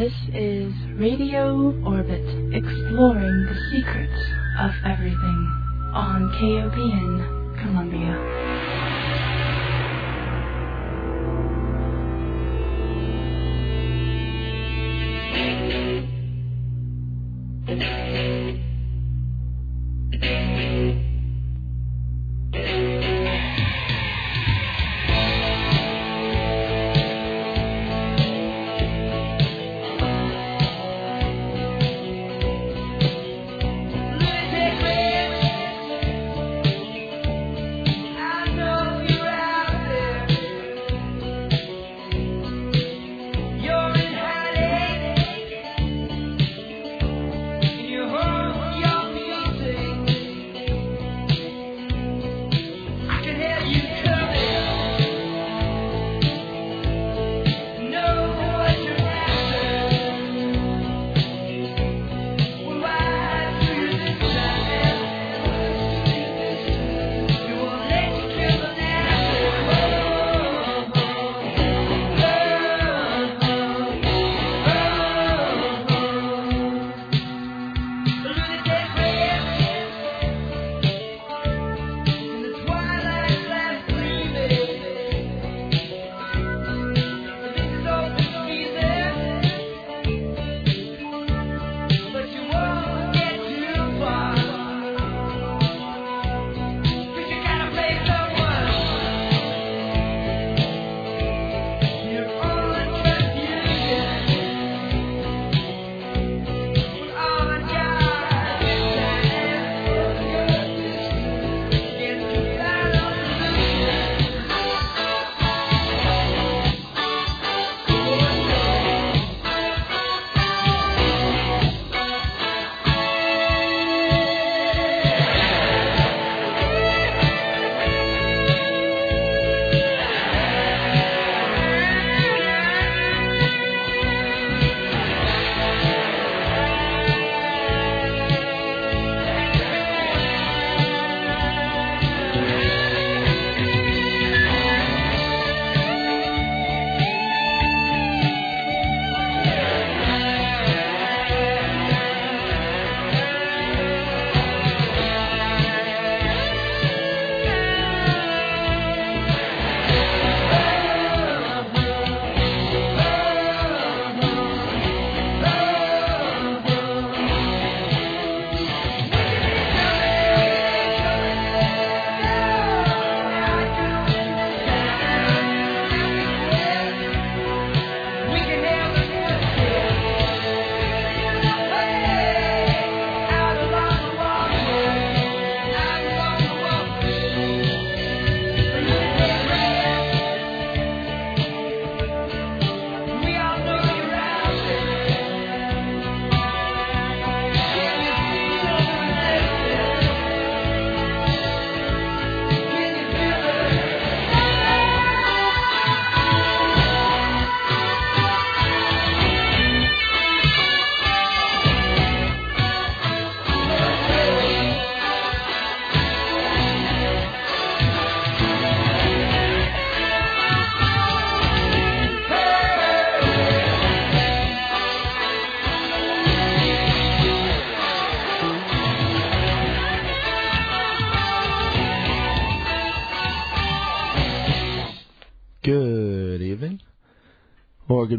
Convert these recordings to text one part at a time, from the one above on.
This is Radio Orbit, exploring the secrets of everything on KOPN Columbia.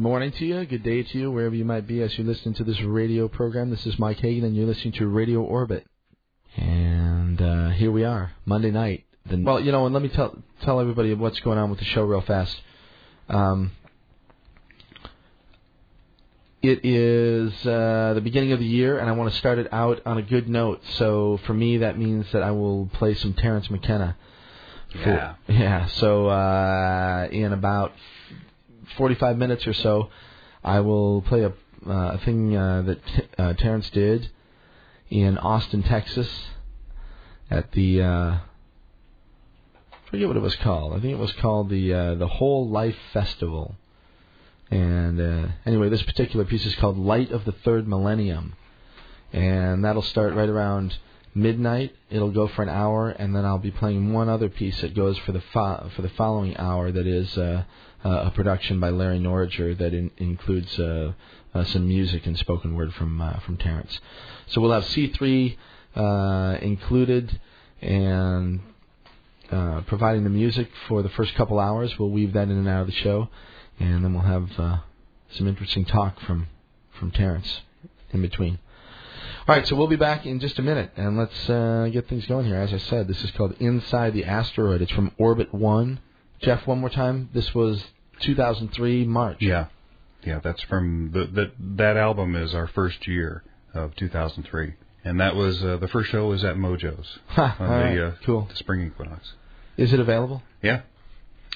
Good morning to you, good day to you, wherever you might be as you listen to this radio program. This is Mike Hagan, and you're listening to Radio Orbit. And uh, here we are, Monday night. The, well, you know, and let me tell tell everybody what's going on with the show real fast. Um, it is uh, the beginning of the year, and I want to start it out on a good note. So for me, that means that I will play some Terence McKenna. Yeah. Yeah. So uh, in about 45 minutes or so, I will play a, uh, thing uh, that t- uh, Terence did in Austin, Texas, at the uh, forget what it was called. I think it was called the uh, the Whole Life Festival. And uh, anyway, this particular piece is called Light of the Third Millennium, and that'll start right around midnight. It'll go for an hour, and then I'll be playing one other piece that goes for the fo- for the following hour. That is uh, uh, a production by Larry Norriger that in- includes uh, uh, some music and spoken word from uh, from Terence. So we'll have C3 uh, included, and uh, providing the music for the first couple hours. We'll weave that in and out of the show, and then we'll have uh, some interesting talk from from Terence in between. All right, so we'll be back in just a minute, and let's uh, get things going here. As I said, this is called Inside the Asteroid. It's from Orbit One. Jeff, one more time. This was 2003 March. Yeah, yeah. That's from the, the that album is our first year of 2003, and that was uh, the first show was at Mojo's on the right, uh, cool. the spring equinox. Is it available? Yeah.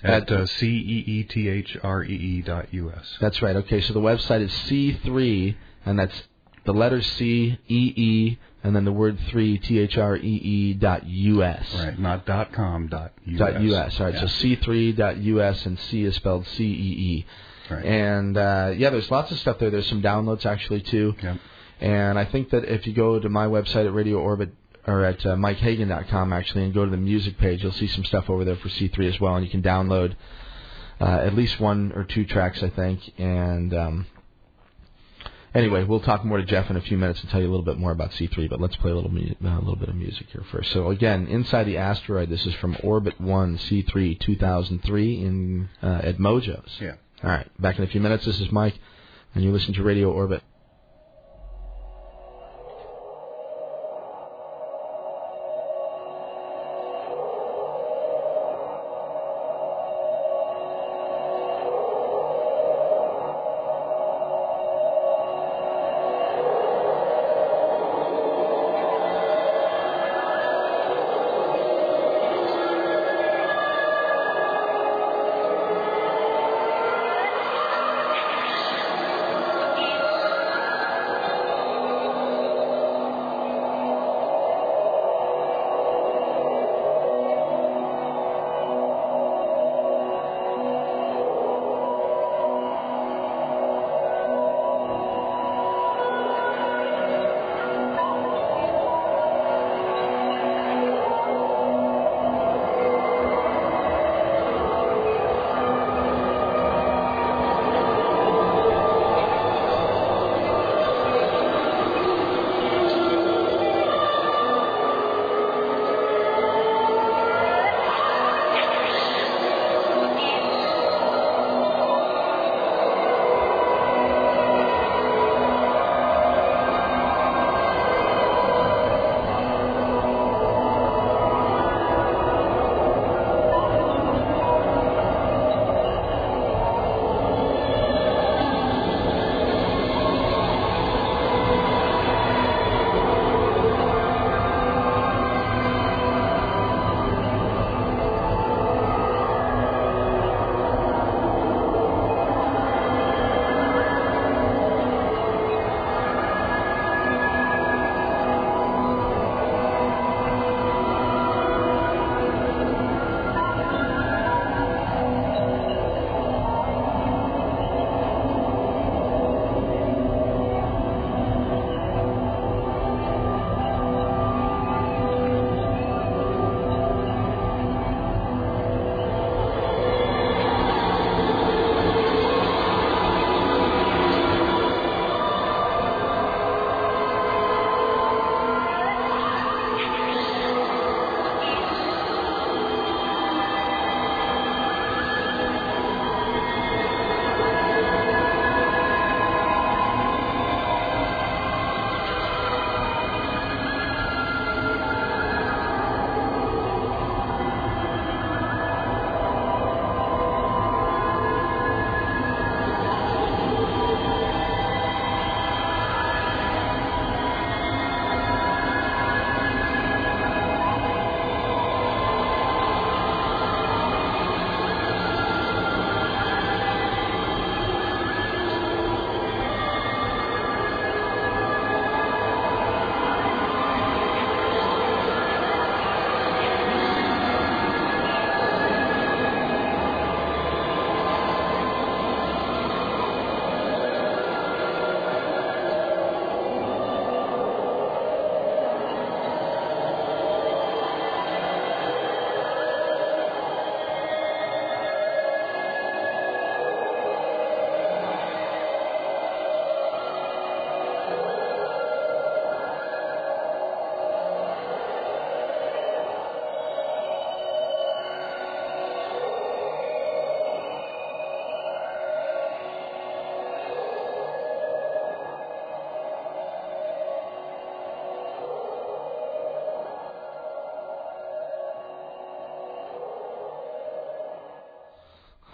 At- At uh, c e e t h r e e dot u s. That's right. Okay, so the website is C3, and that's the letters C E E, and then the word three T H R E E dot U S. Right, not dot com dot us. Dot US. All right, Yeah. so C3 dot US, and C is spelled C E E. Right. And uh, yeah, there's lots of stuff there. There's some downloads actually too. Yep. And I think that if you go to my website at Radio Orbit or at uh, MikeHagan.com actually, and go to the music page, you'll see some stuff over there for C3 as well, and you can download uh, at least one or two tracks, I think. And um, anyway, we'll talk more to Jeff in a few minutes and tell you a little bit more about C3. But let's play a little mu- uh, a little bit of music here first. So again, inside the asteroid. This is from Orbit One C3 2003 in uh, at Mojo's. Yeah. All right, back in a few minutes. This is Mike, and you listen to Radio Orbit.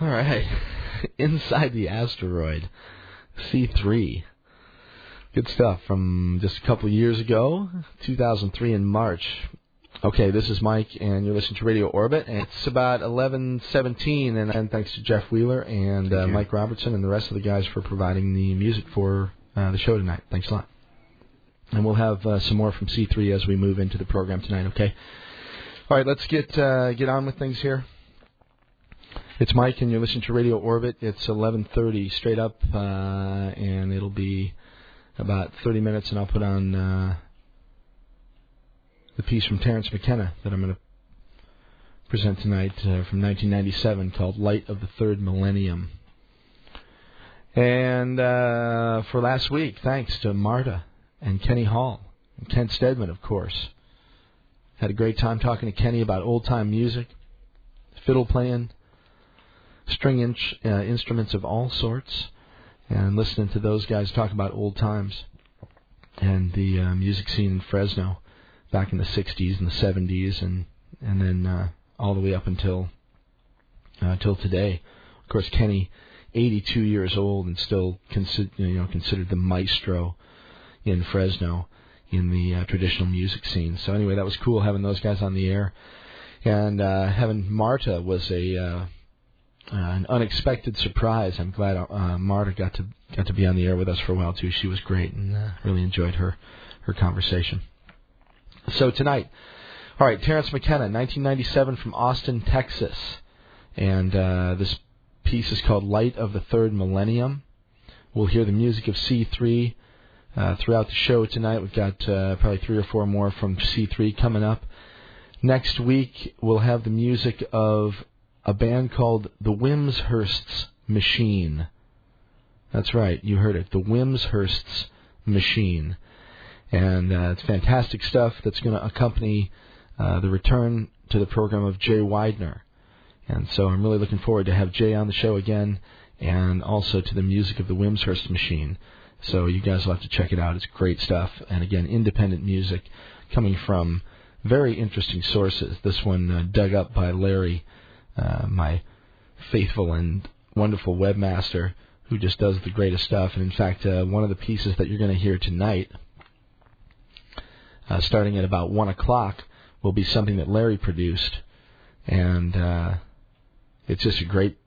All right. Inside the Asteroid, C3. Good stuff from just a couple of years ago, 2003 in March. Okay, this is Mike, and you're listening to Radio Orbit. And it's about 11:17, and, and thanks to Jeff Wheeler and uh, Mike Robertson and the rest of the guys for providing the music for uh, the show tonight. Thanks a lot. And we'll have uh, some more from C3 as we move into the program tonight. Okay. All right, let's get uh, get on with things here. It's Mike, and you're listening to Radio Orbit. It's 11:30 straight up, uh, and it'll be about 30 minutes, and I'll put on uh, the piece from Terence McKenna that I'm going to present tonight uh, from 1997 called "Light of the Third Millennium." And uh, for last week, thanks to Marta and Kenny Hall and Kent Stedman, of course. Had a great time talking to Kenny about old time music, fiddle playing string in, uh, instruments of all sorts, and listening to those guys talk about old times and the uh, music scene in Fresno back in the 60s and the 70s, and and then uh, all the way up until uh, till today. Of course, Kenny, 82 years old and still consider, you know considered the maestro in Fresno in the uh, traditional music scene. So anyway, that was cool having those guys on the air, and uh, having Marta was a uh, uh, an unexpected surprise. I'm glad uh, Marta got to got to be on the air with us for a while too. She was great and uh, really enjoyed her her conversation. So tonight, all right, Terence McKenna, 1997 from Austin, Texas, and uh, this piece is called "Light of the Third Millennium." We'll hear the music of C3 uh, throughout the show tonight. We've got uh, probably three or four more from C3 coming up. Next week, we'll have the music of a band called the Wimshurst's Machine. That's right, you heard it, the Wimshurst's Machine. And uh, it's fantastic stuff that's going to accompany uh, the return to the program of Jay Weidner. And so I'm really looking forward to have Jay on the show again and also to the music of the Wimshurst Machine. So you guys will have to check it out. It's great stuff. And again, independent music coming from very interesting sources. This one uh, dug up by Larry uh, my faithful and wonderful webmaster who just does the greatest stuff. And in fact, uh, one of the pieces that you're going to hear tonight, uh, starting at about one o'clock, will be something that Larry produced, and uh, it's just a great,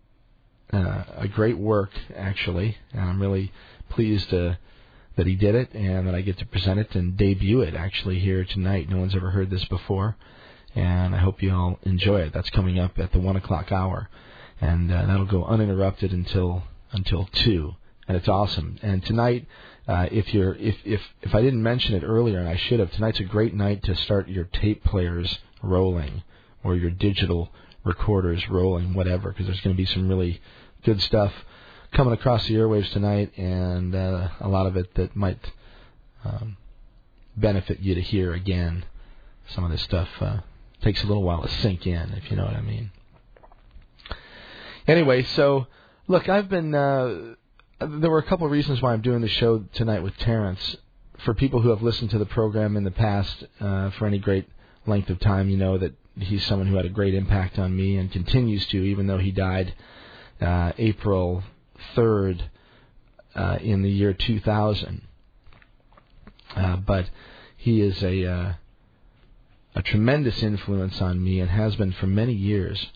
uh, a great work actually. And I'm really pleased to, that he did it, and that I get to present it and debut it actually here tonight. No one's ever heard this before and I hope you all enjoy it. That's coming up at the one o'clock hour, and uh, that'll go uninterrupted until until two, and it's awesome. And tonight, uh, if you're if if if I didn't mention it earlier, and I should have, tonight's a great night to start your tape players rolling or your digital recorders rolling, whatever, because there's going to be some really good stuff coming across the airwaves tonight, and uh, a lot of it that might um, benefit you to hear again. Some of this stuff uh, takes a little while to sink in, if you know what I mean. Anyway, so look, I've been. Uh, there were a couple of reasons why I'm doing the show tonight with Terence. For people who have listened to the program in the past uh, for any great length of time, you know that he's someone who had a great impact on me and continues to, even though he died uh, April 3rd uh, in the year 2000. Uh, but he is a uh, a tremendous influence on me and has been for many years.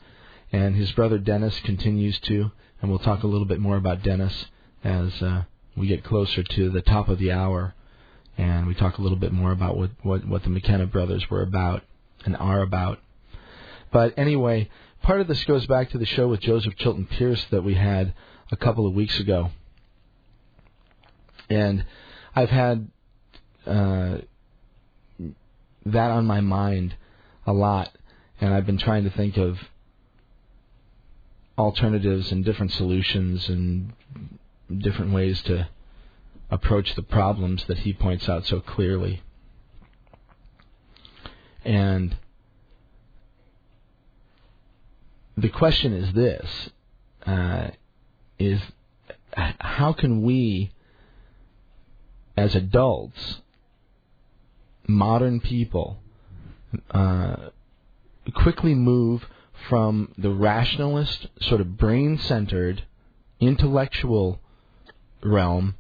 And his brother Dennis continues to, and we'll talk a little bit more about Dennis as uh, we get closer to the top of the hour, and we talk a little bit more about what, what, what the McKenna brothers were about and are about. But anyway, part of this goes back to the show with Joseph Chilton Pearce that we had a couple of weeks ago. And I've had uh, that on my mind a lot, and I've been trying to think of alternatives and different solutions and different ways to approach the problems that he points out so clearly. And the question is this uh, is how can we as adults modern people uh, quickly move from the rationalist, sort of brain centered, intellectual realm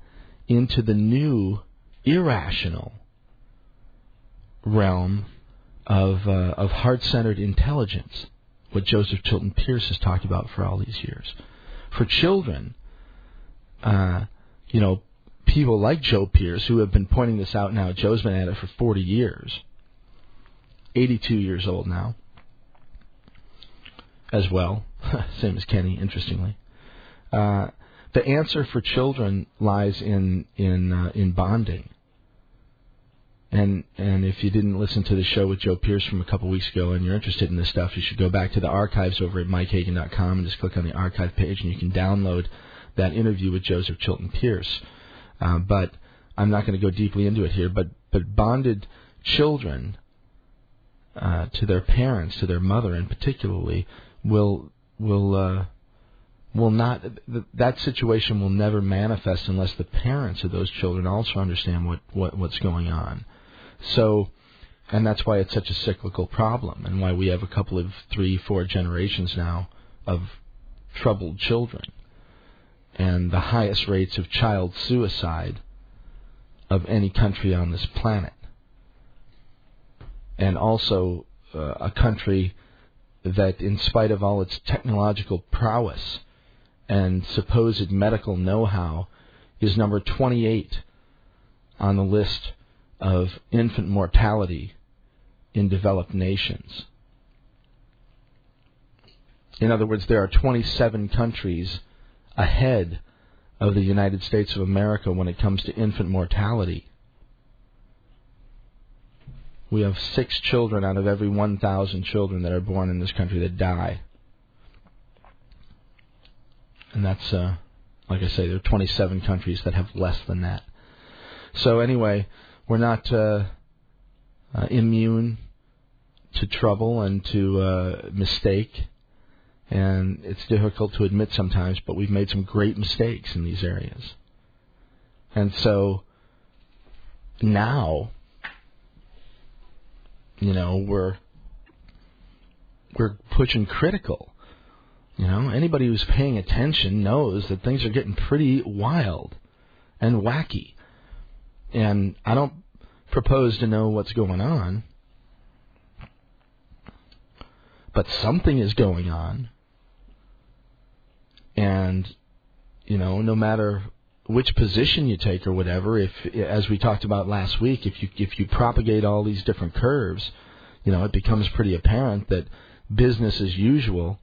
into the new irrational realm of, uh, of heart centered intelligence, what Joseph Chilton Pearce has talked about for all these years. For children, uh, you know, people like Joe Pearce who have been pointing this out now, Joe's been at it for 40 years, 82 years old now, as well, same as Kenny, interestingly. Uh, the answer for children lies in in uh, in bonding. And and if you didn't listen to the show with Joe Pearce from a couple weeks ago and you're interested in this stuff, you should go back to the archives over at MikeHagan.com and just click on the archive page and you can download that interview with Joseph Chilton Pearce. Uh, but I'm not going to go deeply into it here. But but bonded children uh, to their parents, to their mother, and particularly will will uh, will not that situation will never manifest unless the parents of those children also understand what, what what's going on. So, and that's why it's such a cyclical problem, and why we have a couple of three, four generations now of troubled children, and the highest rates of child suicide of any country on this planet, and also uh, a country that, in spite of all its technological prowess and supposed medical know-how, is number 28 on the list of infant mortality in developed nations. In other words, there are 27 countries ahead of the United States of America when it comes to infant mortality. We have six children out of every 1,000 children that are born in this country that die. And that's, uh, like I say, there are 27 countries that have less than that. So, anyway, we're not uh, uh, immune to trouble and to uh, mistake, and it's difficult to admit sometimes, but we've made some great mistakes in these areas. And so now, you know, we're we're pushing critical. You know, anybody who's paying attention knows that things are getting pretty wild and wacky. And I don't propose to know what's going on, but something is going on. And, you know, no matter which position you take or whatever, if, as we talked about last week, if you, if you propagate all these different curves, you know, it becomes pretty apparent that business as usual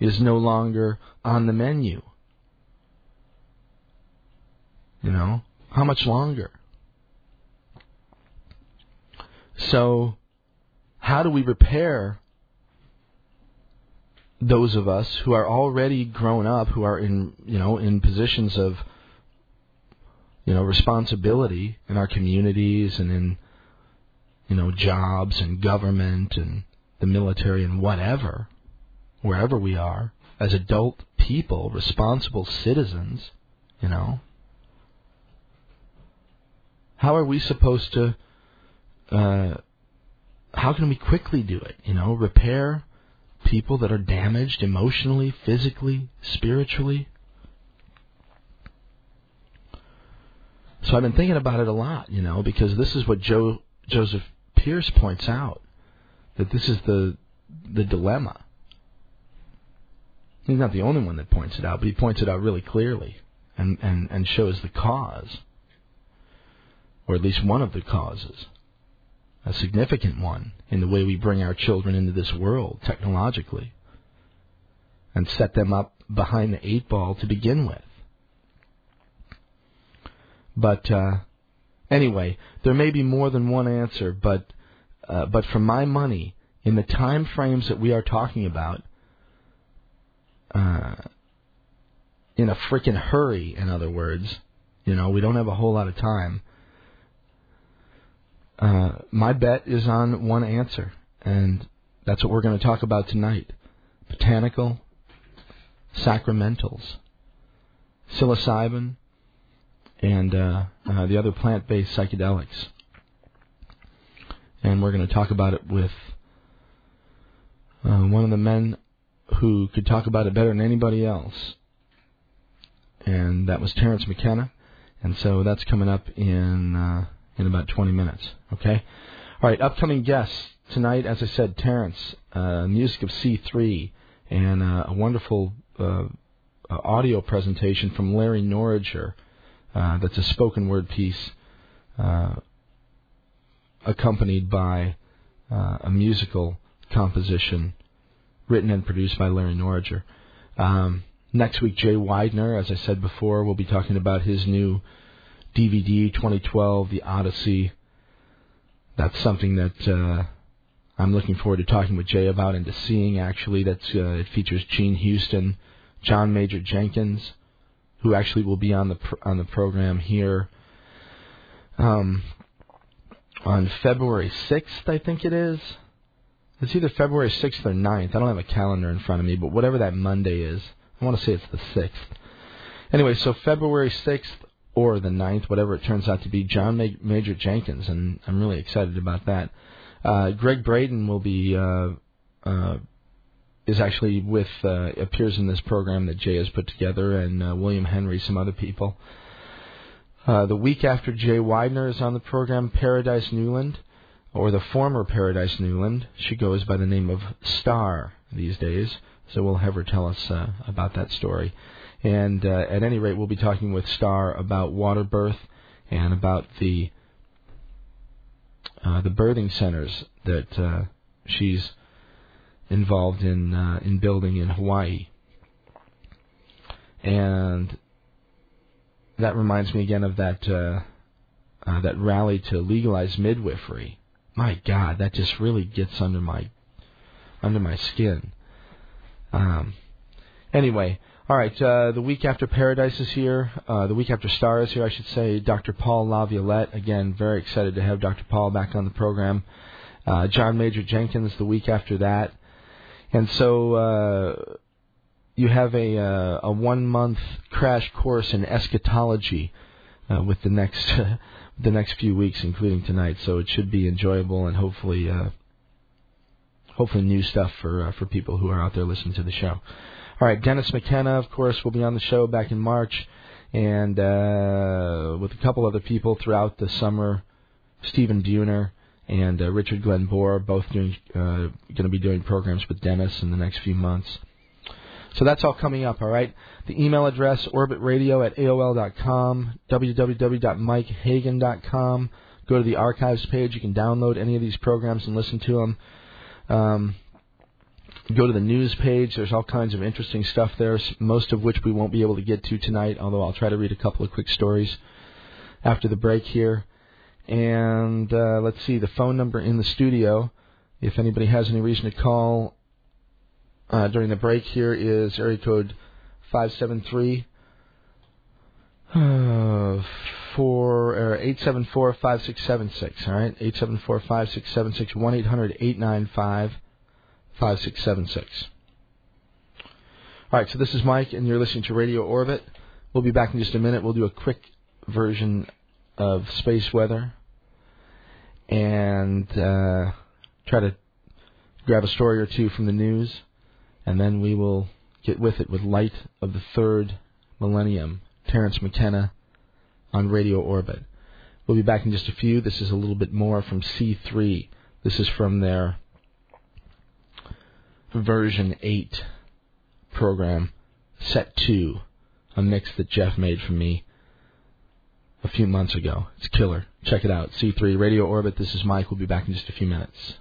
is no longer on the menu. You know, how much longer? So, how do we repair those of us who are already grown up, who are in, you know, in positions of, you know, responsibility in our communities and in, you know, jobs and government and the military and whatever, wherever we are, as adult people, responsible citizens, you know, how are we supposed to uh, how can we quickly do it? You know, repair people that are damaged emotionally, physically, spiritually. So I've been thinking about it a lot, you know, because this is what Joe Joseph Pearce points out that this is the the dilemma. He's not the only one that points it out, but he points it out really clearly and, and, and shows the cause, or at least one of the causes a significant one in the way we bring our children into this world technologically and set them up behind the eight ball to begin with. But uh, anyway, there may be more than one answer, but uh, but for my money, in the time frames that we are talking about, uh, in a freaking hurry, in other words, you know, we don't have a whole lot of time. Uh, my bet is on one answer, and that's what we're going to talk about tonight botanical sacramentals, psilocybin, and uh, uh, the other plant based psychedelics. And we're going to talk about it with uh, one of the men who could talk about it better than anybody else. And that was Terence McKenna. And so that's coming up in uh, in about 20 minutes. Okay. All right. Upcoming guests tonight, as I said, Terence, uh, music of C3, and uh, a wonderful uh, audio presentation from Larry Norriger. Uh, that's a spoken word piece uh, accompanied by uh, a musical composition written and produced by Larry Norriger. Um, next week, Jay Weidner, as I said before, will be talking about his new DVD 2012, The Odyssey. That's something that uh, I'm looking forward to talking with Jay about and to seeing. Actually, that's uh, it features Jean Houston, John Major Jenkins, who actually will be on the pr- on the program here um, on February 6th, I think it is. It's either February 6th or 9th. I don't have a calendar in front of me, but whatever that Monday is, I want to say it's the 6th. Anyway, so February 6th or the ninth, whatever it turns out to be, John Major Jenkins, and I'm really excited about that. Uh, Gregg Braden will be uh, uh, is actually with uh, appears in this program that Jay has put together, and uh, William Henry, some other people. Uh, the week after Jay Weidner is on the program, Paradise Newland, or the former Paradise Newland. She goes by the name of Star these days, so we'll have her tell us about that story. And uh, at any rate, we'll be talking with Star about water birth and about the uh, the birthing centers that uh, she's involved in uh, in building in Hawaii. And that reminds me again of that uh, uh, that rally to legalize midwifery. My God, that just really gets under my under my skin. Um, anyway, all right. Uh, the week after Paradise is here. Uh, the week after Star is here, I should say. Dr. Paul LaViolette. Again, very excited to have Dr. Paul back on the program. Uh, John Major Jenkins the week after that. And so uh, you have a uh, a one month crash course in eschatology uh, with the next the next few weeks, including tonight. So it should be enjoyable and hopefully hopefully new stuff for for people who are out there listening to the show. All right, Dennis McKenna, of course, will be on the show back in March, and uh, with a couple other people throughout the summer. Stephen Buhner and uh, Richard Glenbohr, both doing uh, going to be doing programs with Dennis in the next few months. So that's all coming up, all right? The email address, orbitradio at aol dot AOL.com, www.mikehagan.com. Go to the archives page. You can download any of these programs and listen to them. Um, go to the news page. There's all kinds of interesting stuff there, most of which we won't be able to get to tonight, although I'll try to read a couple of quick stories after the break here. And uh, let's see, the phone number in the studio, if anybody has any reason to call uh, during the break here, is area code 573 uh, four, or 874 5676. All right, 874 5676 1 800 895 5676. All right, so this is Mike, and you're listening to Radio Orbit. We'll be back in just a minute. We'll do a quick version of space weather and uh, try to grab a story or two from the news, and then we will get with it with Light of the Third Millennium, Terence McKenna on Radio Orbit. We'll be back in just a few. This is a little bit more from C3. This is from their version 8 program, set 2, a mix that Jeff made for me a few months ago. It's killer. Check it out. C3 Radio Orbit. This is Mike. We'll be back in just a few minutes.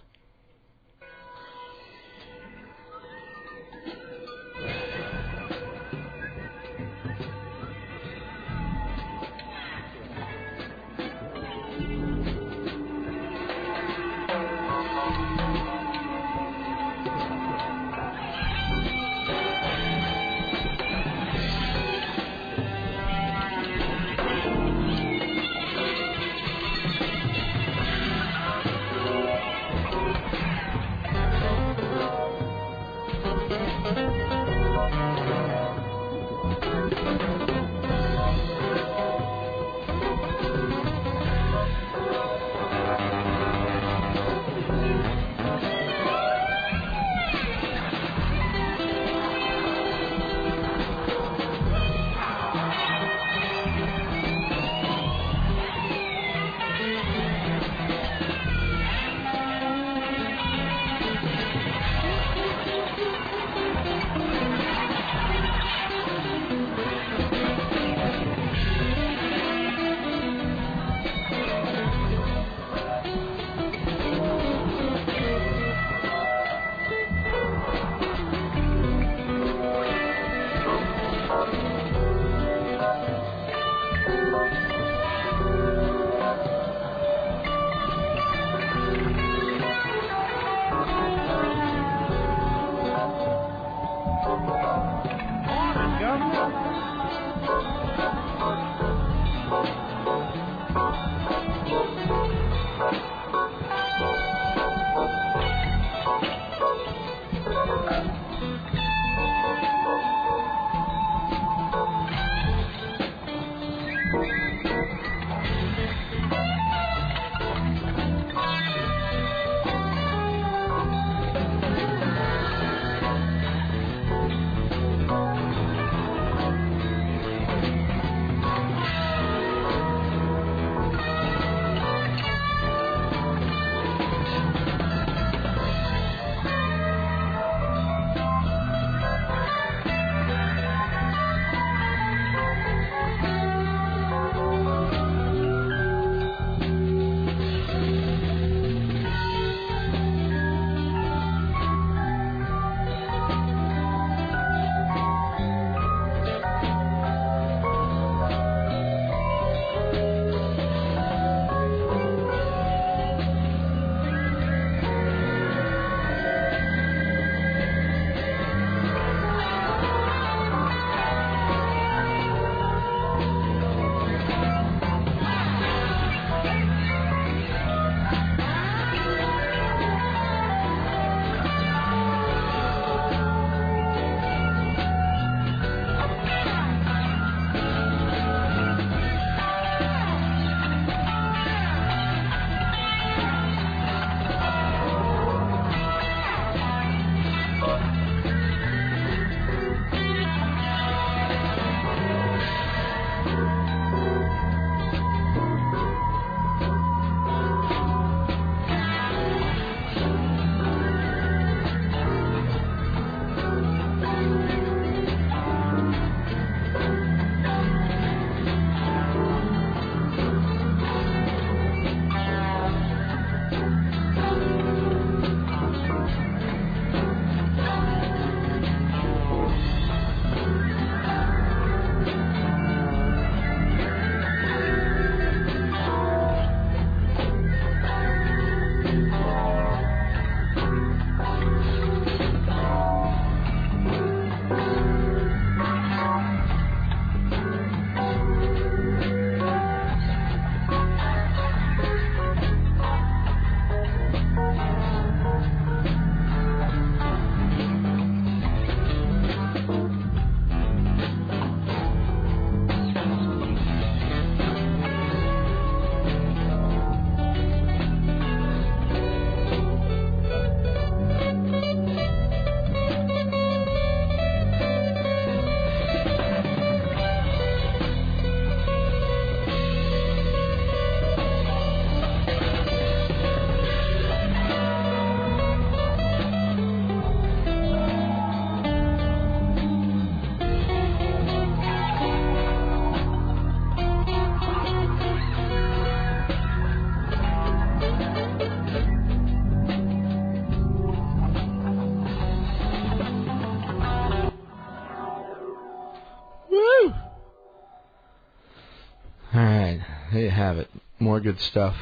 Have it. More good stuff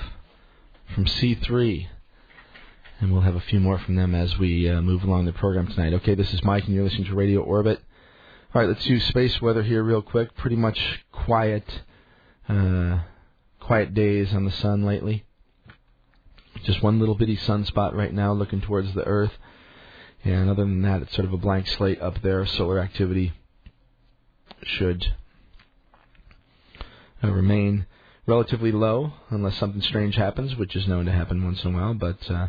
from C3. And we'll have a few more from them as we uh, move along the program tonight. Okay, this is Mike, and you're listening to Radio Orbit. All right, let's do space weather here real quick. Pretty much quiet, uh, quiet days on the sun lately. Just one little bitty sunspot right now looking towards the Earth. And other than that, it's sort of a blank slate up there. Solar activity should uh, remain relatively low unless something strange happens, which is known to happen once in a while. But uh,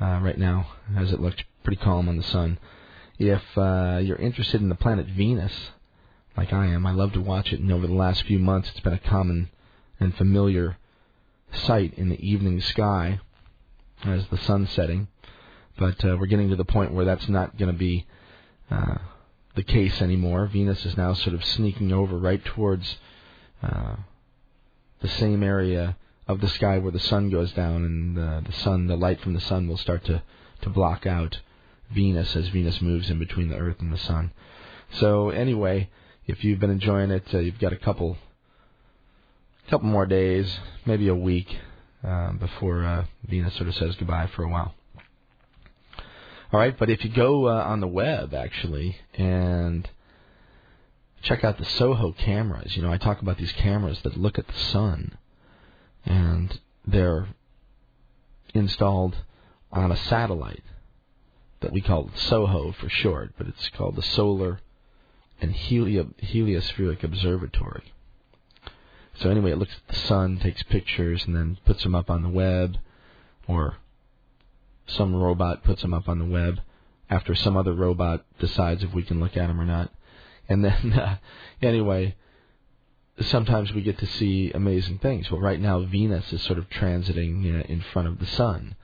uh, right now, as it looks pretty calm on the sun. If uh, you're interested in the planet Venus, like I am, I love to watch it. And over the last few months, it's been a common and familiar sight in the evening sky as the sun's setting. But uh, we're getting to the point where that's not going to be uh, the case anymore. Venus is now sort of sneaking over right towards uh, the same area of the sky where the sun goes down, and uh, the sun, the light from the sun, will start to to block out Venus as Venus moves in between the Earth and the sun. So anyway, if you've been enjoying it, uh, you've got a couple couple more days, maybe a week uh, before uh, Venus sort of says goodbye for a while. All right, but if you go uh, on the web actually and check out the Soho cameras, you know I talk about these cameras that look at the sun, and they're installed on a satellite that we call SOHO for short, but it's called the Solar and Helio- Heliospheric Observatory. So anyway, it looks at the sun, takes pictures, and then puts them up on the web, or some robot puts them up on the web after some other robot decides if we can look at them or not. And then, uh, anyway, sometimes we get to see amazing things. Well, right now Venus is sort of transiting you know, in front of the sun,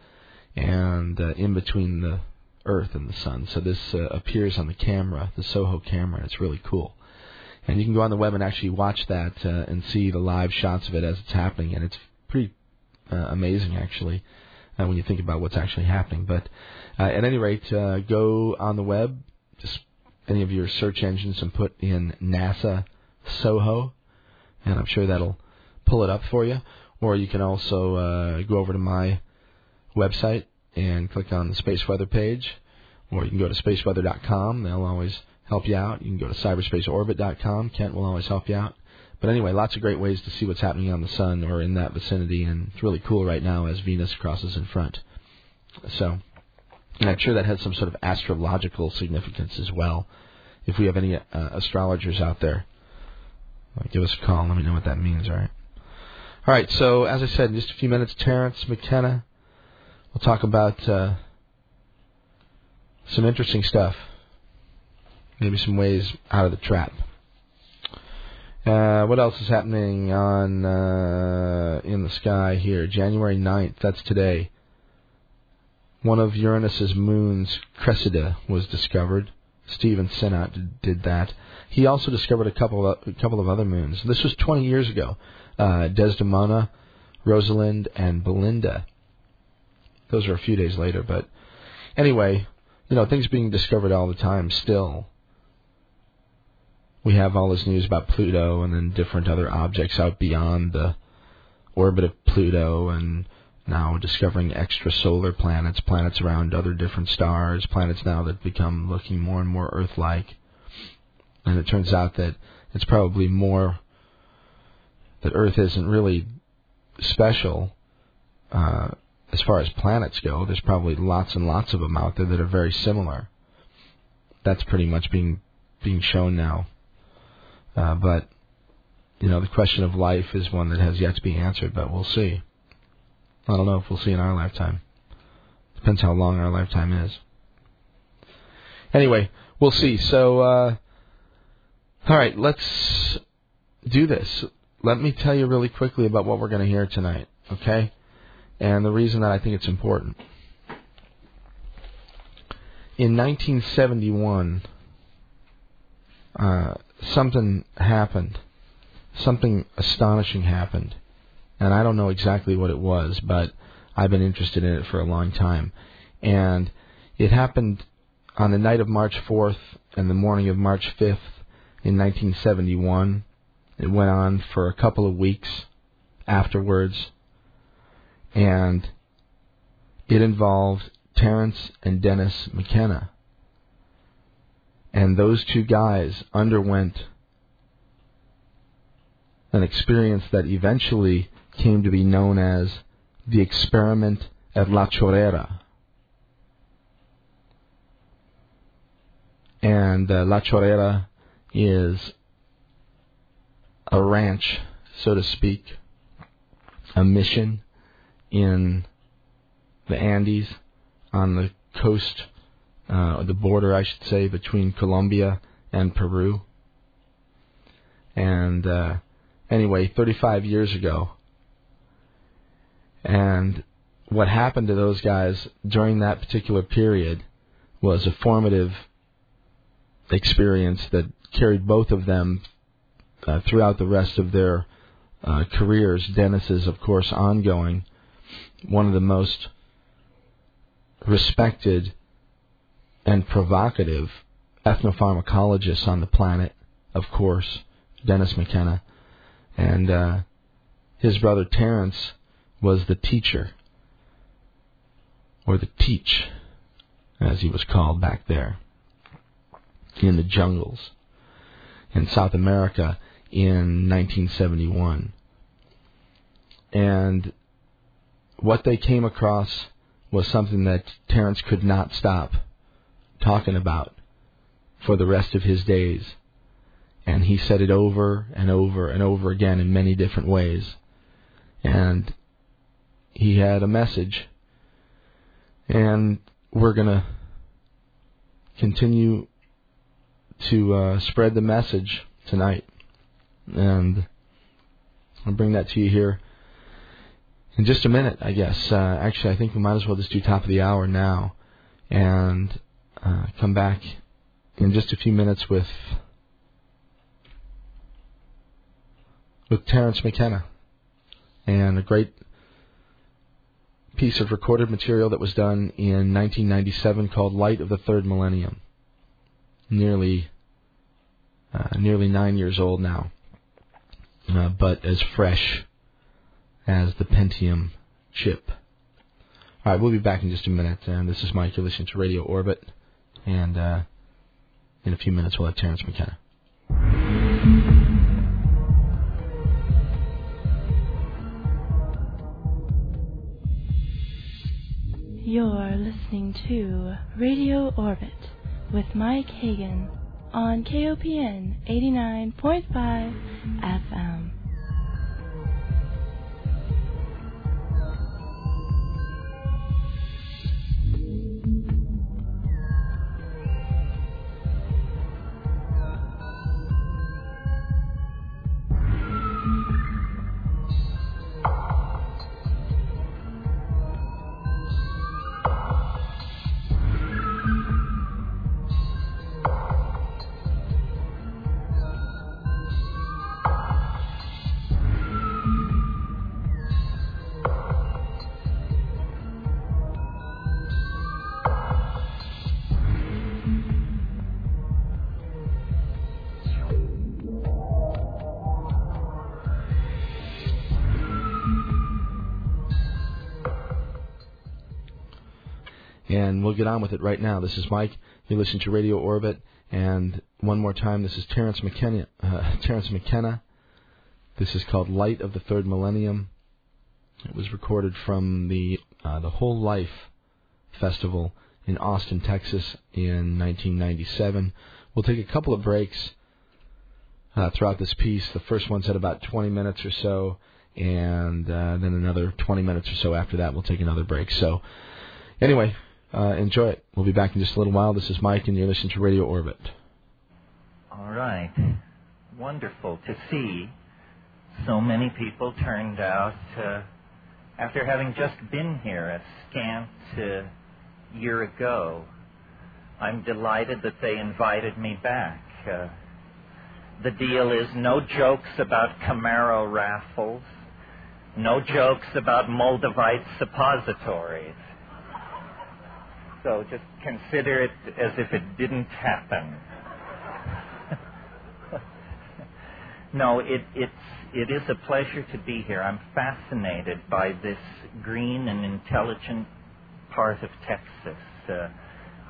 and uh, in between the Earth and the sun. So this uh, appears on the camera, the Soho camera. It's really cool. And you can go on the web and actually watch that uh, and see the live shots of it as it's happening, and it's pretty uh, amazing actually uh, when you think about what's actually happening. But uh, at any rate, uh, go on the web, just any of your search engines, and put in NASA Soho, and I'm sure that'll pull it up for you. Or you can also uh, go over to my website and click on the space weather page, or you can go to spaceweather.com. They'll always help you out. You can go to cyberspaceorbit.com. Kent will always help you out. But anyway, lots of great ways to see what's happening on the sun or in that vicinity, and it's really cool right now as Venus crosses in front. So, and I'm sure that has some sort of astrological significance as well. If we have any uh, astrologers out there, give us a call. Let me know what that means. All right. All right. So as I said, in just a few minutes, Terence McKenna. We'll talk about uh, some interesting stuff. Maybe some ways out of the trap. Uh, what else is happening on uh, in the sky here? January 9th, that's today. One of Uranus's moons, Cressida, was discovered. Stephen Synnott did that. He also discovered a couple of, a couple of other moons. This was 20 years ago. Uh, Desdemona, Rosalind, and Belinda. Those are a few days later, but anyway, you know, things being discovered all the time still. We have all this news about Pluto and then different other objects out beyond the orbit of Pluto and now discovering extrasolar planets, planets around other different stars, planets now that become looking more and more Earth like. And it turns out that it's probably more that Earth isn't really special uh, as far as planets go. There's probably lots and lots of them out there that are very similar. That's pretty much being being shown now. Uh, but you know, the question of life is one that has yet to be answered, but we'll see. I don't know if we'll see in our lifetime. Depends how long our lifetime is. Anyway, we'll see. So, uh, all right, let's do this. Let me tell you really quickly about what we're going to hear tonight, okay? And the reason that I think it's important. In 1971, uh, something happened. Something astonishing happened and I don't know exactly what it was, but I've been interested in it for a long time. And it happened on the night of March 4th and the morning of March 5th in 1971. It went on for a couple of weeks afterwards, and it involved Terence and Dennis McKenna. And those two guys underwent an experience that eventually came to be known as the experiment at La Chorrera. And uh, La Chorrera is a ranch, so to speak, a mission in the Andes on the coast, uh, the border, I should say, between Colombia and Peru. And uh, anyway, 35 years ago. And what happened to those guys during that particular period was a formative experience that carried both of them uh, throughout the rest of their uh, careers. Dennis is, of course, ongoing. One of the most respected and provocative ethnopharmacologists on the planet, of course, Dennis McKenna. And uh, his brother Terence was the teacher, or the teach, as he was called back there, in the jungles in South America in 1971. And what they came across was something that Terence could not stop talking about for the rest of his days. And he said it over and over and over again in many different ways. And he had a message. And we're going to continue to uh, spread the message tonight. And I'll bring that to you here in just a minute, I guess. Uh, actually, I think we might as well just do top of the hour now and uh, come back in just a few minutes with with Terence McKenna and a great piece of recorded material that was done in 1997 called Light of the Third Millennium. Nearly uh, nearly nine years old now, uh, but as fresh as the Pentium chip. All right, we'll be back in just a minute. And this is Mike. You're listening to Radio Orbit, and uh, in a few minutes we'll have Terence McKenna. You're listening to Radio Orbit with Mike Hagan on KOPN 89.5 FM. And we'll get on with it right now. This is Mike. You listen to Radio Orbit, and one more time, this is Terence McKenna. Uh, Terence McKenna. This is called Light of the Third Millennium. It was recorded from the uh, the Whole Life Festival in Austin, Texas, in 1997. We'll take a couple of breaks uh, throughout this piece. The first one's at about 20 minutes or so, and uh, then another 20 minutes or so after that. We'll take another break. So, anyway, uh, enjoy it. We'll be back in just a little while. This is Mike, and you're listening to Radio Orbit. All right. Wonderful to see so many people turned out after having just been here a scant uh, year ago. I'm delighted that they invited me back. Uh, the deal is no jokes about Camaro raffles, no jokes about Moldavite suppositories. So just consider it as if it didn't happen. No, it, it's, it is a pleasure to be here. I'm fascinated by this green and intelligent part of Texas. Uh,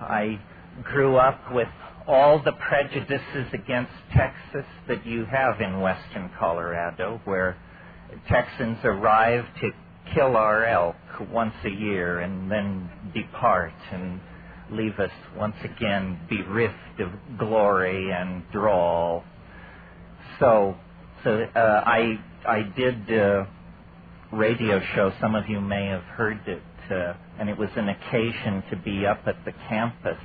I grew up with all the prejudices against Texas that you have in western Colorado, where Texans arrive to kill our elk once a year and then depart and leave us once again bereft of glory and drawl. So, so uh, I I did a radio show. Some of you may have heard it, uh, and it was an occasion to be up at the campus.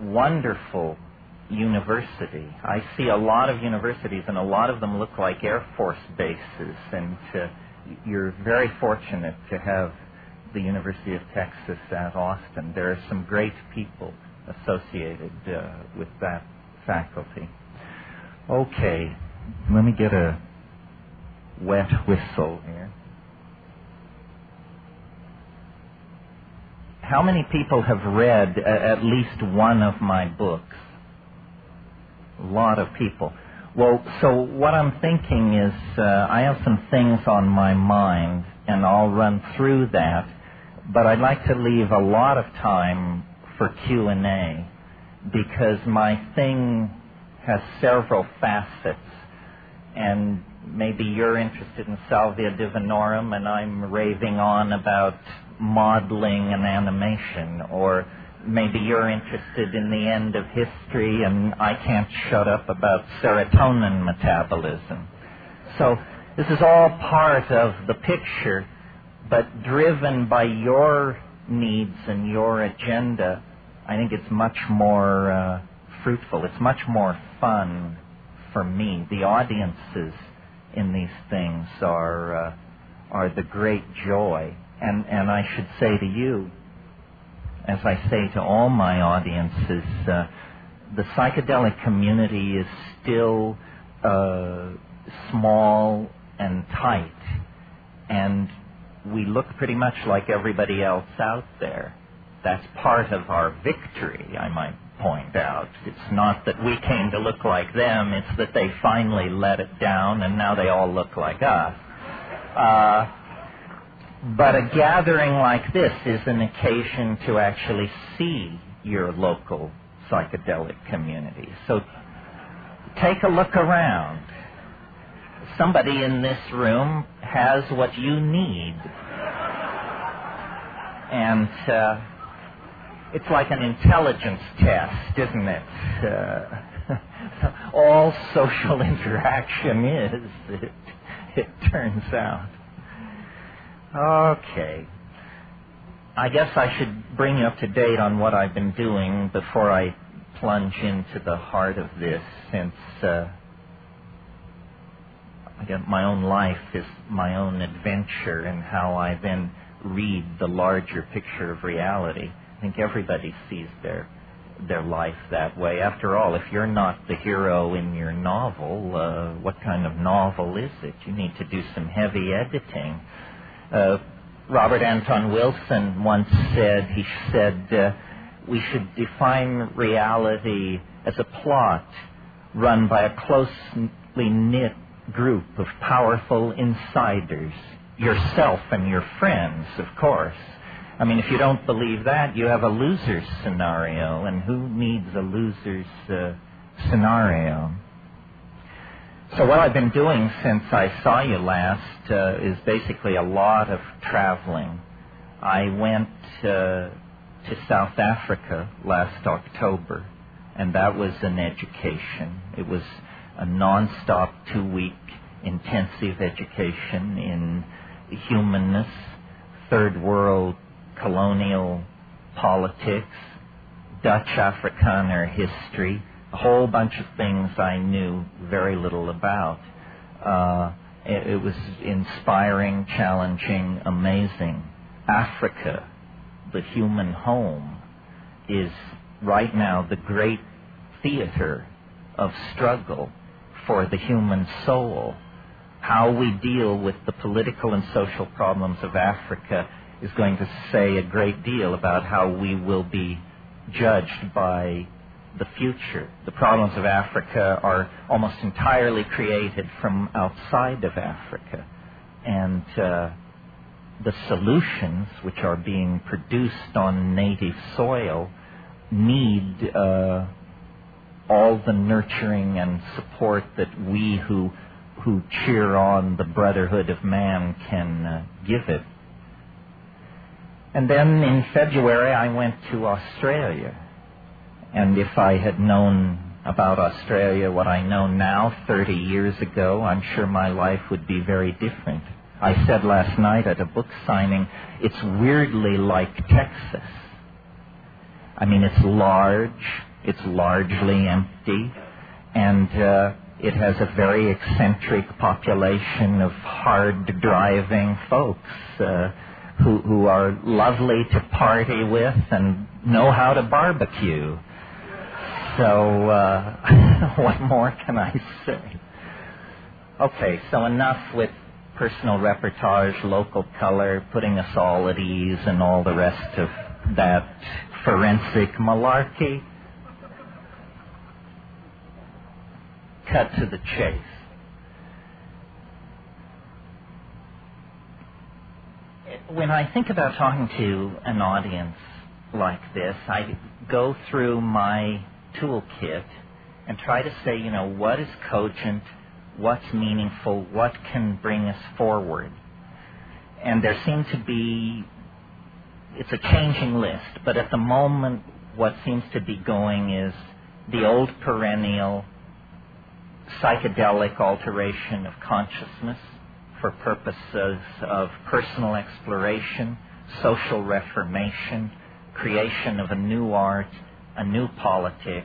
Wonderful university. I see a lot of universities, and a lot of them look like Air Force bases. And uh, you're very fortunate to have the University of Texas at Austin. There are some great people associated uh, with that faculty. Okay, let me get a wet whistle here. How many people have read uh, at least one of my books? A lot of people. Well, so what I'm thinking is uh, I have some things on my mind, and I'll run through that. But I'd like to leave a lot of time for Q and A because my thing has several facets, and maybe you're interested in Salvia Divinorum, and I'm raving on about modeling and animation, or maybe you're interested in the end of history and I can't shut up about serotonin metabolism. So this is all part of the picture, but driven by your needs and your agenda, I think it's much more uh, fruitful. It's much more fun for me. The audiences in these things are uh, are the great joy, and and I should say to you as I say to all my audiences, uh, the psychedelic community is still uh, small and tight, and we look pretty much like everybody else out there. That's part of our victory, I might point out. It's not that we came to look like them, it's that they finally let it down and now they all look like us. Uh, but a gathering like this is an occasion to actually see your local psychedelic community. So take a look around. Somebody in this room has what you need. And uh, it's like an intelligence test, isn't it? Uh, all social interaction is, it, it turns out. Okay. I guess I should bring you up to date on what I've been doing before I plunge into the heart of this, since uh, I guess my own life is my own adventure and how I then read the larger picture of reality. I think everybody sees their their life that way. After all, if you're not the hero in your novel, uh, what kind of novel is it? You need to do some heavy editing uh, Robert Anton Wilson once said, he said, uh, we should define reality as a plot run by a closely knit group of powerful insiders, yourself and your friends, of course. I mean, if you don't believe that, you have a loser's scenario, and who needs a loser's uh, scenario? So what I've been doing since I saw you last uh, is basically a lot of traveling. I went uh, to South Africa last October, and that was an education. It was a non-stop two-week intensive education in humanness, third world colonial politics, Dutch Afrikaner history, a whole bunch of things I knew very little about. Uh, it, it was inspiring, challenging, amazing. Africa, the human home, is right now the great theater of struggle for the human soul. How we deal with the political and social problems of Africa is going to say a great deal about how we will be judged by the future. The problems of Africa are almost entirely created from outside of Africa. And uh, the solutions which are being produced on native soil need uh, all the nurturing and support that we who who cheer on the brotherhood of man can uh, give it. And then in February I went to Australia. And if I had known about Australia what I know now 30 years ago, I'm sure my life would be very different. I said last night at a book signing, it's weirdly like Texas. I mean, it's large, it's largely empty, and uh, it has a very eccentric population of hard driving folks uh, who, who are lovely to party with and know how to barbecue. So, uh, what more can I say? Okay, so enough with personal repertoire, local color, putting us all at ease, and all the rest of that forensic malarkey. Cut to the chase. When I think about talking to an audience like this, I go through my toolkit and try to say, you know, what is cogent, what's meaningful, what can bring us forward. And there seem to be, it's a changing list, but at the moment, what seems to be going is the old perennial psychedelic alteration of consciousness for purposes of personal exploration, social reformation, creation of a new art, a new politic.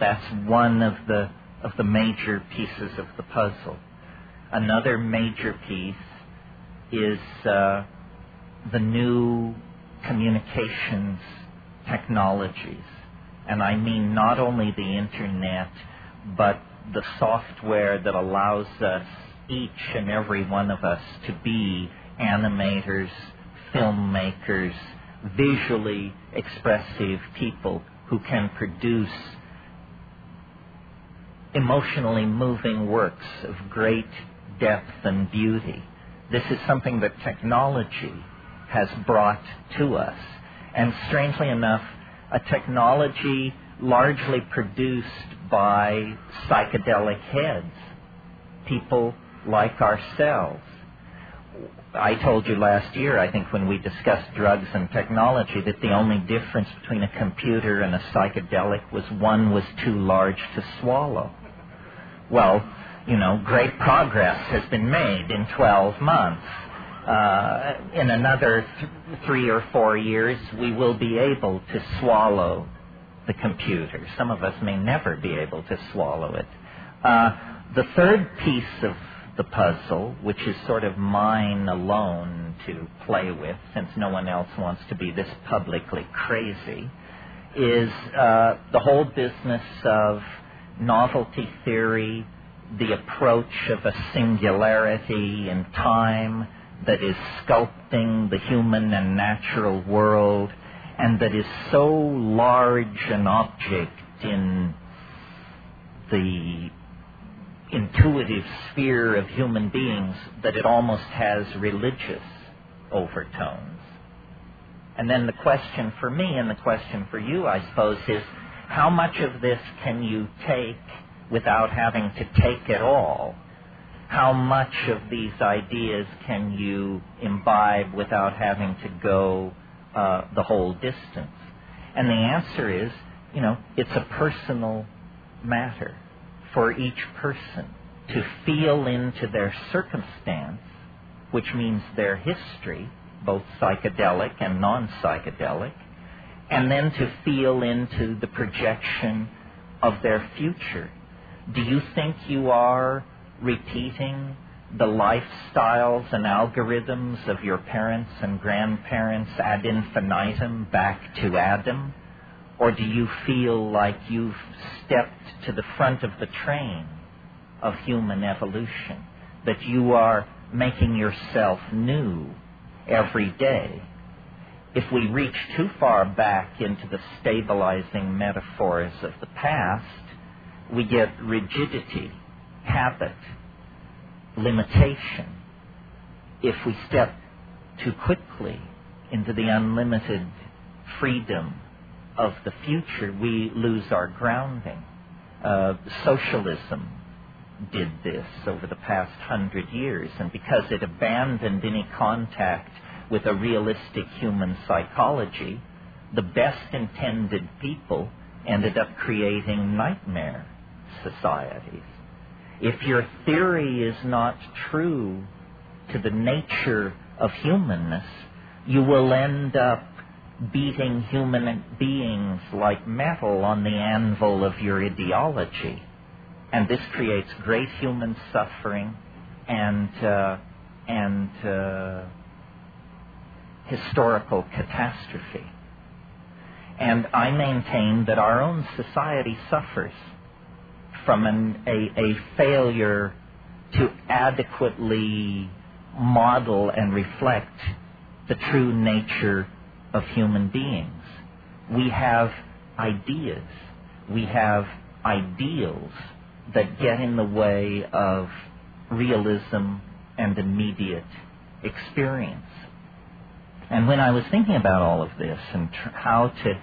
That's one of the of the major pieces of the puzzle. Another major piece is uh, the new communications technologies. And I mean not only the internet, but the software that allows us, each and every one of us, to be animators, filmmakers, visually expressive people who can produce emotionally moving works of great depth and beauty. This is something that technology has brought to us. And strangely enough, a technology largely produced by psychedelic heads, people like ourselves. I told you last year, I think, when we discussed drugs and technology, that the only difference between a computer and a psychedelic was one was too large to swallow. Well, you know, great progress has been made in 12 months. Uh, in another th- three or four years, we will be able to swallow the computer. Some of us may never be able to swallow it. Uh, the third piece of the puzzle, which is sort of mine alone to play with, since no one else wants to be this publicly crazy, is uh, the whole business of novelty theory, the approach of a singularity in time that is sculpting the human and natural world, and that is so large an object in the intuitive sphere of human beings that it almost has religious overtones. And then the question for me and the question for you, I suppose, is how much of this can you take without having to take it all? How much of these ideas can you imbibe without having to go uh, the whole distance? And the answer is, you know, it's a personal matter for each person to feel into their circumstance, which means their history, both psychedelic and non psychedelic, and then to feel into the projection of their future. Do you think you are repeating the lifestyles and algorithms of your parents and grandparents ad infinitum back to Adam? Or do you feel like you've stepped to the front of the train of human evolution? That you are making yourself new every day? if we reach too far back into the stabilizing metaphors of the past, we get rigidity, habit, limitation. If we step too quickly into the unlimited freedom of the future, we lose our grounding. Uh, socialism did this over the past hundred years, and because it abandoned any contact with a realistic human psychology, the best intended people ended up creating nightmare societies. If your theory is not true to the nature of humanness, you will end up beating human beings like metal on the anvil of your ideology. And this creates great human suffering and, uh, and uh, historical catastrophe. And I maintain that our own society suffers from an, a, a failure to adequately model and reflect the true nature of human beings. We have ideas, we have ideals that get in the way of realism and immediate experience. And when I was thinking about all of this and tr- how to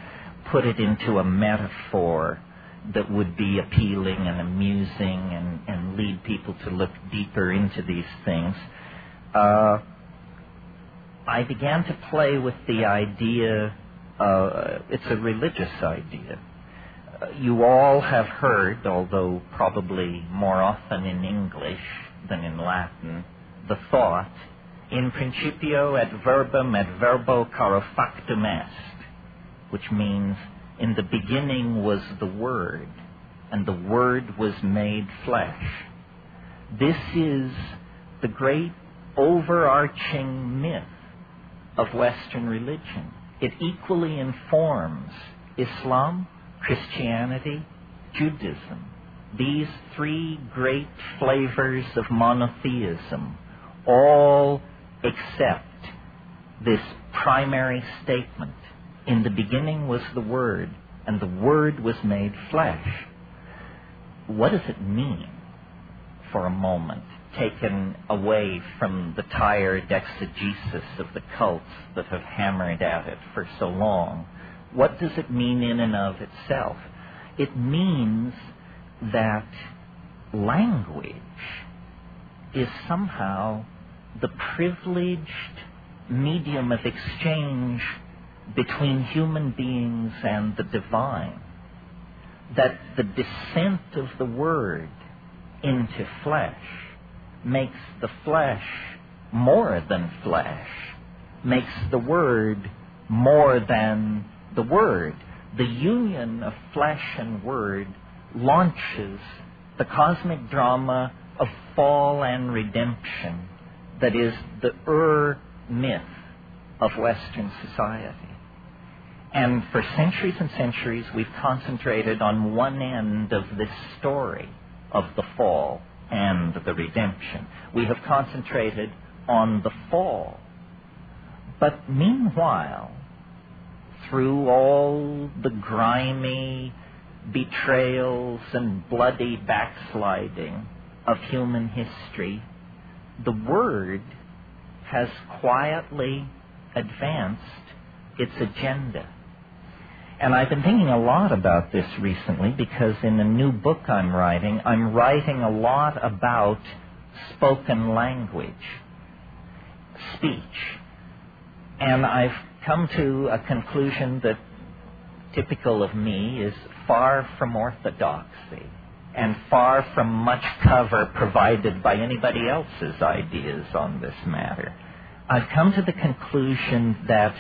put it into a metaphor that would be appealing and amusing and, and lead people to look deeper into these things, uh, I began to play with the idea, uh, it's a religious idea. Uh, you all have heard, although probably more often in English than in Latin, the thought in principio et verbum et verbo caro factum est, which means in the beginning was the Word, and the Word was made flesh. This is the great overarching myth of Western religion. It equally informs Islam, Christianity, Judaism. These three great flavors of monotheism all accept this primary statement. In the beginning was the Word, and the Word was made flesh. What does it mean for a moment, taken away from the tired exegesis of the cults that have hammered at it for so long? What does it mean in and of itself? It means that language is somehow the privileged medium of exchange between human beings and the divine. That the descent of the Word into flesh makes the flesh more than flesh, makes the Word more than the Word. The union of flesh and Word launches the cosmic drama of fall and redemption that is the Ur myth of Western society. And for centuries and centuries, we've concentrated on one end of this story of the fall and the redemption. We have concentrated on the fall. But meanwhile, through all the grimy betrayals and bloody backsliding of human history, the Word has quietly advanced its agenda. And I've been thinking a lot about this recently because in a new book I'm writing, I'm writing a lot about spoken language, speech. And I've come to a conclusion that, typical of me, is far from orthodoxy and far from much cover provided by anybody else's ideas on this matter. I've come to the conclusion that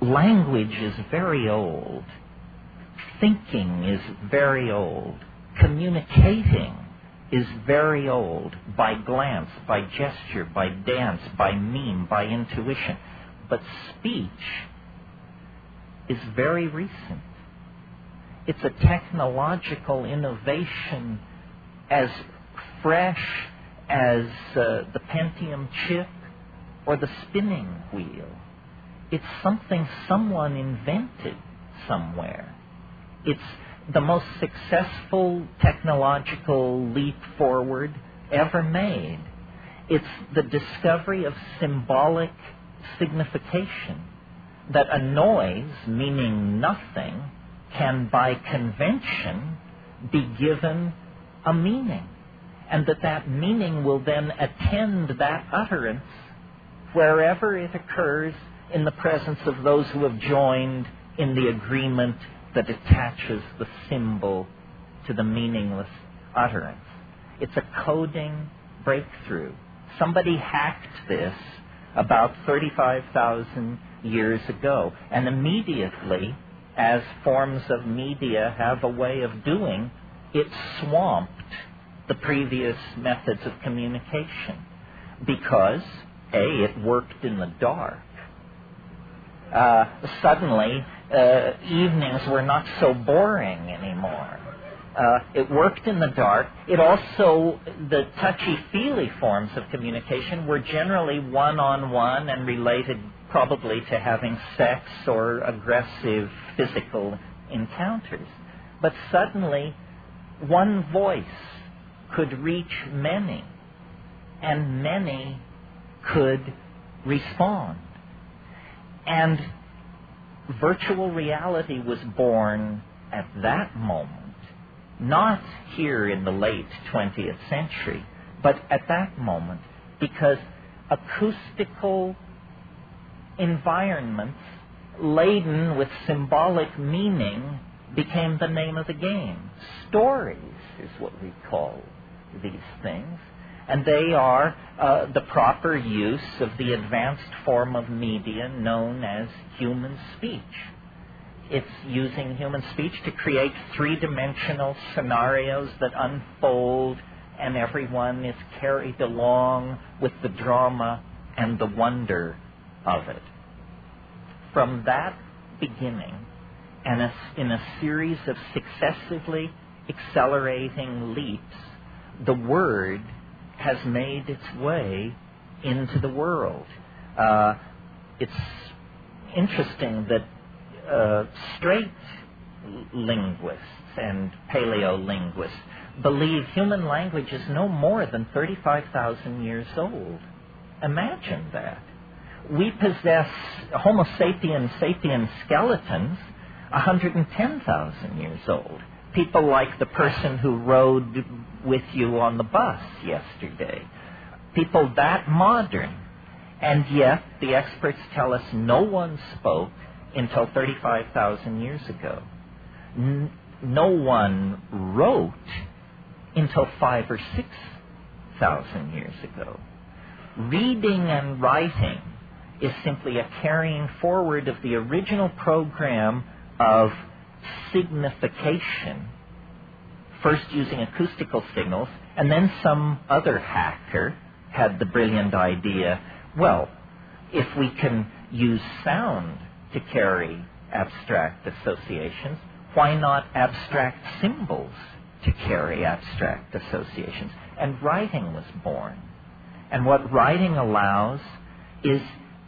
language is very old, thinking is very old, communicating is very old by glance, by gesture, by dance, by meme, by intuition. But speech is very recent. It's a technological innovation as fresh as uh, the Pentium chip or the spinning wheel. It's something someone invented somewhere. It's the most successful technological leap forward ever made. It's the discovery of symbolic signification that a noise, meaning nothing, can by convention be given a meaning. And that that meaning will then attend that utterance wherever it occurs in the presence of those who have joined in the agreement that attaches the symbol to the meaningless utterance. It's a coding breakthrough. Somebody hacked this about 35,000 years ago. And immediately, as forms of media have a way of doing, it swamped the previous methods of communication. Because, A, it worked in the dark. Uh, suddenly, uh, evenings were not so boring anymore. Uh, it worked in the dark. It also, the touchy feely forms of communication were generally one on one and related probably to having sex or aggressive physical encounters. But suddenly, one voice could reach many, and many could respond. And virtual reality was born at that moment not here in the late 20th century, but at that moment, because acoustical environments laden with symbolic meaning became the name of the game. Stories is what we call these things. And they are uh, the proper use of the advanced form of media known as human speech. It's using human speech to create three dimensional scenarios that unfold, and everyone is carried along with the drama and the wonder of it. From that beginning, and in a series of successively accelerating leaps, the Word has made its way into the world. Uh, it's interesting that uh, straight linguists and paleolinguists believe human language is no more than 35,000 years old. Imagine that. We possess Homo sapiens sapiens skeletons 110,000 years old. People like the person who rode with you on the bus yesterday. People that modern. And yet, the experts tell us no one spoke until 35,000 years ago. N- no one wrote until five or six thousand years ago. Reading and writing is simply a carrying forward of the original program of signification, first using acoustical signals, and then some other hacker had the brilliant idea well, if we can use sound to carry abstract associations, why not abstract symbols to carry abstract associations? And writing was born. And what writing allows is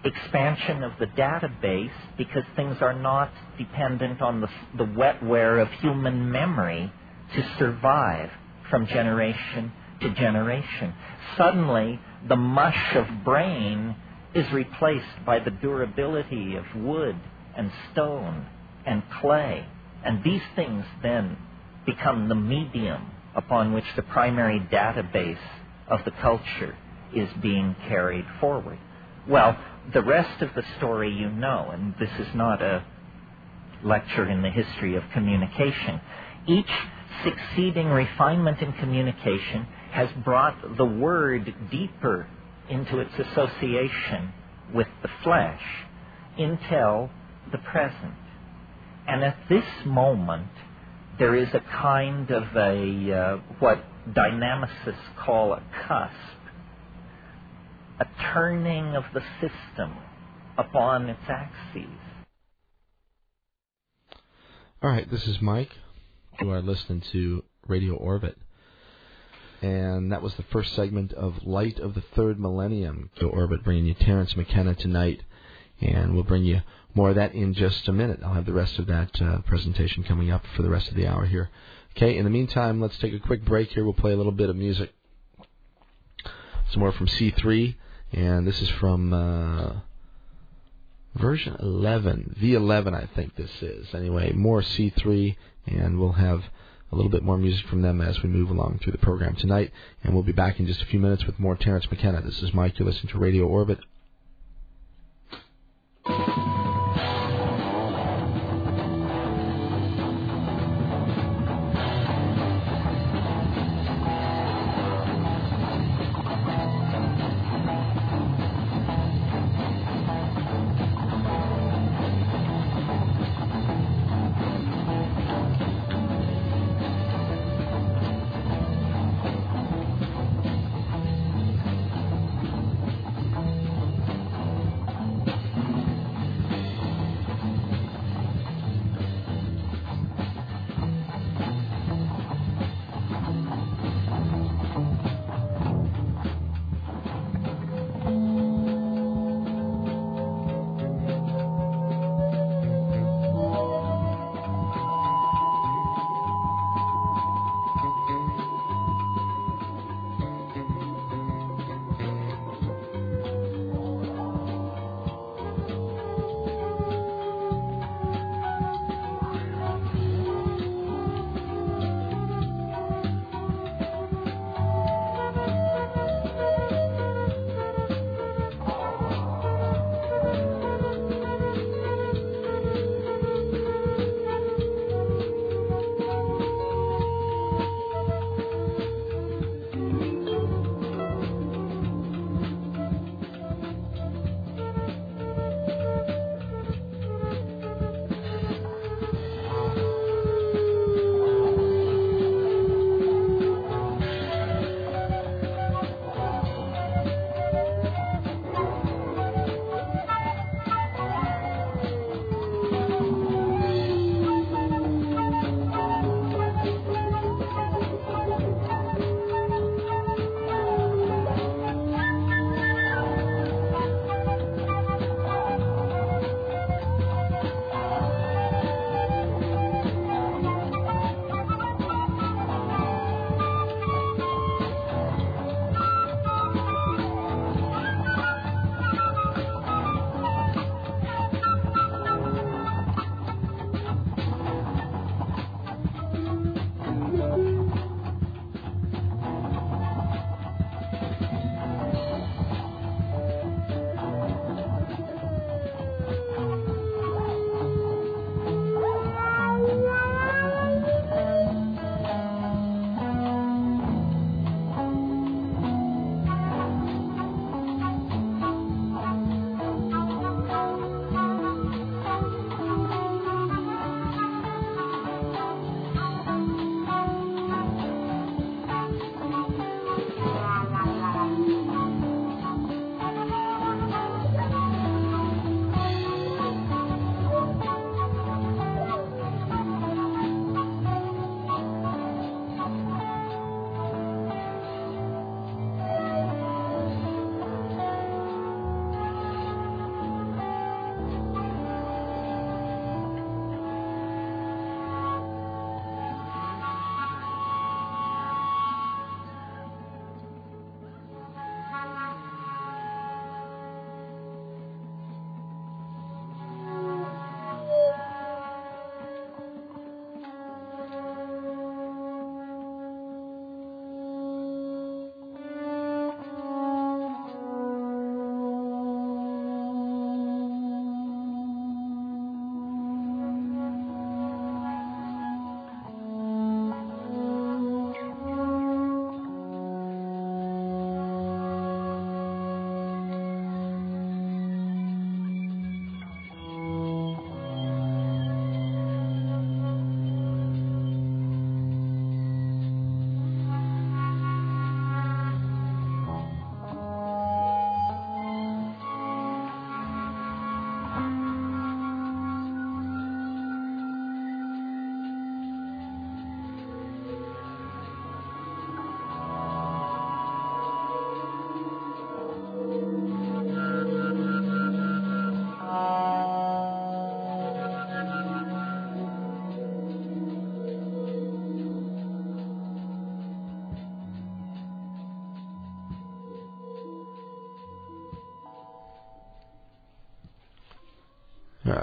expansion of the database because things are not dependent on the, the wetware of human memory to survive from generation to generation. Suddenly, the mush of brain is replaced by the durability of wood and stone and clay. And these things then become the medium upon which the primary database of the culture is being carried forward. Well, the rest of the story you know, and this is not a lecture in the history of communication. Each succeeding refinement in communication has brought the word deeper into its association with the flesh until the present. And at this moment, there is a kind of a, uh, what dynamicists call a cusp, a turning of the system upon its axes. All right, this is Mike. You are listening to Radio Orbit and that was the first segment of Light of the Third Millennium. Orbit bringing you Terence McKenna tonight And we'll bring you more of that in just a minute. I'll have the rest of that uh, presentation coming up for the rest of the hour here. Okay, in the meantime, let's take a quick break here. We'll play a little bit of music. Some more from C3, and this is from uh, version 11, V11, I think this is. Anyway, more C3, and we'll have a little bit more music from them as we move along through the program tonight. And we'll be back in just a few minutes with more Terence McKenna. This is Mike. You're listening to Radio Orbit.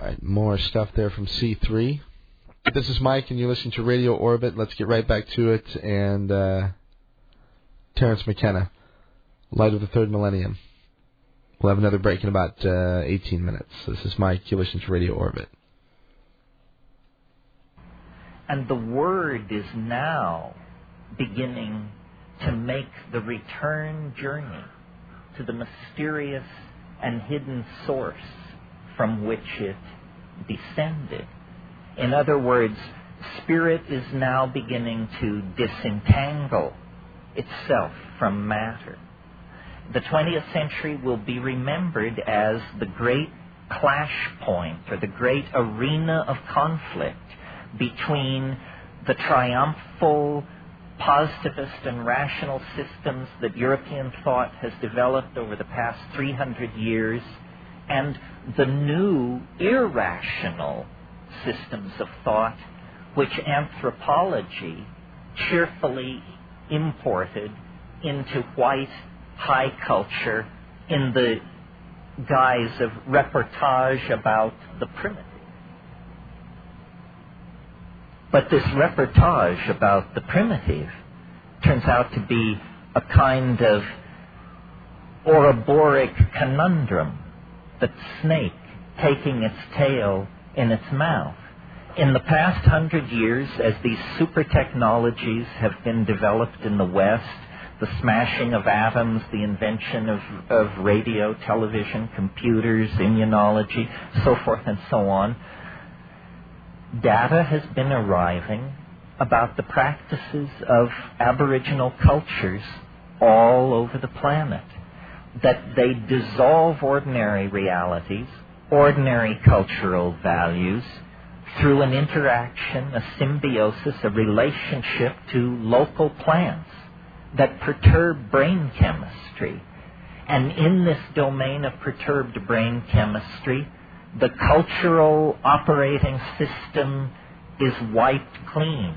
Right, more stuff there from C3. This is Mike, and you're listening to Radio Orbit. Let's get right back to it. And uh, Terence McKenna, Light of the Third Millennium. We'll have another break in about uh, 18 minutes. This is Mike. You're listening to Radio Orbit. And the Word is now beginning to make the return journey to the mysterious and hidden source from which it descended. In other words, spirit is now beginning to disentangle itself from matter. The 20th century will be remembered as the great clash point or the great arena of conflict between the triumphal positivist and rational systems that European thought has developed over the past 300 years and the new irrational systems of thought which anthropology cheerfully imported into white high culture in the guise of reportage about the primitive. But this reportage about the primitive turns out to be a kind of Ouroboros conundrum, the snake taking its tail in its mouth. In the past hundred years, as these super technologies have been developed in the West, the smashing of atoms, the invention of, of radio, television, computers, immunology, so forth and so on, data has been arriving about the practices of Aboriginal cultures all over the planet. That they dissolve ordinary realities, ordinary cultural values, through an interaction, a symbiosis, a relationship to local plants that perturb brain chemistry. And in this domain of perturbed brain chemistry, the cultural operating system is wiped clean.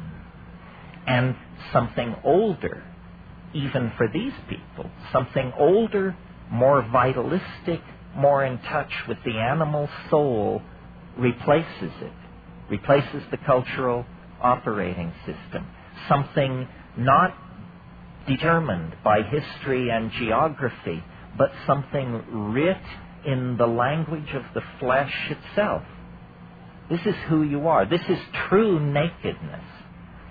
And something older, even for these people, something older, more vitalistic, more in touch with the animal soul, replaces it, replaces the cultural operating system. Something not determined by history and geography, but something writ in the language of the flesh itself. This is who you are. This is true nakedness.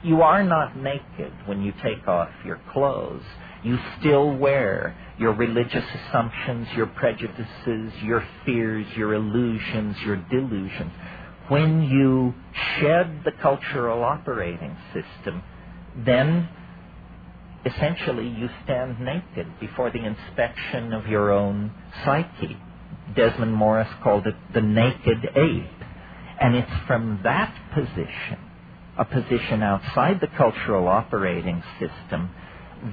You are not naked when you take off your clothes. You still wear your religious assumptions, your prejudices, your fears, your illusions, your delusions. When you shed the cultural operating system, then essentially you stand naked before the inspection of your own psyche. Desmond Morris called it the naked ape. And it's from that position, a position outside the cultural operating system,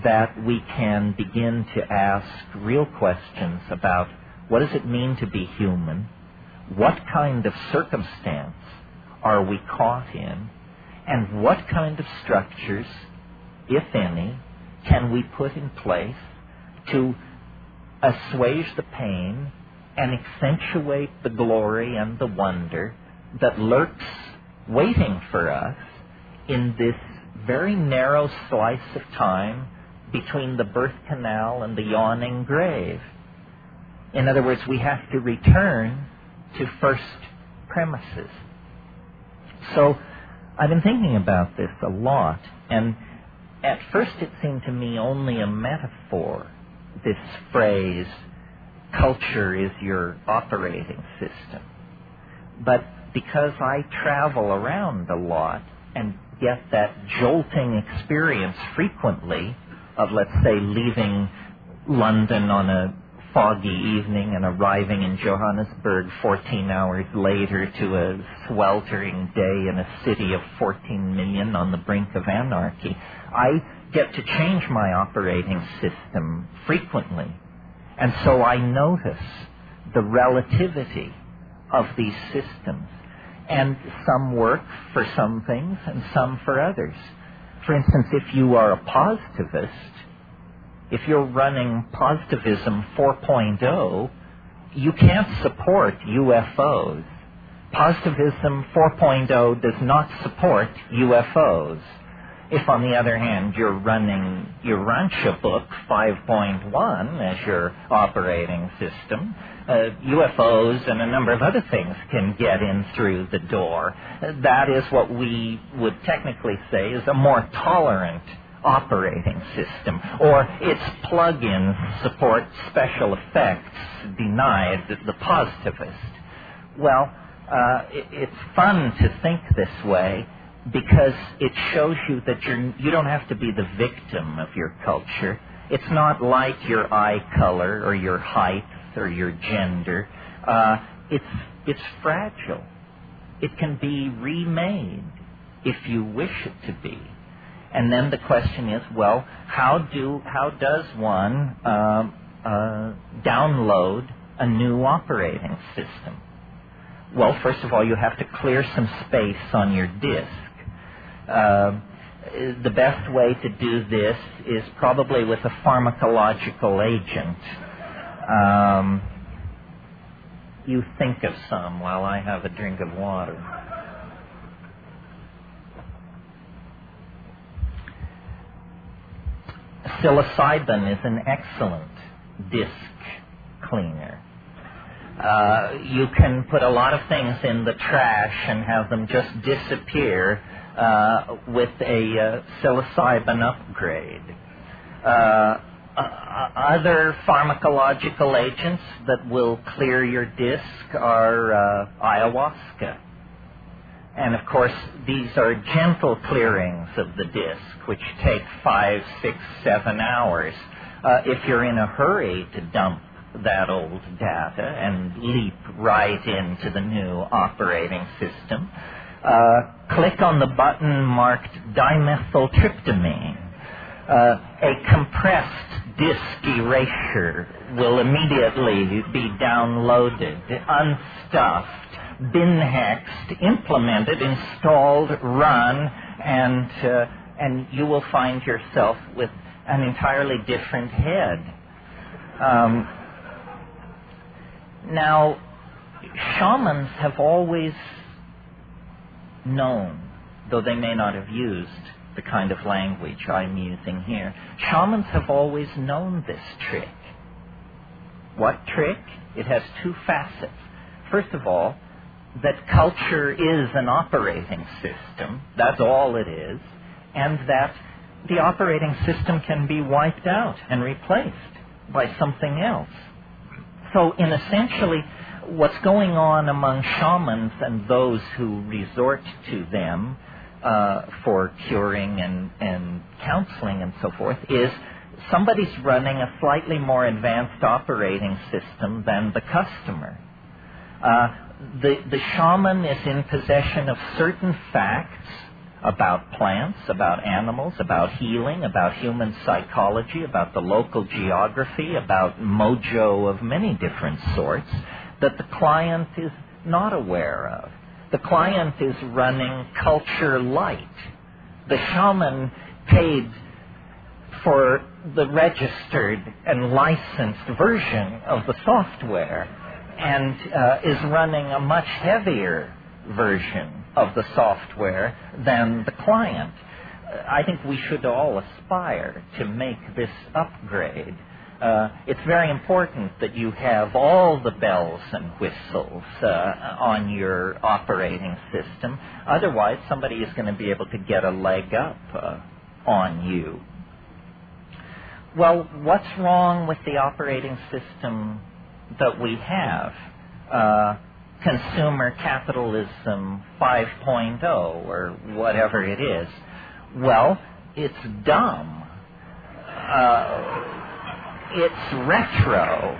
that we can begin to ask real questions about what does it mean to be human? What kind of circumstance are we caught in? And what kind of structures, if any, can we put in place to assuage the pain and accentuate the glory and the wonder that lurks waiting for us in this very narrow slice of time between the birth canal and the yawning grave. In other words, we have to return to first premises. So I've been thinking about this a lot, and at first it seemed to me only a metaphor, this phrase, culture is your operating system. But because I travel around a lot and get that jolting experience frequently of, let's say, leaving London on a foggy evening and arriving in Johannesburg 14 hours later to a sweltering day in a city of 14 million on the brink of anarchy. I get to change my operating system frequently. And so I notice the relativity of these systems. And some work for some things and some for others. For instance, if you are a positivist, if you're running positivism 4.0, you can't support UFOs Positivism 4.0 does not support UFOs. If, on the other hand, you're running Urantia Book 5.1 as your operating system, uh, UFOs and a number of other things can get in through the door. That is what we would technically say is a more tolerant operating system, or its plug-in support special effects denied the positivist. Well, uh, it, it's fun to think this way because it shows you that you're, you don't have to be the victim of your culture. It's not like your eye color or your height or your gender. Uh, it's, it's fragile. It can be remade if you wish it to be. And then the question is, well, how do how does one uh, uh, download a new operating system? Well, first of all, you have to clear some space on your disk. Uh, the best way to do this is probably with a pharmacological agent. Um, you think of some while I have a drink of water. Psilocybin is an excellent disk cleaner. Uh, you can put a lot of things in the trash and have them just disappear uh, with a uh, psilocybin upgrade. Uh, other pharmacological agents that will clear your disc are uh, ayahuasca. And of course, these are gentle clearings of the disc, which take five, six, seven hours. Uh, if you're in a hurry to dump that old data and leap right into the new operating system, uh, click on the button marked dimethyltryptamine. Uh, a compressed disk erasure will immediately be downloaded, unstuffed, bin hexed, implemented, installed, run, and uh, and you will find yourself with an entirely different head. Um, now, shamans have always known, though they may not have used the kind of language I'm using here, shamans have always known this trick. What trick? It has two facets. First of all, that culture is an operating system, that's all it is, and that the operating system can be wiped out and replaced by something else. So, in essentially, what's going on among shamans and those who resort to them uh, for curing and, and counseling and so forth is somebody's running a slightly more advanced operating system than the customer. Uh, the, the shaman is in possession of certain facts about plants, about animals, about healing, about human psychology, about the local geography, about mojo of many different sorts that the client is not aware of. The client is running culture light. The shaman paid for the registered and licensed version of the software and uh, is running a much heavier version of the software than the client. I think we should all aspire to make this upgrade. Uh, it's very important that you have all the bells and whistles uh, on your operating system. Otherwise, somebody is going to be able to get a leg up uh, on you. Well, what's wrong with the operating system that we have, uh, consumer capitalism 5.0 or whatever it is, well, it's dumb. It's retro.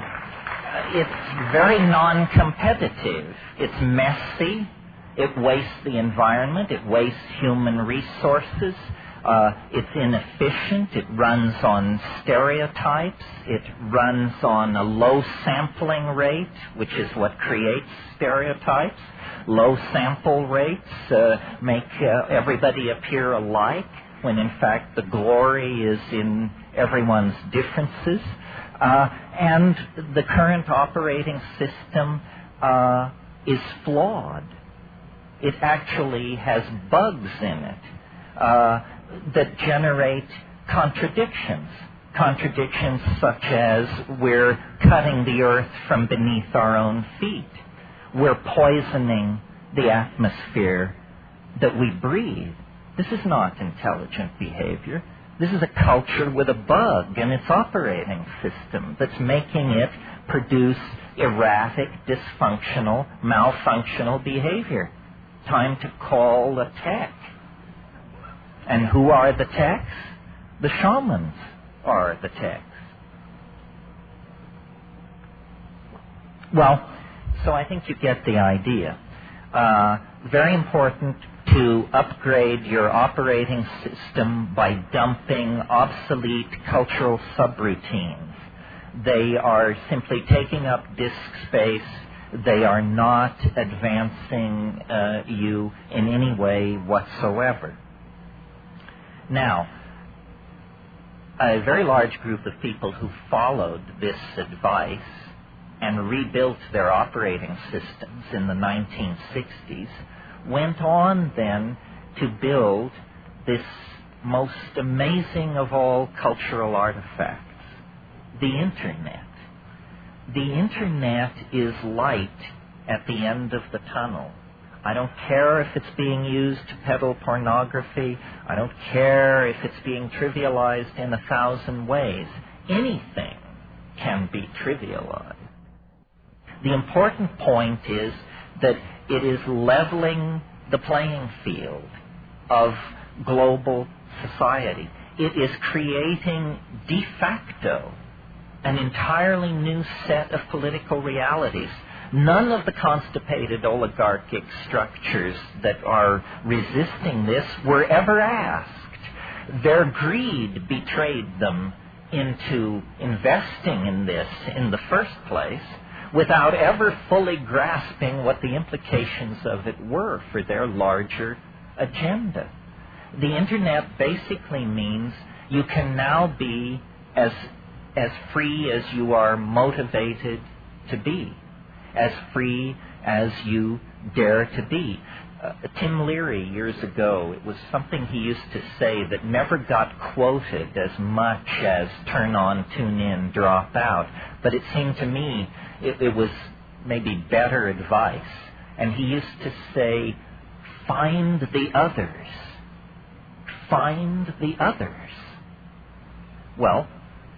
It's very non competitive. It's messy. It wastes the environment. It wastes human resources. Uh, it's inefficient. It runs on stereotypes. It runs on a low sampling rate, which is what creates stereotypes. Low sample rates uh, make uh, everybody appear alike, when in fact the glory is in everyone's differences. Uh, and the current operating system uh, is flawed It actually has bugs in it uh, that generate contradictions. Contradictions such as we're cutting the earth from beneath our own feet. We're poisoning the atmosphere that we breathe. This is not intelligent behavior. This is a culture with a bug in its operating system that's making it produce erratic, dysfunctional, malfunctional behavior. Time to call the tech. And who are the techs? The shamans are the techs. Well, so I think you get the idea. Uh, very important to upgrade your operating system by dumping obsolete cultural subroutines. They are simply taking up disk space. They are not advancing uh, you in any way whatsoever. Now, a very large group of people who followed this advice and rebuilt their operating systems in the 1960s went on then to build this most amazing of all cultural artifacts, the Internet. The Internet is light at the end of the tunnel. I don't care if it's being used to peddle pornography. I don't care if it's being trivialized in a thousand ways. Anything can be trivialized. The important point is that it is leveling the playing field of global society. It is creating de facto an entirely new set of political realities. None of the constipated oligarchic structures that are resisting this were ever asked. Their greed betrayed them into investing in this in the first place without ever fully grasping what the implications of it were for their larger agenda. The internet basically means you can now be as, as free as you are motivated to be, as free as you dare to be. Uh, Tim Leary years ago, it was something he used to say that never got quoted as much as turn on, tune in, drop out. But it seemed to me it, it was maybe better advice. And he used to say, find the others. Find the others. Well,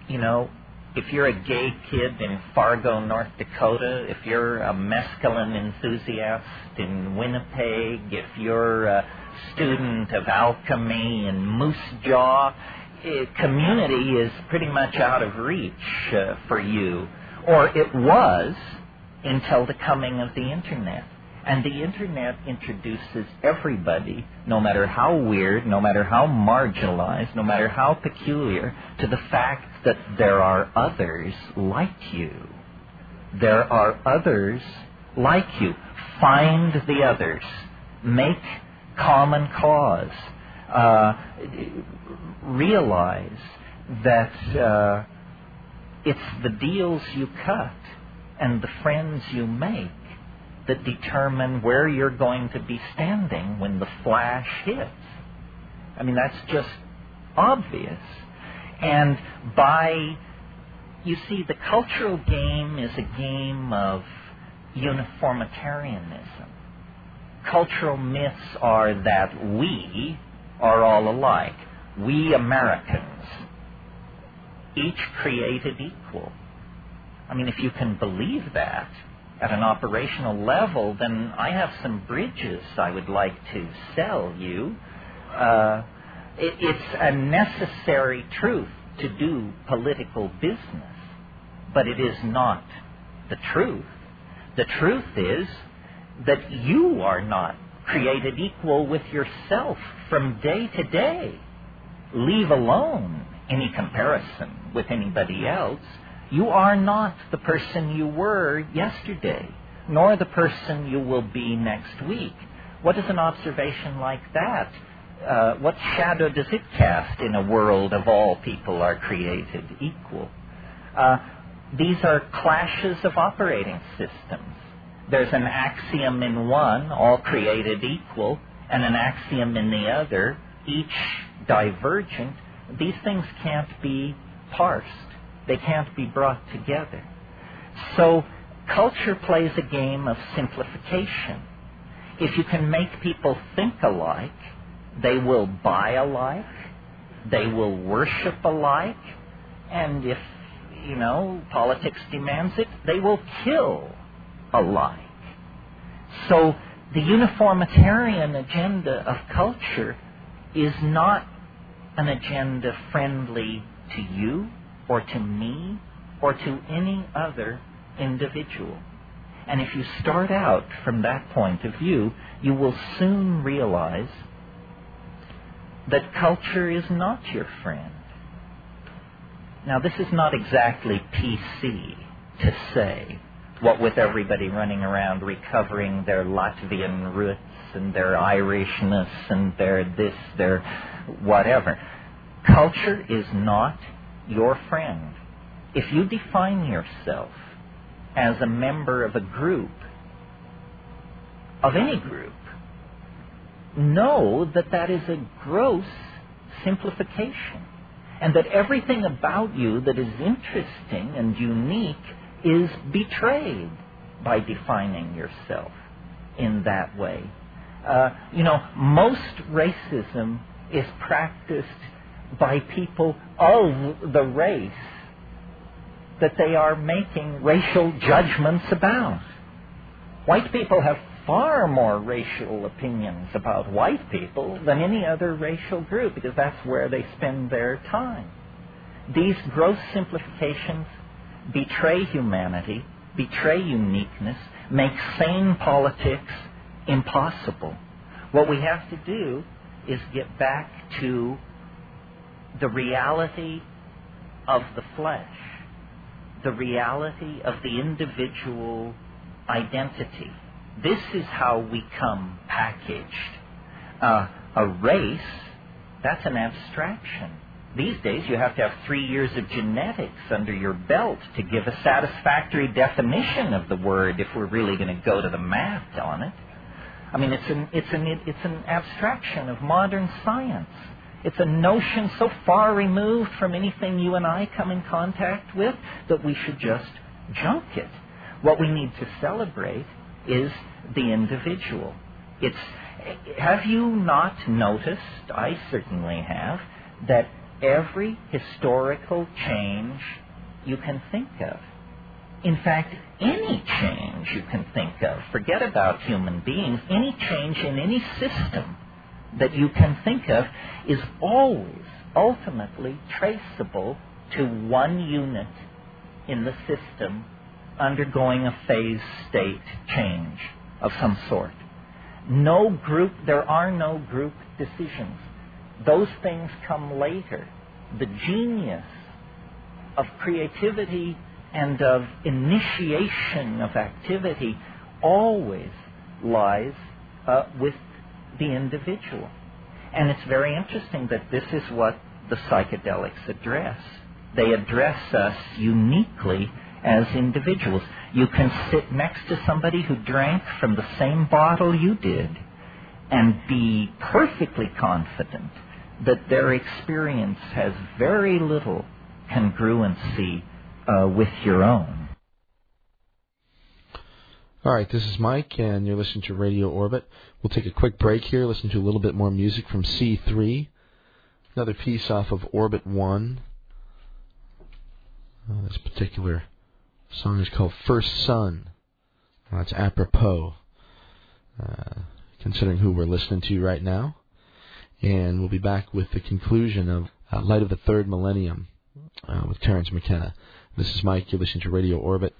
you know, if you're a gay kid in Fargo, North Dakota, if you're a mescaline enthusiast in Winnipeg, if you're a student of alchemy in Moose Jaw, eh, community is pretty much out of reach uh, for you or it was until the coming of the Internet. And the Internet introduces everybody, no matter how weird, no matter how marginalized, no matter how peculiar, to the fact that there are others like you. There are others like you. Find the others. Make common cause. Uh, realize that. Uh, it's the deals you cut and the friends you make that determine where you're going to be standing when the flash hits. I mean, that's just obvious. And by, you see, the cultural game is a game of uniformitarianism. Cultural myths are that we are all alike. We Americans each created equal. I mean, if you can believe that at an operational level, then I have some bridges I would like to sell you. Uh, it, it's a necessary truth to do political business, but it is not the truth. The truth is that you are not created equal with yourself from day to day, leave alone any comparison with anybody else, you are not the person you were yesterday, nor the person you will be next week. What is an observation like that? Uh, what shadow does it cast in a world of all people are created equal? Uh, these are clashes of operating systems. there's an axiom in one, all created equal, and an axiom in the other, each divergent, these things can't be parsed. They can't be brought together. So culture plays a game of simplification. If you can make people think alike, they will buy alike, they will worship alike, and if, you know, politics demands it, they will kill alike. So the uniformitarian agenda of culture is not an agenda friendly to you or to me or to any other individual. And if you start out from that point of view, you will soon realize that culture is not your friend. Now, this is not exactly PC to say, what with everybody running around recovering their Latvian roots and their Irishness and their this, their whatever. Culture is not your friend. If you define yourself as a member of a group, of any group, know that that is a gross simplification. And that everything about you that is interesting and unique is betrayed by defining yourself in that way. Uh, you know, most racism is practiced by people of the race that they are making racial judgments about. White people have far more racial opinions about white people than any other racial group because that's where they spend their time. These gross simplifications betray humanity, betray uniqueness, make sane politics impossible. What we have to do is get back to the reality of the flesh, the reality of the individual identity. This is how we come packaged. Uh, a race, that's an abstraction. These days, you have to have three years of genetics under your belt to give a satisfactory definition of the word if we're really going to go to the math on it. I mean, it's an, it's, an, it's an abstraction of modern science. It's a notion so far removed from anything you and I come in contact with that we should just junk it. What we need to celebrate is the individual. It's, have you not noticed, I certainly have, that every historical change you can think of. In fact, any change you can think of, forget about human beings, any change in any system that you can think of is always ultimately traceable to one unit in the system undergoing a phase state change of some sort. No group, there are no group decisions. Those things come later. The genius of creativity and of initiation of activity always lies uh, with the individual. And it's very interesting that this is what the psychedelics address. They address us uniquely as individuals. You can sit next to somebody who drank from the same bottle you did and be perfectly confident that their experience has very little congruency uh, with your own. All right, this is Mike, and you're listening to Radio Orbit. We'll take a quick break here, listen to a little bit more music from C3, another piece off of Orbit 1. Uh, this particular song is called First Sun. That's apropos, uh, considering who we're listening to right now and we'll be back with the conclusion of uh, Light of the Third Millennium uh, with Terence McKenna. This is Mike. You're listening to Radio Orbit.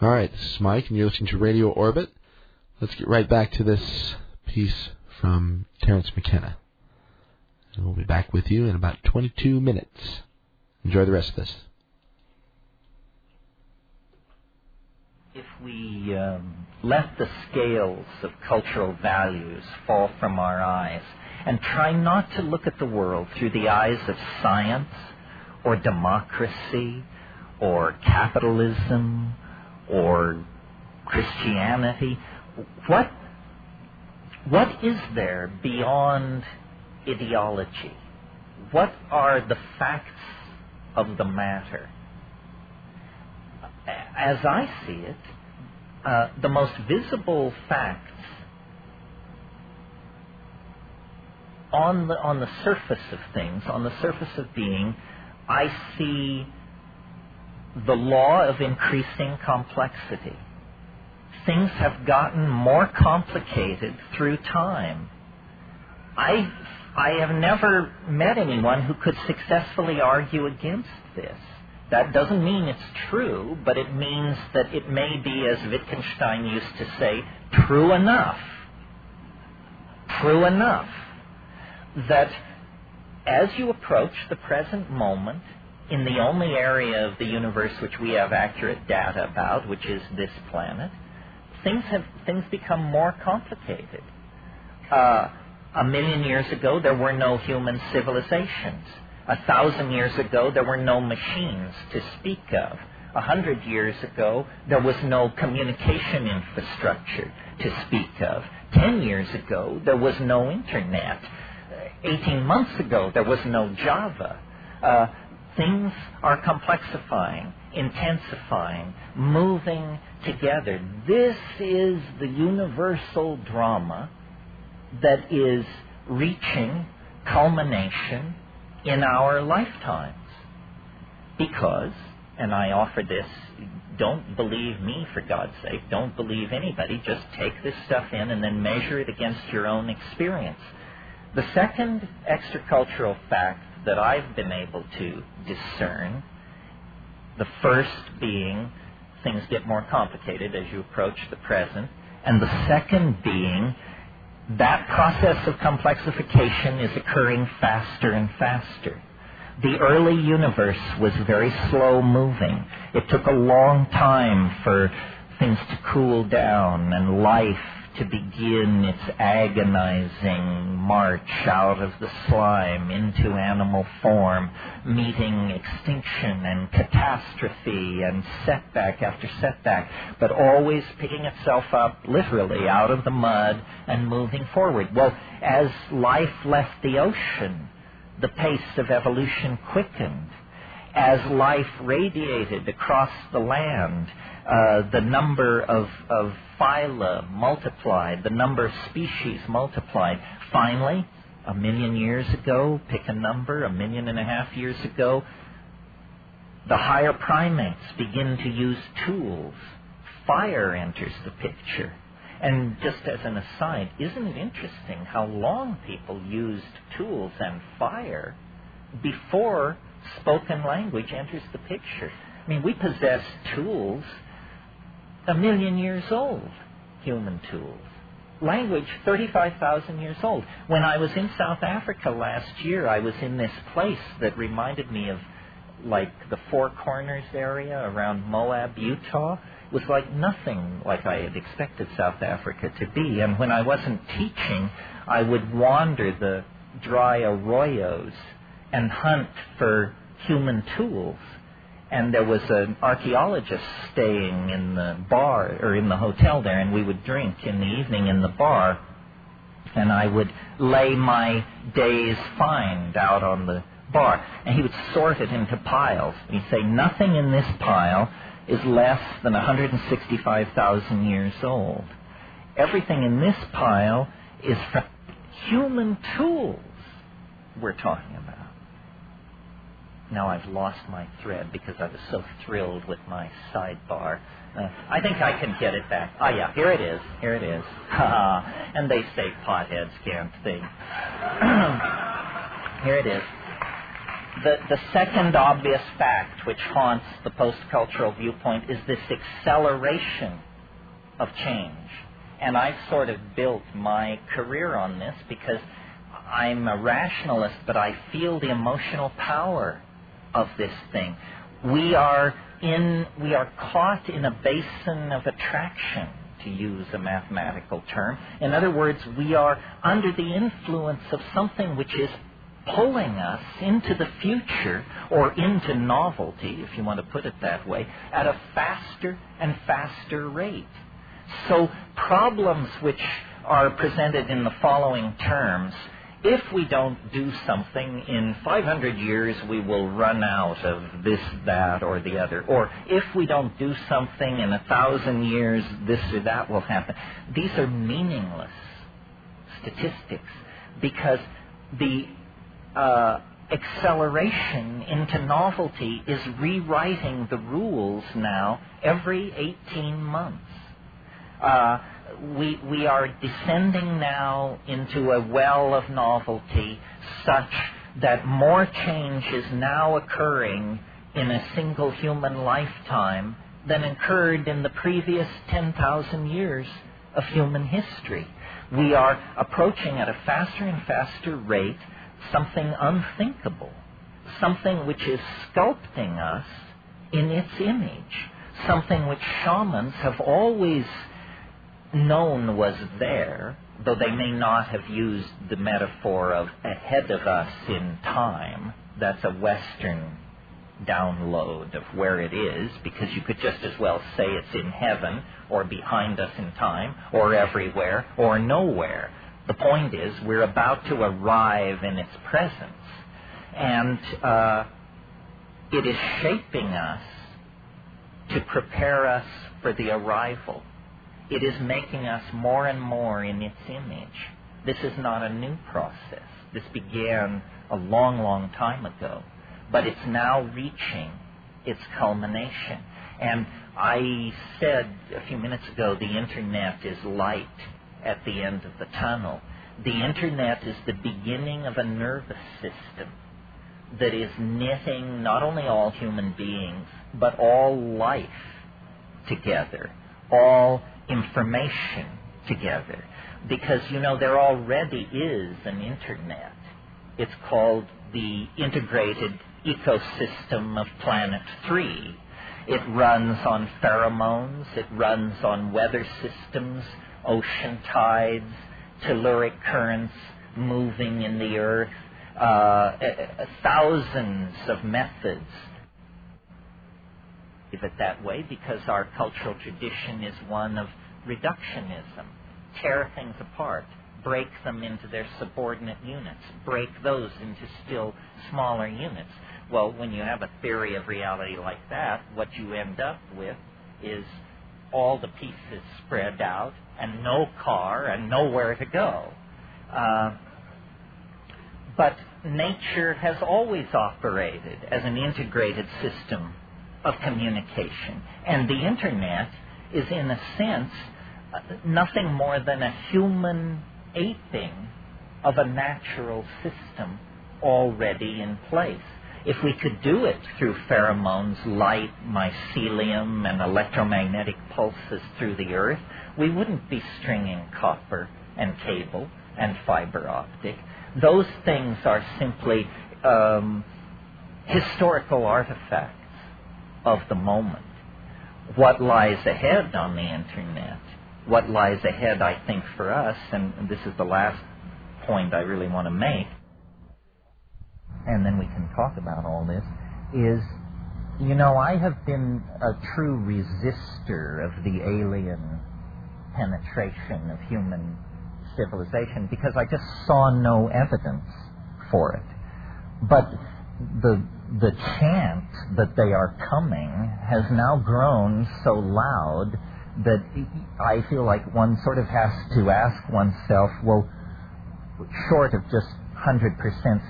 All right, this is Mike, and you're listening to Radio Orbit. Let's get right back to this piece from Terence McKenna. And we'll be back with you in about 22 minutes. Enjoy the rest of this. If we um, let the scales of cultural values fall from our eyes and try not to look at the world through the eyes of science or democracy or capitalism or Christianity. What, what is there beyond ideology? What are the facts of the matter? As I see it, uh, the most visible facts on the on the surface of things, on the surface of being, I see the law of increasing complexity. Things have gotten more complicated through time. I, I have never met anyone who could successfully argue against this. That doesn't mean it's true, but it means that it may be, as Wittgenstein used to say, true enough. True enough. That as you approach the present moment, in the only area of the universe which we have accurate data about, which is this planet, things have things become more complicated. Uh, a million years ago, there were no human civilizations. A thousand years ago, there were no machines to speak of. A hundred years ago, there was no communication infrastructure to speak of. Ten years ago, there was no internet. Eighteen months ago, there was no Java. Uh, things are complexifying, intensifying, moving together. This is the universal drama that is reaching culmination in our lifetimes. Because, and I offer this, don't believe me for God's sake, don't believe anybody, just take this stuff in and then measure it against your own experience. The second extracultural fact that I've been able to discern, the first being things get more complicated as you approach the present, and the second being that process of complexification is occurring faster and faster. The early universe was very slow moving. It took a long time for things to cool down and life to begin its agonizing march out of the slime into animal form, meeting extinction and catastrophe and setback after setback, but always picking itself up literally out of the mud and moving forward. Well, as life left the ocean, the pace of evolution quickened. As life radiated across the land, uh, the number of, of phyla multiplied, the number of species multiplied. Finally, a million years ago, pick a number, a million and a half years ago, the higher primates begin to use tools. Fire enters the picture. And just as an aside, isn't it interesting how long people used tools and fire before spoken language enters the picture? I mean, we possess tools a million years old, human tools. Language, 35,000 years old. When I was in South Africa last year, I was in this place that reminded me of like the Four Corners area around Moab, Utah It was like nothing like I had expected South Africa to be. And when I wasn't teaching, I would wander the dry arroyos and hunt for human tools. And there was an archaeologist staying in the bar or in the hotel there, and we would drink in the evening in the bar. And I would lay my day's find out on the bar, and he would sort it into piles. and He'd say, Nothing in this pile is less than 165,000 years old. Everything in this pile is from human tools we're talking about. Now I've lost my thread because I was so thrilled with my sidebar. Uh, I think I can get it back. Ah, yeah, here it is. Here it is. and they say potheads can't think. here it is the, the second obvious fact which haunts the post cultural viewpoint is this acceleration of change. And I've sort of built my career on this because I'm a rationalist, but I feel the emotional power of this thing. We are in we are caught in a basin of attraction to use a mathematical term. In other words, we are under the influence of something which is pulling us into the future or into novelty, if you want to put it that way, at a faster and faster rate. So problems which are presented in the following terms if we don't do something in 500 years, we will run out of this, that, or the other. Or if we don't do something in a thousand years, this or that will happen. These are meaningless statistics because the uh, acceleration into novelty is rewriting the rules now every 18 months. Uh, we, we are descending now into a well of novelty such that more change is now occurring in a single human lifetime than occurred in the previous 10,000 years of human history. We are approaching at a faster and faster rate something unthinkable, something which is sculpting us in its image, something which shamans have always known was there, though they may not have used the metaphor of ahead of us in time. That's a Western download of where it is, because you could just as well say it's in heaven, or behind us in time, or everywhere, or nowhere. The point is, we're about to arrive in its presence. And uh, it is shaping us to prepare us for the arrival. It is making us more and more in its image. This is not a new process. This began a long, long time ago, but it's now reaching its culmination. And I said a few minutes ago the internet is light at the end of the tunnel. The internet is the beginning of a nervous system that is knitting not only all human beings, but all life together, all information together. Because, you know, there already is an internet. It's called the Integrated Ecosystem of Planet 3. It runs on pheromones, it runs on weather systems, ocean tides, telluric currents moving in the earth, uh, thousands of methods. It that way because our cultural tradition is one of reductionism. Tear things apart, break them into their subordinate units, break those into still smaller units. Well, when you have a theory of reality like that, what you end up with is all the pieces spread out and no car and nowhere to go. Uh, but nature has always operated as an integrated system of communication. And the internet is, in a sense, nothing more than a human aping of a natural system already in place. If we could do it through pheromones, light, mycelium, and electromagnetic pulses through the earth, we wouldn't be stringing copper and cable and fiber optic. Those things are simply um, historical artifacts of the moment. What lies ahead on the internet, what lies ahead, I think, for us, and this is the last point I really want to make, and then we can talk about all this, is you know, I have been a true resistor of the alien penetration of human civilization because I just saw no evidence for it. But the the chant that they are coming has now grown so loud that I feel like one sort of has to ask oneself, well, short of just 100%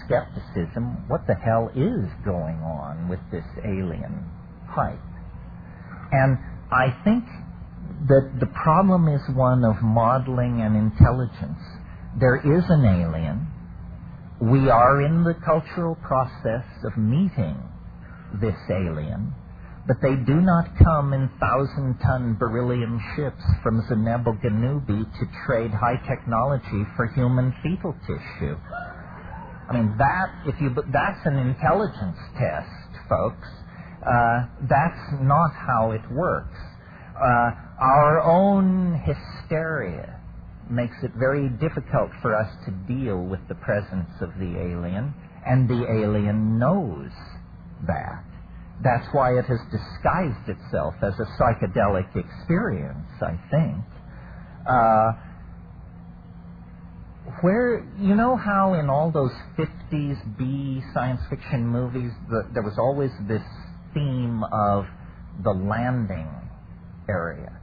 skepticism, what the hell is going on with this alien hype? And I think that the problem is one of modeling and intelligence. There is an alien. We are in the cultural process of meeting this alien, but they do not come in thousand ton beryllium ships from Zeneb Ganubi to trade high technology for human fetal tissue. I mean, that, if you, that's an intelligence test, folks. Uh, that's not how it works. Uh, our own hysteria makes it very difficult for us to deal with the presence of the alien, and the alien knows that. That's why it has disguised itself as a psychedelic experience, I think. Uh, where you know how in all those 50s B science fiction movies the, there was always this theme of the landing area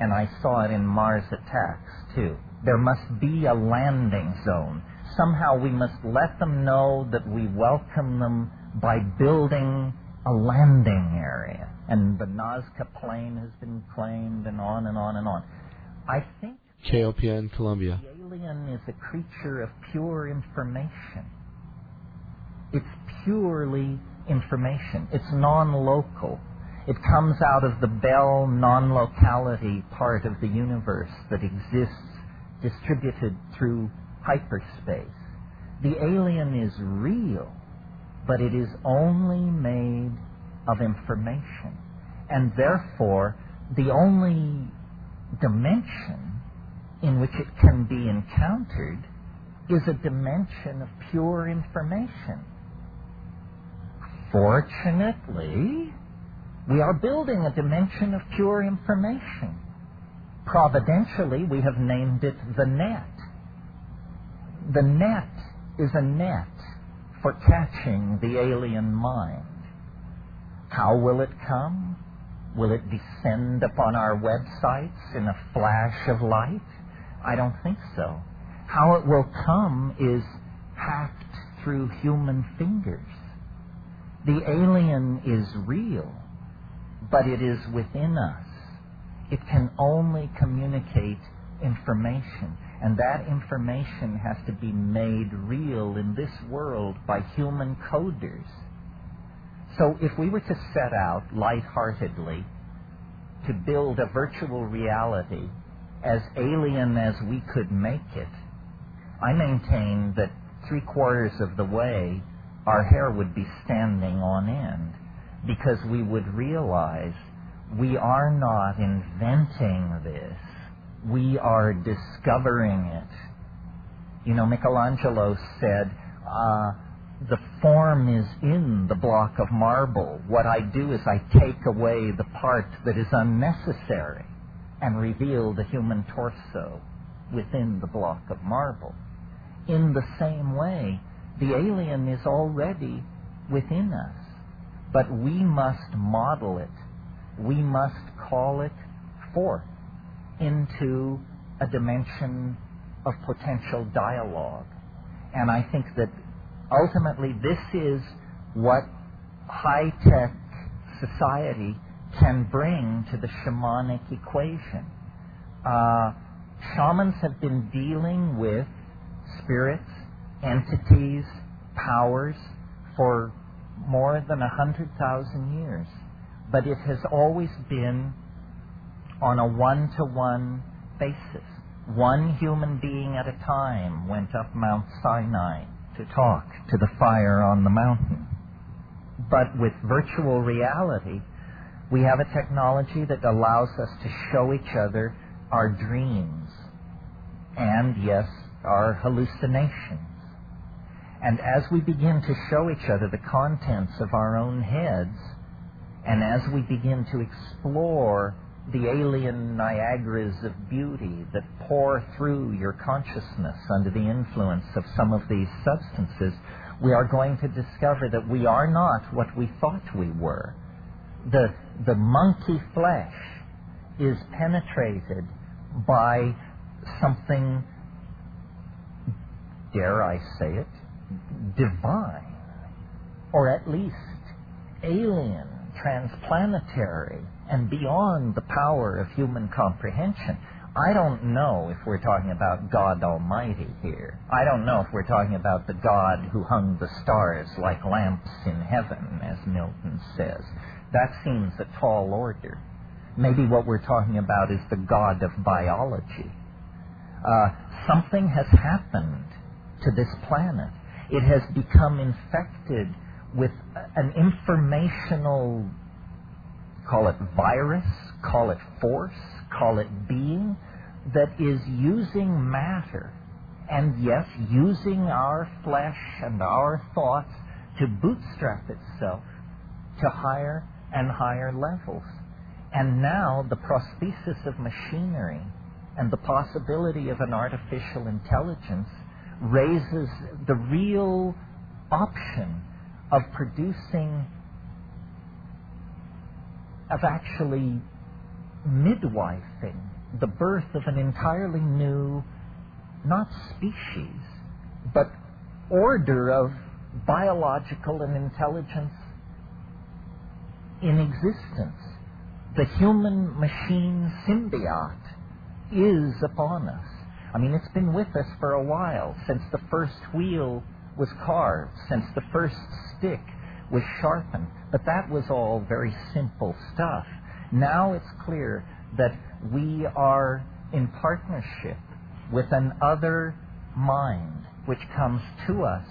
and I saw it in Mars Attacks too. There must be a landing zone. Somehow we must let them know that we welcome them by building a landing area. And the Nazca plain has been claimed, and on and on and on. I think KOPN Columbia. The alien is a creature of pure information. It's purely information. It's non-local. It comes out of the Bell non locality part of the universe that exists distributed through hyperspace. The alien is real, but it is only made of information. And therefore, the only dimension in which it can be encountered is a dimension of pure information. Fortunately, we are building a dimension of pure information. Providentially, we have named it the net. The net is a net for catching the alien mind. How will it come? Will it descend upon our websites in a flash of light? I don't think so. How it will come is hacked through human fingers. The alien is real, but it is within us. It can only communicate information, and that information has to be made real in this world by human coders. So if we were to set out lightheartedly to build a virtual reality as alien as we could make it, I maintain that three quarters of the way our hair would be standing on end because we would realize we are not inventing this. We are discovering it. You know, Michelangelo said, uh, the form is in the block of marble. What I do is I take away the part that is unnecessary and reveal the human torso within the block of marble. In the same way, the alien is already within us, but we must model it. We must call it forth into a dimension of potential dialogue. And I think that ultimately this is what high tech society can bring to the shamanic equation. Uh, shamans have been dealing with spirits, entities, powers for more than a hundred thousand years. But it has always been on a one to one basis. One human being at a time went up Mount Sinai to talk to the fire on the mountain. But with virtual reality, we have a technology that allows us to show each other our dreams and, yes, our hallucinations. And as we begin to show each other the contents of our own heads, and as we begin to explore the alien Niagaras of beauty that pour through your consciousness under the influence of some of these substances, we are going to discover that we are not what we thought we were. The, the monkey flesh is penetrated by something, dare I say it, divine, or at least alien, transplanetary, and beyond the power of human comprehension. I don't know if we're talking about God Almighty here. I don't know if we're talking about the God who hung the stars like lamps in heaven, as Milton says. That seems a tall order. Maybe what we're talking about is the God of biology. Uh, something has happened to this planet. It has become infected with an informational call it virus, call it force, call it being, that is using matter and yes, using our flesh and our thoughts to bootstrap itself to higher and higher levels. And now the prosthesis of machinery and the possibility of an artificial intelligence raises the real option of producing of actually midwifing the birth of an entirely new, not species, but order of biological and intelligence in existence. The human machine symbiote is upon us. I mean, it's been with us for a while, since the first wheel was carved, since the first stick was sharpened. But that was all very simple stuff. Now it's clear that we are in partnership with an other mind which comes to us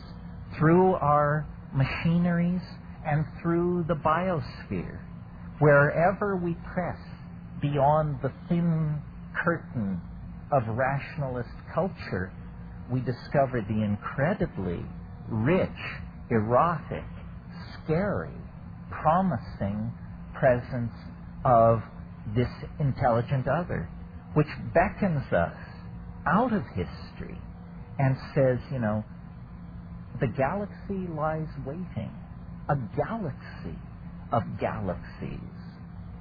through our machineries and through the biosphere. Wherever we press beyond the thin curtain of rationalist culture, we discover the incredibly rich, erotic, scary, promising presence of this intelligent other, which beckons us out of history and says, you know, the galaxy lies waiting. A galaxy of galaxies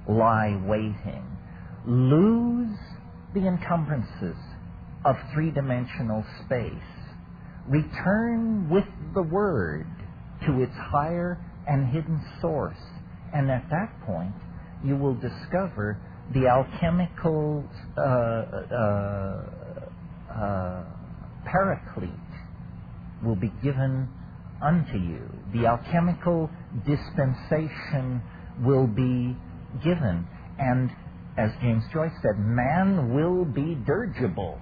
lie waiting. Lose the encumbrances of three dimensional space. Return with the word to its higher and hidden source. And at that point, you will discover the alchemical uh, uh, uh, paraclete will be given unto you. The alchemical dispensation will be given. And as James Joyce said, man will be dirigible.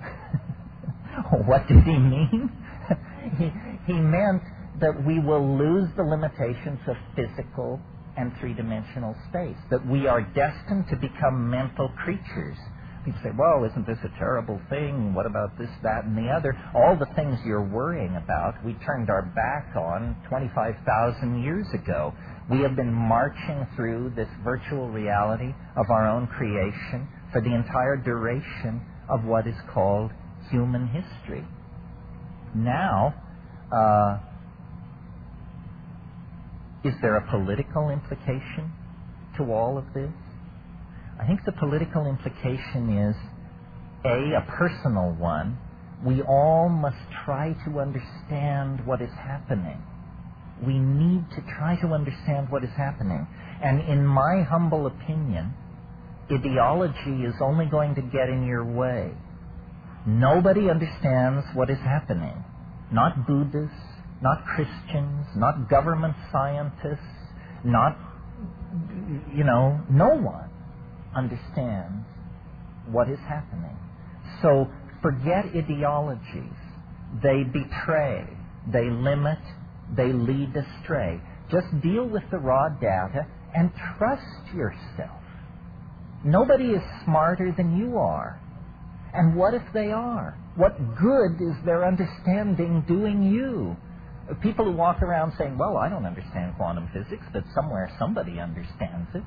what did he mean? he, he meant that we will lose the limitations of physical and three dimensional space, that we are destined to become mental creatures. People say, well, isn't this a terrible thing? What about this, that, and the other? All the things you're worrying about, we turned our back on 25,000 years ago. We have been marching through this virtual reality of our own creation for the entire duration of what is called human history. Now, uh, is there a political implication to all of this? I think the political implication is A, a personal one. We all must try to understand what is happening. We need to try to understand what is happening. And in my humble opinion, ideology is only going to get in your way. Nobody understands what is happening. Not Buddhists, not Christians, not government scientists, not, you know, no one understands what is happening. So forget ideologies. They betray, they limit, they lead astray. Just deal with the raw data and trust yourself. Nobody is smarter than you are. And what if they are? What good is their understanding doing you? People who walk around saying, well, I don't understand quantum physics, but somewhere somebody understands it.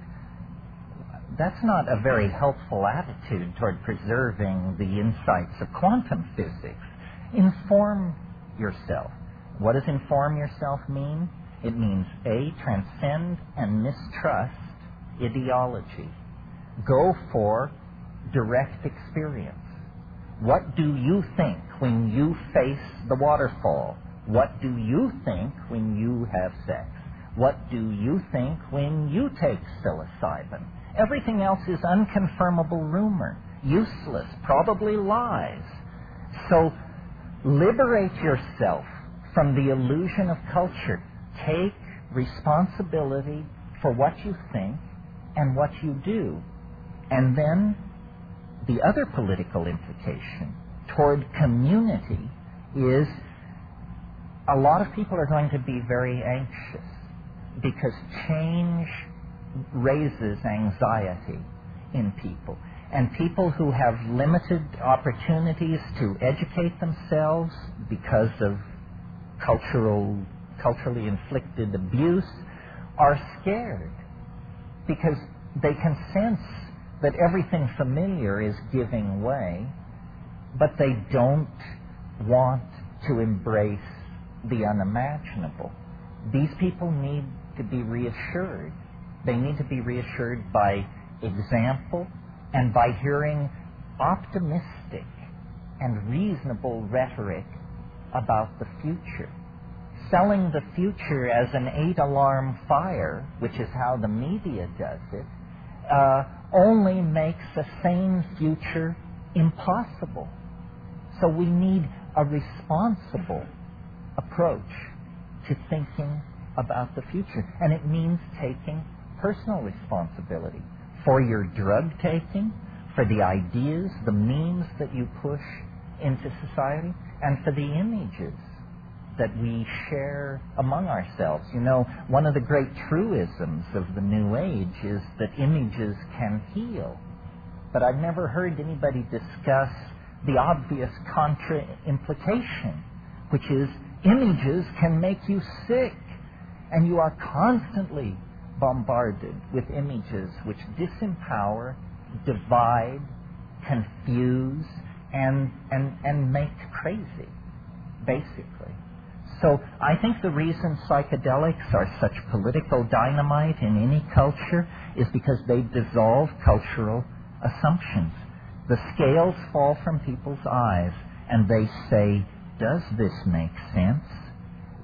That's not a very helpful attitude toward preserving the insights of quantum physics. Inform yourself. What does inform yourself mean? It means A, transcend and mistrust ideology. Go for direct experience. What do you think when you face the waterfall? What do you think when you have sex? What do you think when you take psilocybin? Everything else is unconfirmable rumor, useless, probably lies. So liberate yourself from the illusion of culture. Take responsibility for what you think and what you do. And then the other political implication toward community is a lot of people are going to be very anxious because change raises anxiety in people. And people who have limited opportunities to educate themselves because of cultural, culturally inflicted abuse are scared because they can sense that everything familiar is giving way, but they don't want to embrace the unimaginable. These people need to be reassured. They need to be reassured by example and by hearing optimistic and reasonable rhetoric about the future. Selling the future as an eight alarm fire, which is how the media does it, uh, only makes a sane future impossible. So we need a responsible approach to thinking about the future. And it means taking personal responsibility for your drug taking, for the ideas, the memes that you push into society, and for the images that we share among ourselves. You know, one of the great truisms of the New Age is that images can heal. But I've never heard anybody discuss the obvious contra implication, which is images can make you sick. And you are constantly bombarded with images which disempower, divide, confuse, and, and, and make crazy, basically. So I think the reason psychedelics are such political dynamite in any culture is because they dissolve cultural assumptions. The scales fall from people's eyes and they say does this make sense?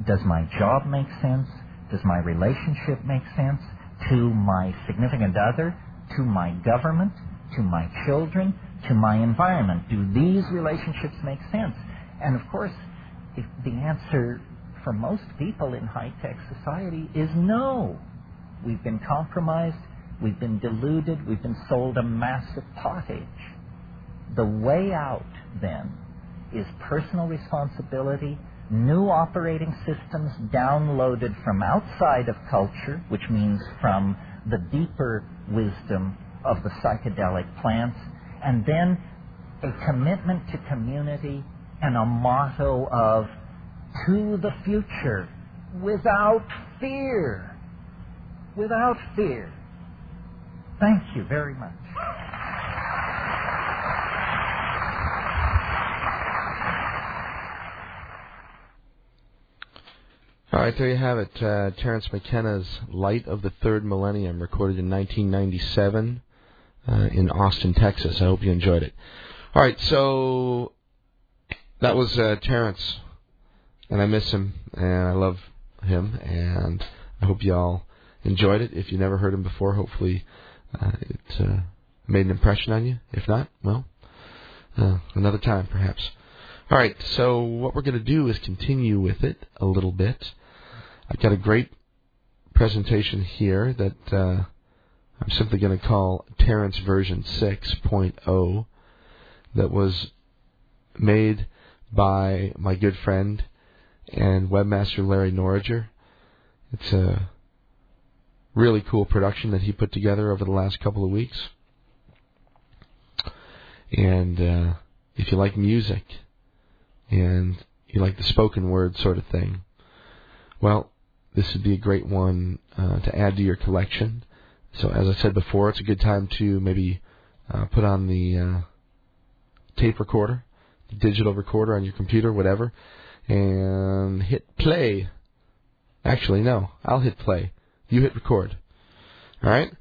Does my job make sense? Does my relationship make sense? To my significant other? To my government? To my children? To my environment? Do these relationships make sense? And of course, if the answer for most people in high tech society is no. We've been compromised, we've been deluded, we've been sold a massive pottage. The way out, then, is personal responsibility, new operating systems downloaded from outside of culture, which means from the deeper wisdom of the psychedelic plants, and then a commitment to community and a motto of to the future without fear. Without fear. Thank you very much. All right, there you have it. Uh, Terence McKenna's Light of the Third Millennium, recorded in 1997 uh, in Austin, Texas. I hope you enjoyed it. All right, so that was uh, Terence, and I miss him, and I love him, and I hope y'all enjoyed it. If you never heard him before, hopefully uh, it uh, made an impression on you. If not, well, uh, another time perhaps. All right, so what we're going to do is continue with it a little bit. I've got a great presentation here that uh, I'm simply going to call Terence version 6.0 that was made by my good friend and webmaster Larry Norriger. It's a really cool production that he put together over the last couple of weeks. And uh, if you like music and you like the spoken word sort of thing, well, this would be a great one uh, to add to your collection. So, as I said before, it's a good time to maybe uh, put on the uh, tape recorder, the digital recorder on your computer, whatever, and hit play. Actually, no, I'll hit play. You hit record. All right?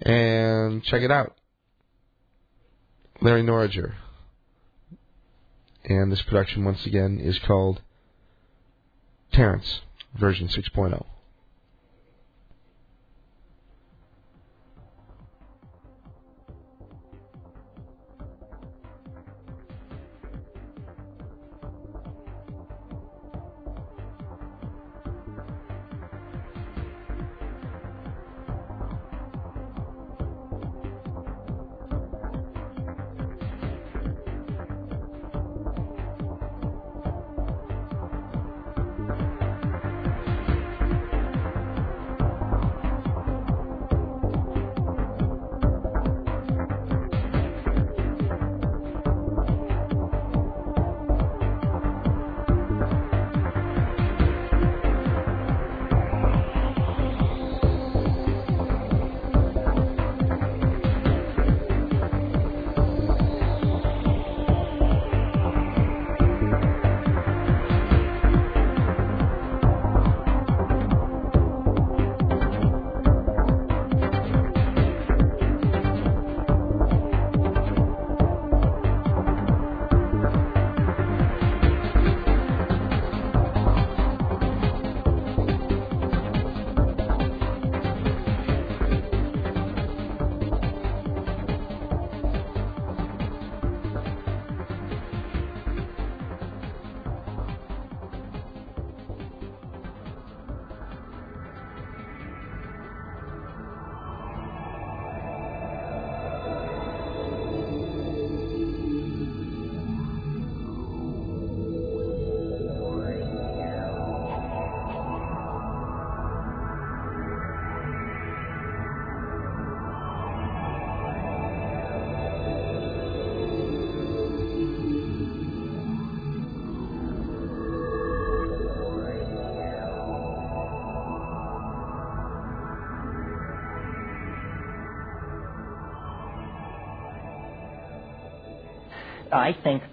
And check it out. Larry Norriger. And this production, once again, is called Terence version 6.0.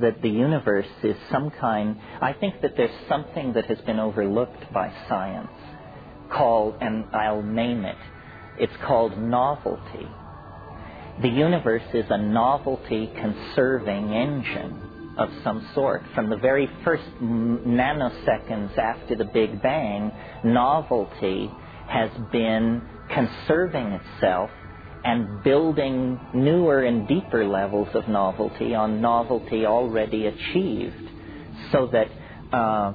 that the universe is some kind, I think that there's something that has been overlooked by science called, and I'll name it, it's called novelty. The universe is a novelty conserving engine. of some sort. From the very first nanoseconds after the Big Bang, novelty has been conserving itself and building newer and deeper levels of novelty on novelty already achieved. So that, uh,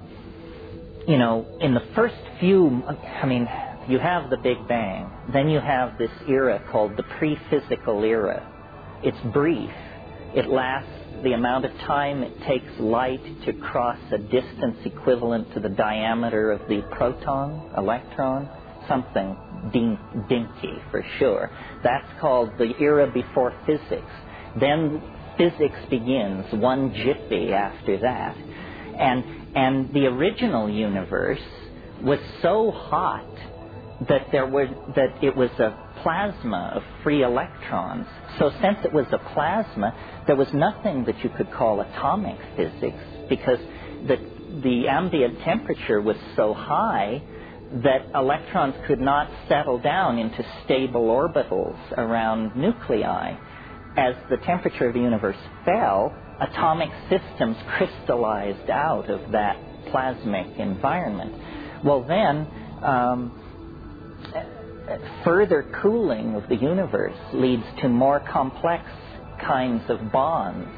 you know, in the first few, I mean, you have the Big Bang, then you have this era called the pre physical era. It's brief, it lasts the amount of time it takes light to cross a distance equivalent to the diameter of the proton, electron, something dinky for sure. That's called the era before physics. Then physics begins, one jiffy after that. And, and the original universe was so hot that there were that it was a plasma of free electrons. So since it was a plasma, there was nothing that you could call atomic physics because the the ambient temperature was so high that electrons could not settle down into stable orbitals around nuclei. As the temperature of the universe fell, atomic systems crystallized out of that plasmic environment. Well, then, um, further cooling of the universe leads to more complex kinds of bonds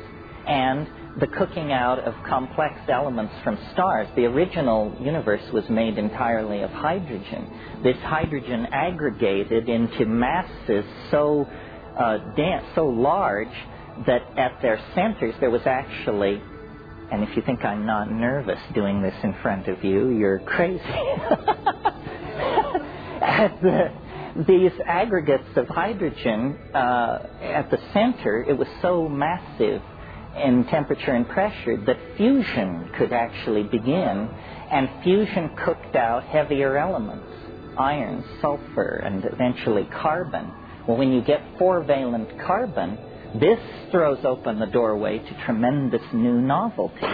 and the cooking out of complex elements from stars. The original universe was made entirely of hydrogen. This hydrogen aggregated into masses so uh, dense, so large that at their centers there was actually and if you think I'm not nervous doing this in front of you, you're crazy. at the, these aggregates of hydrogen uh, at the center, it was so massive in temperature and pressure that fusion could actually begin, and fusion cooked out heavier elements iron, sulfur, and eventually carbon. Well, when you get four valent carbon, this throws open the doorway to tremendous new novelty.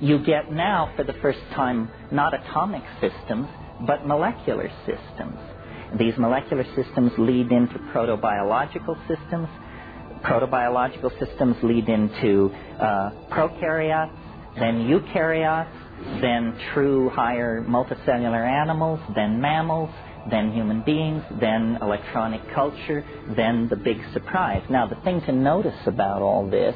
You get now, for the first time, not atomic systems, but molecular systems. These molecular systems lead into protobiological systems. Protobiological systems lead into uh, prokaryotes, then eukaryotes, then true higher multicellular animals, then mammals, then human beings, then electronic culture, then the big surprise. Now, the thing to notice about all this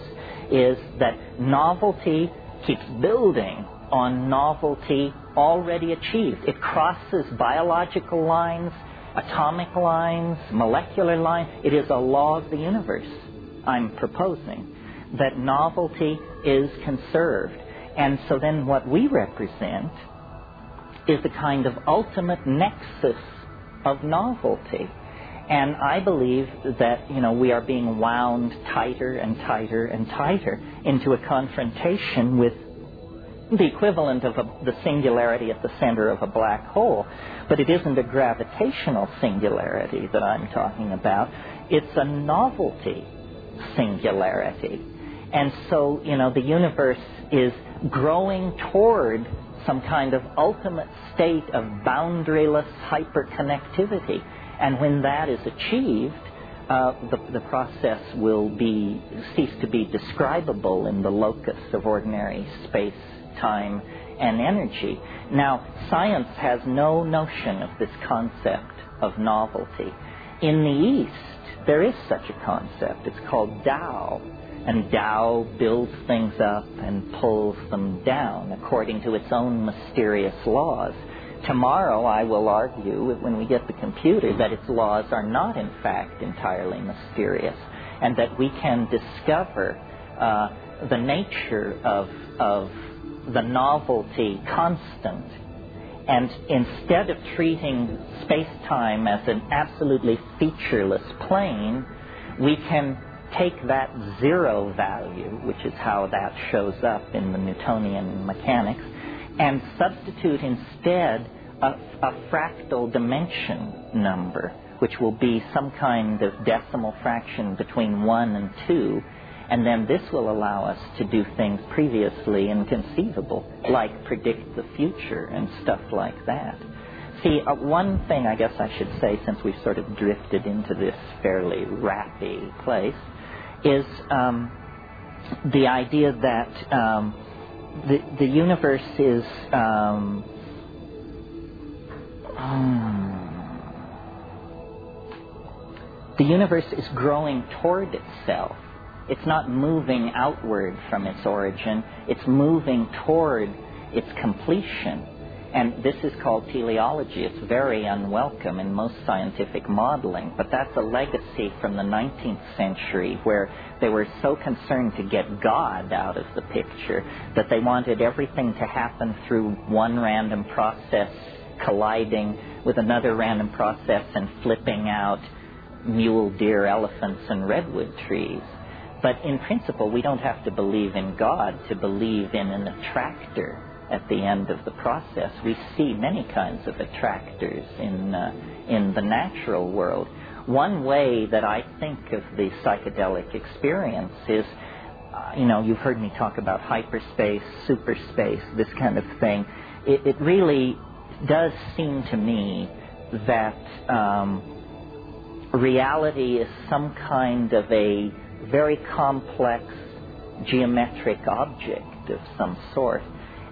is that novelty keeps building on novelty already achieved. It crosses biological lines, atomic lines, molecular lines. It is a law of the universe, I'm proposing, that novelty is conserved. And so then what we represent is the kind of ultimate nexus of novelty. And I believe that, you know, we are being wound tighter and tighter and tighter into a confrontation with the equivalent of a, the singularity at the center of a black hole. But it isn't a gravitational singularity that I'm talking about. It's a novelty singularity. And so, you know, the universe is growing toward some kind of ultimate state of boundaryless hyperconnectivity. And when that is achieved, uh, the, the process will be cease to be describable in the locus of ordinary space time, and energy. Now, science has no notion of this concept of novelty. In the East, there is such a concept. It's called Tao. And Tao builds things up and pulls them down according to its own mysterious laws. Tomorrow, I will argue, when we get the computer, that its laws are not, in fact, entirely mysterious, and that we can discover uh, the nature of, of the novelty constant. And instead of treating space time as an absolutely featureless plane, we can take that zero value, which is how that shows up in the Newtonian mechanics, and substitute instead a, a fractal dimension number, which will be some kind of decimal fraction between 1 and 2 and then this will allow us to do things previously inconceivable, like predict the future and stuff like that. See, uh, one thing I guess I should say, since we've sort of drifted into this fairly rappy place, is um, the idea that um, the the universe is um, the universe is growing toward itself. It's not moving outward from its origin. It's moving toward its completion. And this is called teleology. It's very unwelcome in most scientific modeling, but that's a legacy from the 19th century where they were so concerned to get God out of the picture that they wanted everything to happen through one random process colliding with another random process and flipping out mule deer, elephants, and redwood trees. But in principle, we don't have to believe in God to believe in an attractor at the end of the process. We see many kinds of attractors in, uh, in the natural world. One way that I think of the psychedelic experience is, uh, you know, you've heard me talk about hyperspace, superspace, this kind of thing. It, it really does seem to me that um, reality is some kind of a very complex geometric object of some sort.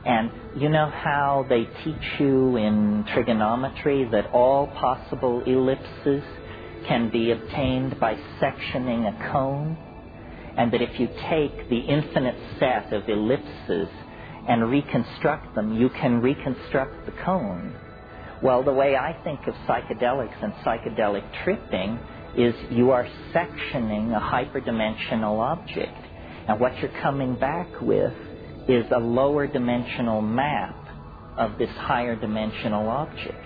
And you know how they teach you in trigonometry that all possible ellipses can be obtained by sectioning a cone? And that if you take the infinite set of ellipses and reconstruct them, you can reconstruct the cone. Well, the way I think of psychedelics and psychedelic tripping is you are sectioning a hyperdimensional object. And what you're coming back with is a lower dimensional map of this higher dimensional object.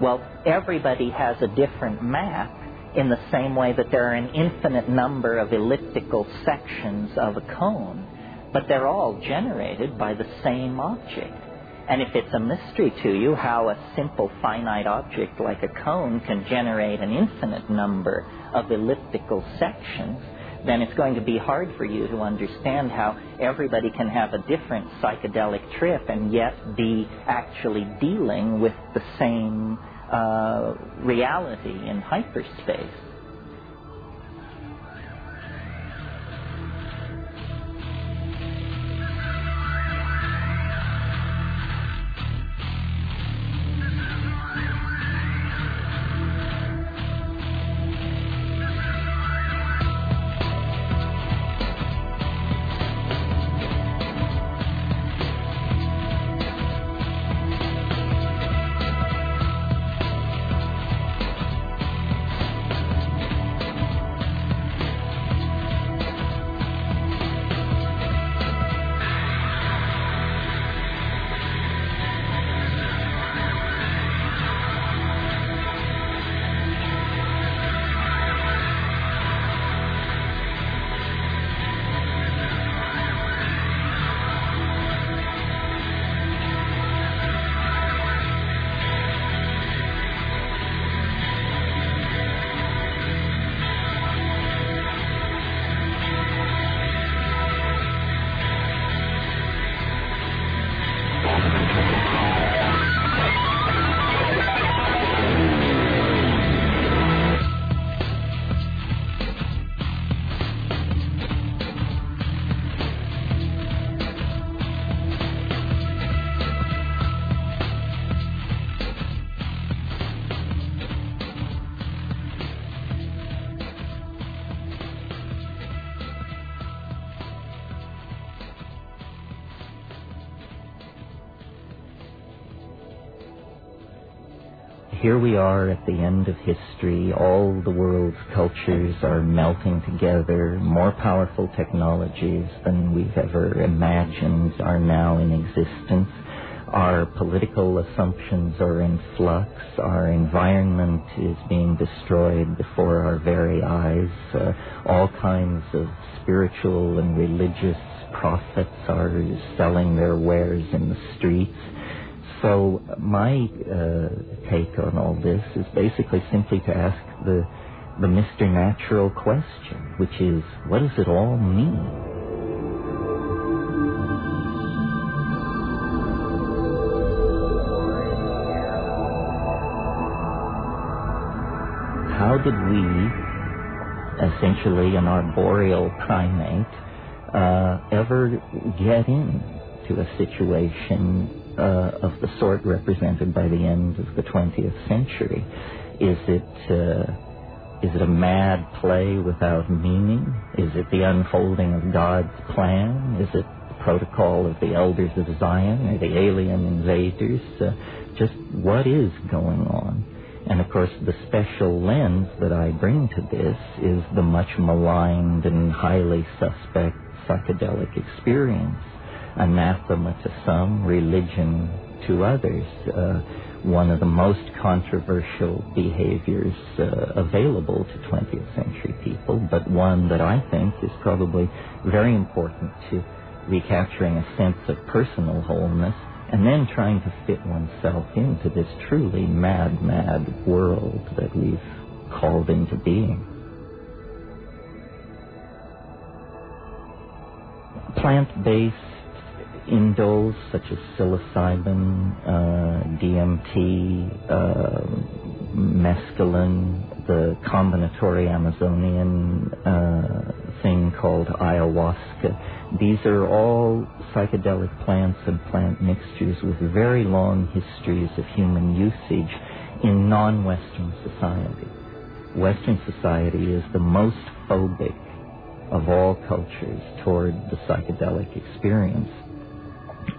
Well, everybody has a different map in the same way that there are an infinite number of elliptical sections of a cone, but they're all generated by the same object. And if it's a mystery to you how a simple finite object like a cone can generate an infinite number of elliptical sections, then it's going to be hard for you to understand how everybody can have a different psychedelic trip and yet be actually dealing with the same uh, reality in hyperspace. Here we are at the end of history. All the world's cultures are melting together. More powerful technologies than we've ever imagined are now in existence. Our political assumptions are in flux. Our environment is being destroyed before our very eyes. Uh, all kinds of spiritual and religious prophets are selling their wares in the streets. So my uh, take on all this is basically simply to ask the the Mr. Natural question, which is, what does it all mean? How did we, essentially an arboreal primate, uh, ever get into a situation uh, of the sort represented by the end of the 20th century? Is it uh, is it a mad play without meaning? Is it the unfolding of God's plan? Is it the protocol of the elders of Zion or the alien invaders? Uh, just what is going on? And of course, the special lens that I bring to this is the much maligned and highly suspect psychedelic experience. Anathema to some, religion to others. Uh, one of the most controversial behaviors uh, available to 20th century people, but one that I think is probably very important to recapturing a sense of personal wholeness and then trying to fit oneself into this truly mad, mad world that we've called into being. Plant-based indoles such as psilocybin, uh, DMT, uh, mescaline, the combinatory Amazonian uh, thing called ayahuasca. These are all psychedelic plants and plant mixtures with very long histories of human usage in non-Western society. Western society is the most phobic of all cultures toward the psychedelic experience.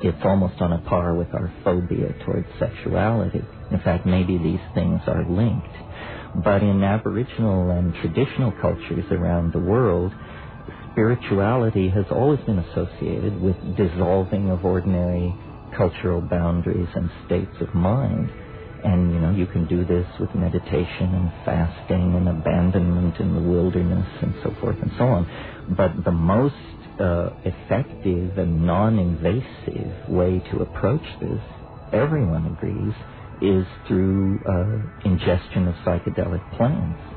It's almost on a par with our phobia towards sexuality. In fact, maybe these things are linked. But in Aboriginal and traditional cultures around the world, spirituality has always been associated with dissolving of ordinary cultural boundaries and states of mind. And, you know, you can do this with meditation and fasting and abandonment in the wilderness and so forth and so on. But the most uh, effective and non-invasive way to approach this, everyone agrees, is through uh, ingestion of psychedelic plants.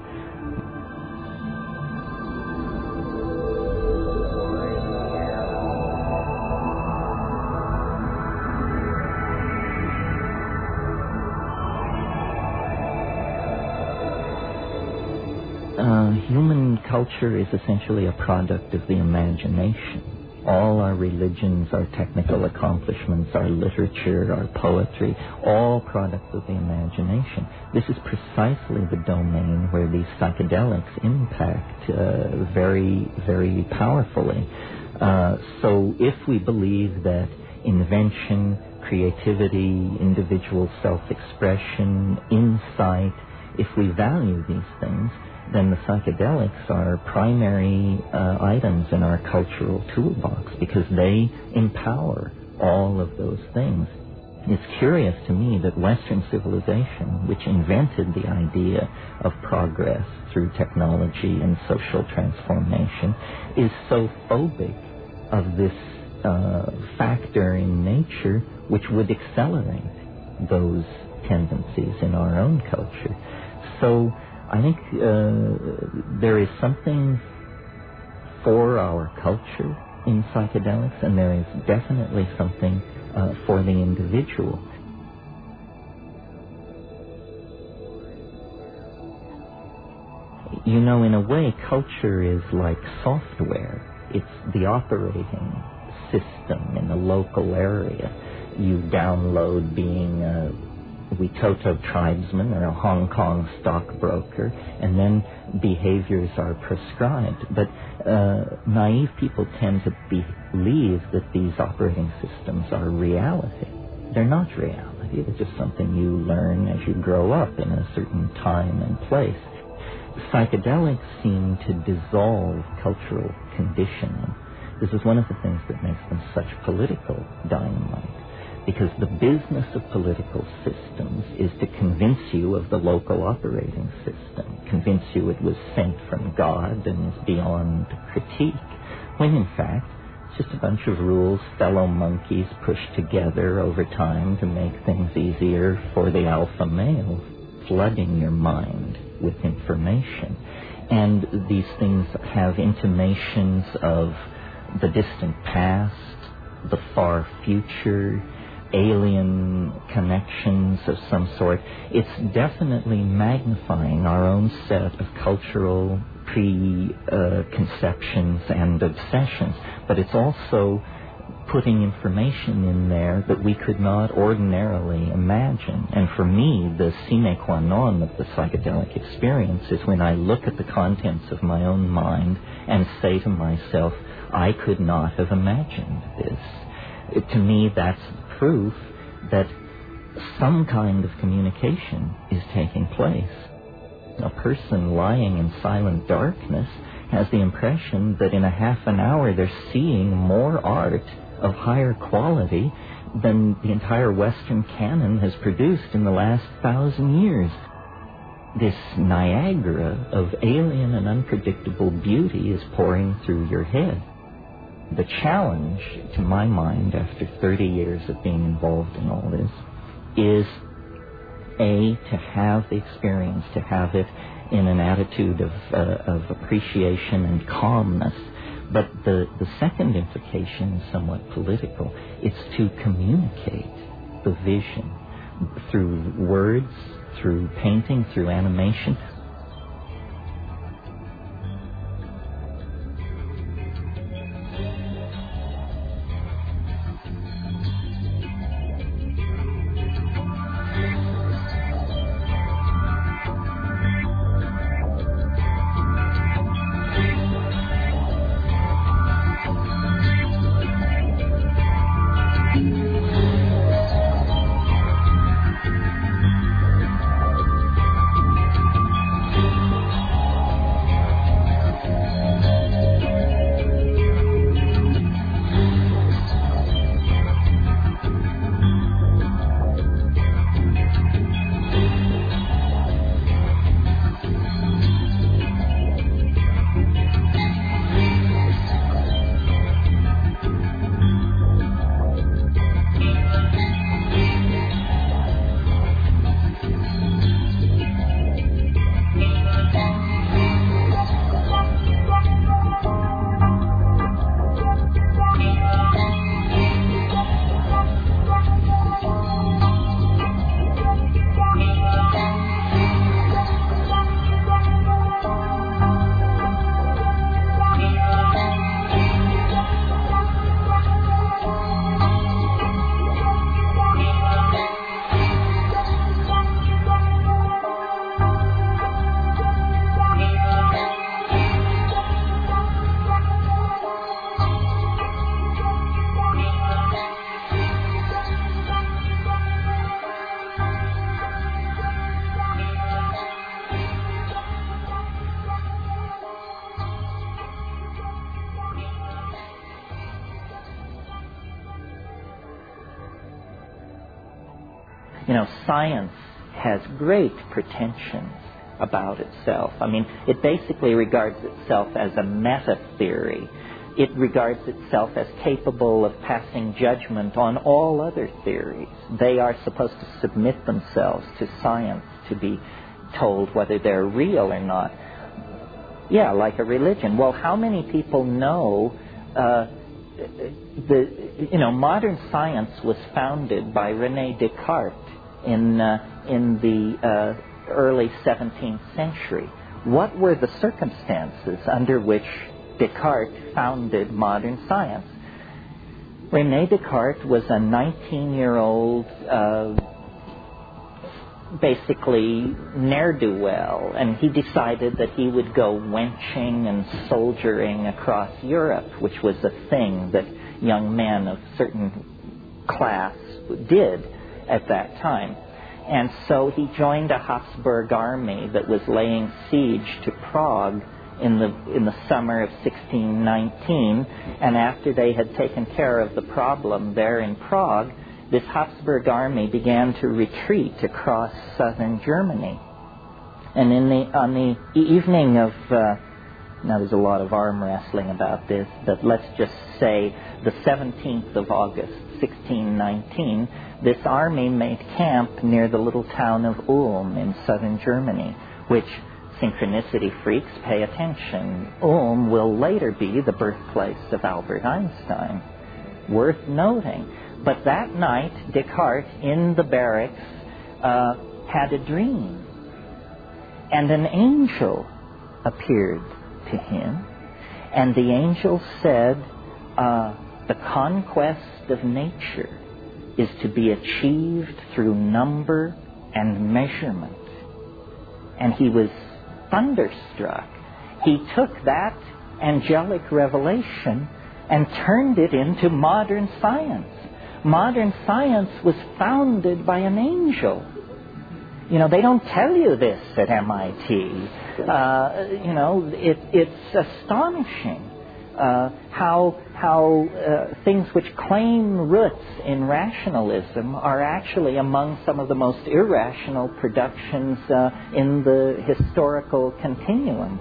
Culture is essentially a product of the imagination. All our religions, our technical accomplishments, our literature, our poetry, all products of the imagination. This is precisely the domain where these psychedelics impact uh, very, very powerfully. Uh, so if we believe that invention, creativity, individual self-expression, insight, if we value these things, then the psychedelics are primary uh, items in our cultural toolbox because they empower all of those things. It's curious to me that Western civilization, which invented the idea of progress through technology and social transformation, is so phobic of this uh, factor in nature which would accelerate those tendencies in our own culture. So I think uh, there is something for our culture in psychedelics, and there is definitely something uh, for the individual. You know, in a way, culture is like software. It's the operating system in the local area. You download being a Witoto tribesman or a Hong Kong stockbroker, and then behaviors are prescribed. But uh, naive people tend to believe that these operating systems are reality. They're not reality. They're just something you learn as you grow up in a certain time and place. Psychedelics seem to dissolve cultural conditioning. This is one of the things that makes them such political dynamite because the business of political systems is to convince you of the local operating system, convince you it was sent from God and is beyond critique, when in fact it's just a bunch of rules fellow monkeys pushed together over time to make things easier for the alpha males, flooding your mind with information. And these things have intimations of the distant past, the far future, alien connections of some sort. It's definitely magnifying our own set of cultural preconceptions and obsessions, but it's also putting information in there that we could not ordinarily imagine. And for me, the sine qua non of the psychedelic experience is when I look at the contents of my own mind and say to myself, I could not have imagined this. It, to me, that's proof that some kind of communication is taking place. A person lying in silent darkness has the impression that in a half an hour they're seeing more art of higher quality than the entire Western canon has produced in the last thousand years. This Niagara of alien and unpredictable beauty is pouring through your head. The challenge, to my mind, after 30 years of being involved in all this, is A, to have the experience, to have it in an attitude of, uh, of appreciation and calmness, but the, the second implication is somewhat political. It's to communicate the vision through words, through painting, through animation, science has great pretensions about itself. I mean, it basically regards itself as a meta theory. It regards itself as capable of passing judgment on all other theories. They are supposed to submit themselves to science to be told whether they're real or not. Yeah, like a religion. Well, how many people know uh, the you know modern science was founded by Rene Descartes in, uh, in the uh, early 17th century. What were the circumstances under which Descartes founded modern science? Rene Descartes was a 19 year old, uh, basically ne'er do well, and he decided that he would go wenching and soldiering across Europe, which was a thing that young men of certain class did at that time. And so he joined a Habsburg army that was laying siege to Prague in the, in the summer of 1619. And after they had taken care of the problem there in Prague, this Habsburg army began to retreat across southern Germany. And in the, on the evening of, uh, now there's a lot of arm wrestling about this, but let's just say the 17th of August, 1619, this army made camp near the little town of Ulm in southern Germany, which synchronicity freaks pay attention. Ulm will later be the birthplace of Albert Einstein. Worth noting. But that night, Descartes in the barracks uh, had a dream, and an angel appeared to him, and the angel said, uh, "The conquest of nature is to be achieved through number and measurement." And he was thunderstruck. He took that angelic revelation and turned it into modern science. Modern science was founded by an angel. You know, they don't tell you this at MIT. Uh, you know, it, it's astonishing uh, how how uh, things which claim roots in rationalism are actually among some of the most irrational productions uh, in the historical continuum.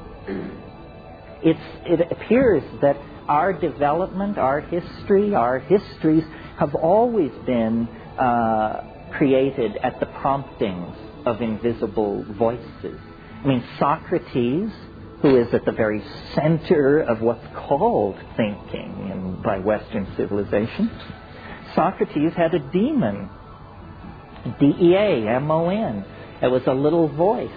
It's, it appears that our development, our history, our histories have always been uh, created at the promptings of invisible voices. I mean, Socrates, who is at the very center of what's called thinking in, by Western civilization, Socrates had a demon, D E A M O N. It was a little voice.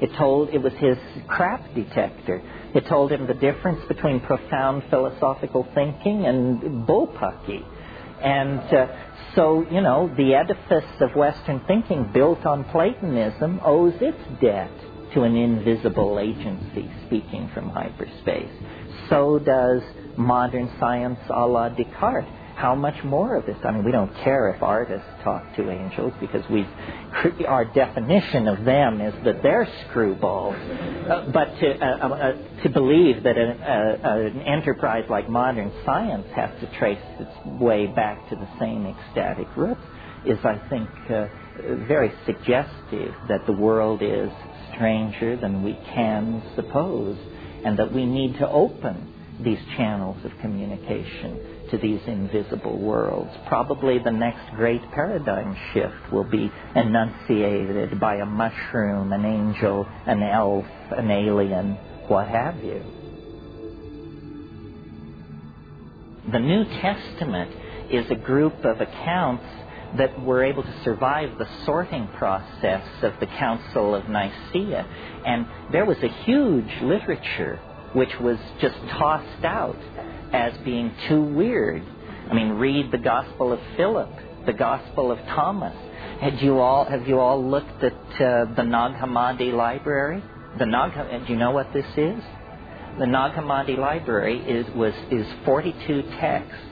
It told it was his crap detector. It told him the difference between profound philosophical thinking and bullpucky. And uh, so, you know, the edifice of Western thinking built on Platonism owes its debt to an invisible agency speaking from hyperspace. So does modern science a la Descartes how much more of this? I mean, we don't care if artists talk to angels because we, our definition of them is that they're screwballs. Uh, but to, uh, uh, uh to believe that an, uh, an enterprise like modern science has to trace its way back to the same ecstatic roots is, I think, uh, very suggestive that the world is stranger than we can suppose and that we need to open these channels of communication to these invisible worlds. Probably the next great paradigm shift will be enunciated by a mushroom, an angel, an elf, an alien, what have you. The New Testament is a group of accounts that were able to survive the sorting process of the Council of Nicaea. And there was a huge literature which was just tossed out as being too weird. I mean, read the Gospel of Philip, the Gospel of Thomas. Had you all have you all looked at uh, the Nag Hammadi library? The Nag do you know what this is? The Nag Hammadi library is was is 42 texts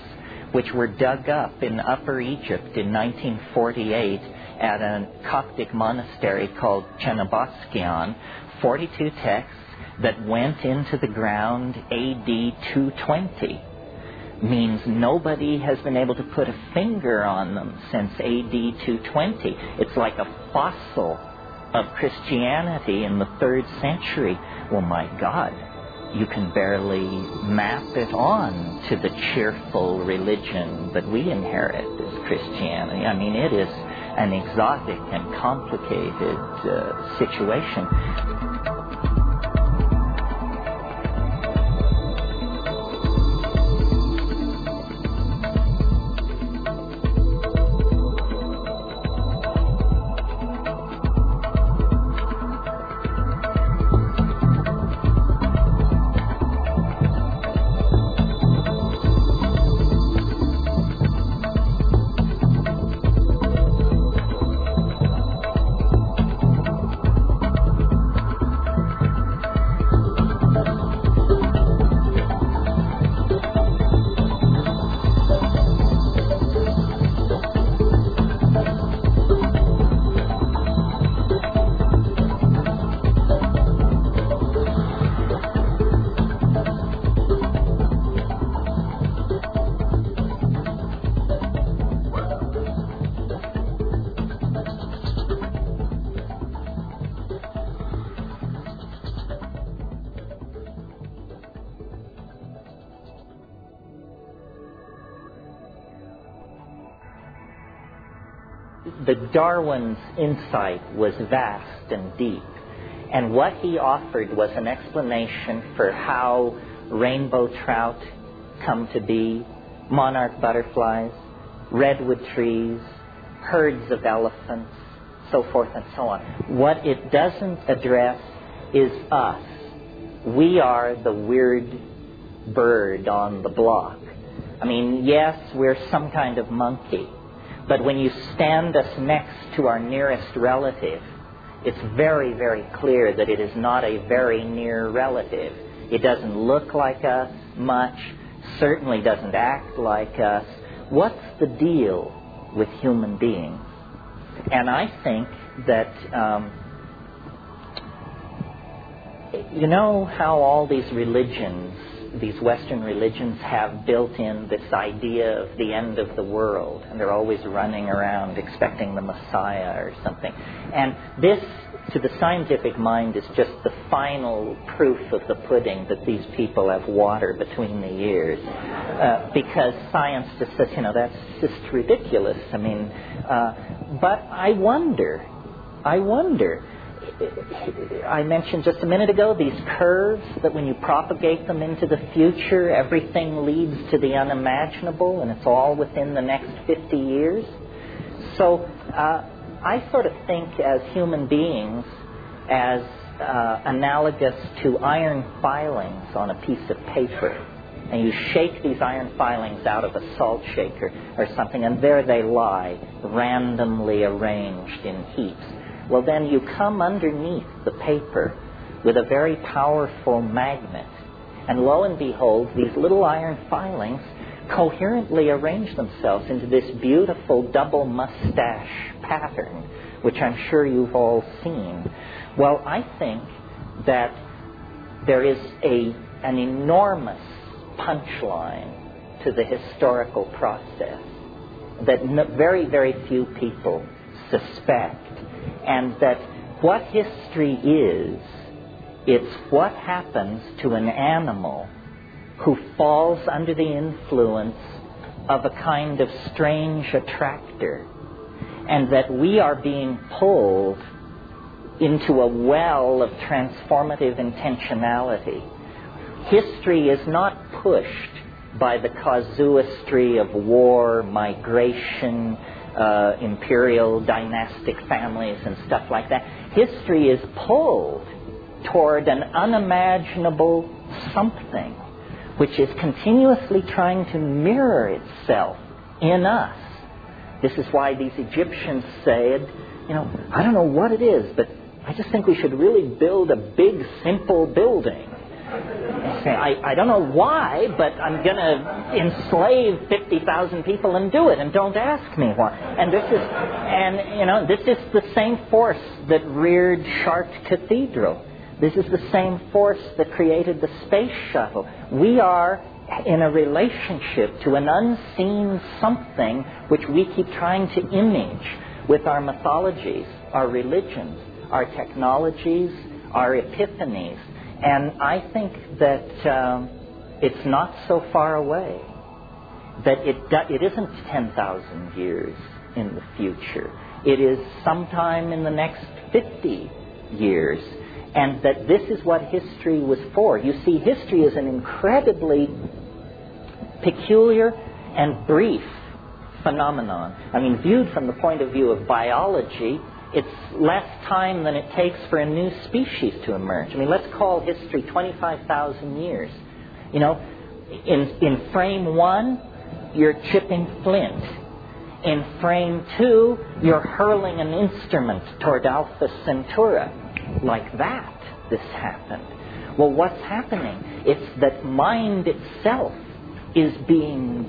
which were dug up in Upper Egypt in 1948 at a Coptic monastery called Chenoboskion. 42 texts that went into the ground AD 220 means nobody has been able to put a finger on them since AD 220. It's like a fossil of Christianity in the third century. Well, my God, you can barely map it on to the cheerful religion that we inherit as Christianity. I mean, it is an exotic and complicated uh, situation. Darwin's insight was vast and deep. And what he offered was an explanation for how rainbow trout come to be, monarch butterflies, redwood trees, herds of elephants, so forth and so on. What it doesn't address is us. We are the weird bird on the block. I mean, yes, we're some kind of monkey, but when you stand us next to our nearest relative, it's very, very clear that it is not a very near relative. It doesn't look like us much, certainly doesn't act like us. What's the deal with human beings? And I think that, um, you know how all these religions these Western religions have built in this idea of the end of the world, and they're always running around expecting the Messiah or something. And this, to the scientific mind, is just the final proof of the pudding that these people have water between the ears. Uh, because science just says, you know, that's just ridiculous. I mean, uh, but I wonder, I wonder I mentioned just a minute ago these curves that when you propagate them into the future, everything leads to the unimaginable, and it's all within the next 50 years. So uh, I sort of think as human beings as uh, analogous to iron filings on a piece of paper. And you shake these iron filings out of a salt shaker or something, and there they lie, randomly arranged in heaps. Well, then you come underneath the paper with a very powerful magnet. And lo and behold, these little iron filings coherently arrange themselves into this beautiful double mustache pattern, which I'm sure you've all seen. Well, I think that there is a, an enormous punchline to the historical process that very, very few people suspect and that what history is, it's what happens to an animal who falls under the influence of a kind of strange attractor, and that we are being pulled into a well of transformative intentionality. History is not pushed by the casuistry of war, migration, uh, imperial dynastic families and stuff like that. History is pulled toward an unimaginable something which is continuously trying to mirror itself in us. This is why these Egyptians said, you know, I don't know what it is, but I just think we should really build a big, simple building I, I don't know why, but I'm going to enslave 50,000 people and do it, and don't ask me why. And this is, and you know, this is the same force that reared Chartres Cathedral. This is the same force that created the space shuttle. We are in a relationship to an unseen something which we keep trying to image with our mythologies, our religions, our technologies, our epiphanies, and I think that um, it's not so far away, that it, it isn't 10,000 years in the future. It is sometime in the next 50 years. And that this is what history was for. You see, history is an incredibly peculiar and brief phenomenon. I mean, viewed from the point of view of biology, it's less time than it takes for a new species to emerge. I mean, let's call history 25,000 years. You know, in, in frame one, you're chipping flint. In frame two, you're hurling an instrument toward Alpha Centauri. Like that, this happened. Well, what's happening? It's that mind itself is being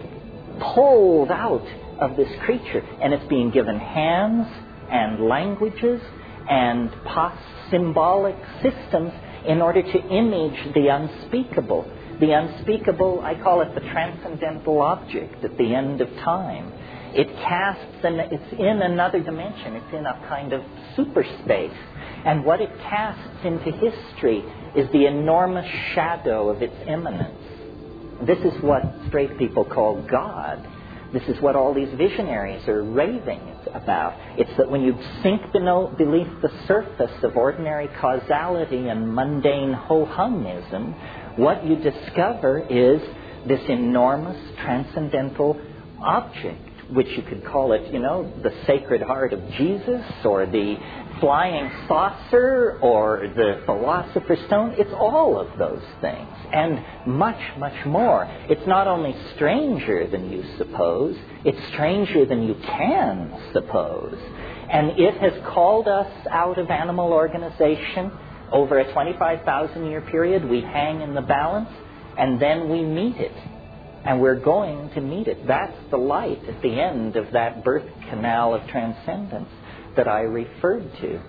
pulled out of this creature, and it's being given hands and languages and past symbolic systems in order to image the unspeakable. The unspeakable, I call it the transcendental object at the end of time. It casts, and it's in another dimension. It's in a kind of superspace. And what it casts into history is the enormous shadow of its immanence. This is what straight people call God. This is what all these visionaries are raving about. It's that when you sink beneath the surface of ordinary causality and mundane ho humism, what you discover is this enormous transcendental object which you could call it, you know, the Sacred Heart of Jesus or the flying saucer or the Philosopher's Stone. It's all of those things and much, much more. It's not only stranger than you suppose, it's stranger than you can suppose. And it has called us out of animal organization over a 25,000 year period. We hang in the balance and then we meet it and we're going to meet it. That's the light at the end of that birth canal of transcendence that I referred to.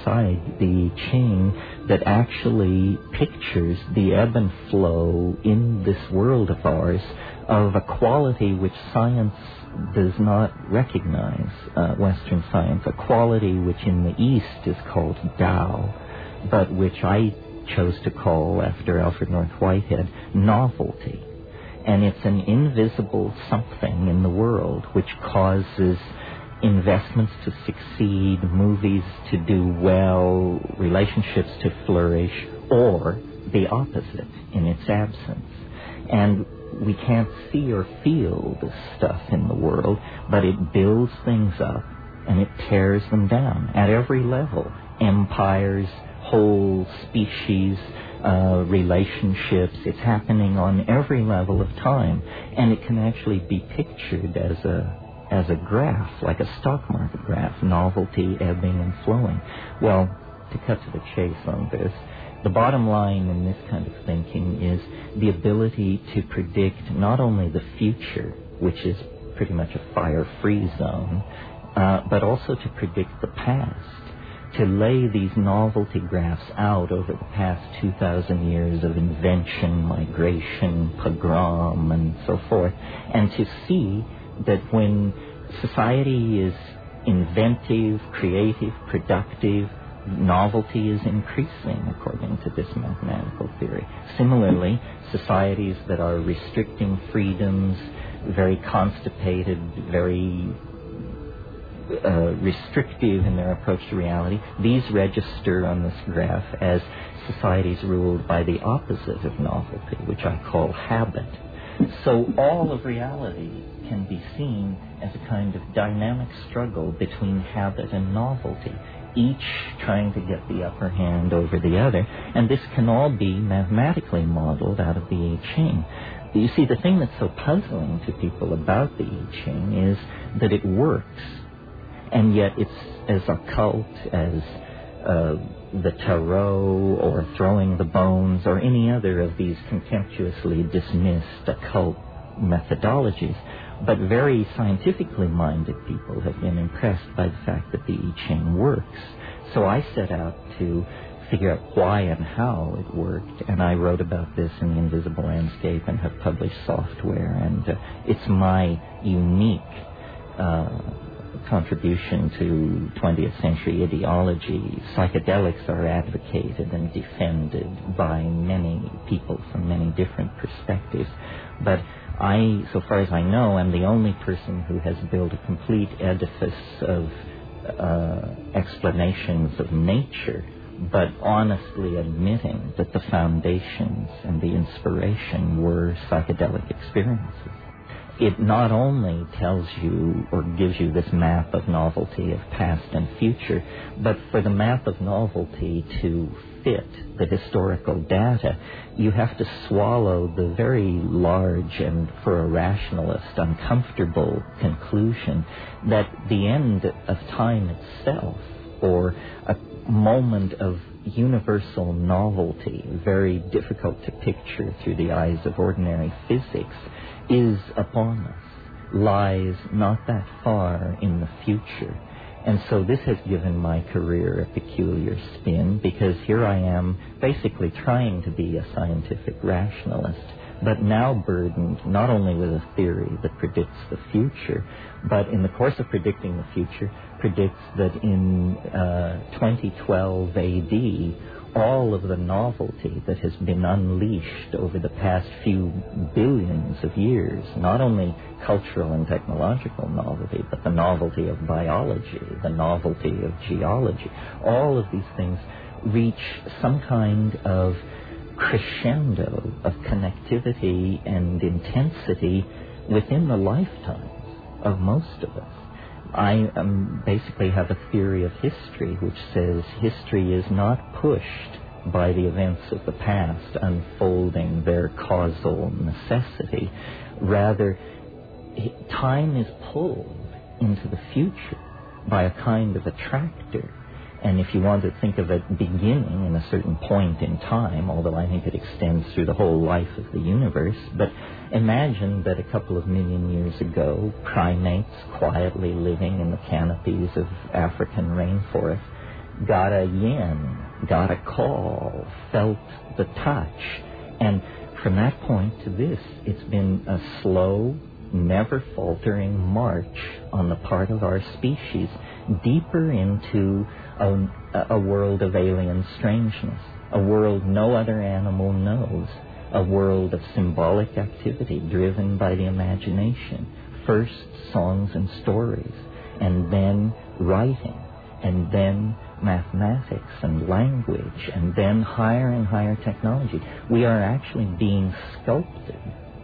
Inside the chain that actually pictures the ebb and flow in this world of ours of a quality which science does not recognize, uh, Western science, a quality which in the East is called Tao, but which I chose to call, after Alfred North Whitehead, novelty. And it's an invisible something in the world which causes investments to succeed, movies to do well, relationships to flourish, or the opposite in its absence. And we can't see or feel this stuff in the world, but it builds things up and it tears them down at every level. Empires, whole species, uh, relationships. It's happening on every level of time, and it can actually be pictured as a as a graph, like a stock market graph, novelty ebbing and flowing. Well, to cut to the chase on this, the bottom line in this kind of thinking is the ability to predict not only the future, which is pretty much a fire-free zone, uh, but also to predict the past to lay these novelty graphs out over the past 2,000 years of invention, migration, pogrom, and so forth, and to see that when society is inventive, creative, productive, novelty is increasing according to this mathematical theory. Similarly, societies that are restricting freedoms, very constipated, very uh, restrictive in their approach to reality, these register on this graph as societies ruled by the opposite of novelty, which I call habit. So all of reality can be seen as a kind of dynamic struggle between habit and novelty, each trying to get the upper hand over the other, and this can all be mathematically modeled out of the I Ching. You see, the thing that's so puzzling to people about the I Ching is that it works and yet it's as occult as uh, the tarot or throwing the bones or any other of these contemptuously dismissed occult methodologies. But very scientifically minded people have been impressed by the fact that the I Ching works. So I set out to figure out why and how it worked. And I wrote about this in The Invisible Landscape and have published software. And uh, it's my unique uh, contribution to 20th century ideology. Psychedelics are advocated and defended by many people from many different perspectives. But I, so far as I know, am the only person who has built a complete edifice of uh, explanations of nature, but honestly admitting that the foundations and the inspiration were psychedelic experiences. It not only tells you or gives you this map of novelty of past and future, but for the map of novelty to fit the historical data, you have to swallow the very large and, for a rationalist, uncomfortable conclusion that the end of time itself, or a moment of universal novelty, very difficult to picture through the eyes of ordinary physics, is upon us, lies not that far in the future. And so this has given my career a peculiar spin because here I am basically trying to be a scientific rationalist, but now burdened not only with a theory that predicts the future, but in the course of predicting the future, predicts that in uh, 2012 AD, all of the novelty that has been unleashed over the past few billions of years, not only cultural and technological novelty, but the novelty of biology, the novelty of geology, all of these things reach some kind of crescendo of connectivity and intensity within the lifetimes of most of us. I um, basically have a theory of history which says history is not pushed by the events of the past unfolding their causal necessity. Rather, time is pulled into the future by a kind of attractor and if you want to think of it beginning in a certain point in time, although I think it extends through the whole life of the universe, but imagine that a couple of million years ago, primates quietly living in the canopies of African rainforest got a yin, got a call, felt the touch. And from that point to this, it's been a slow, never faltering march on the part of our species deeper into a, world of alien strangeness, a world no other animal knows, a world of symbolic activity driven by the imagination. First songs and stories, and then writing, and then mathematics and language, and then higher and higher technology. We are actually being sculpted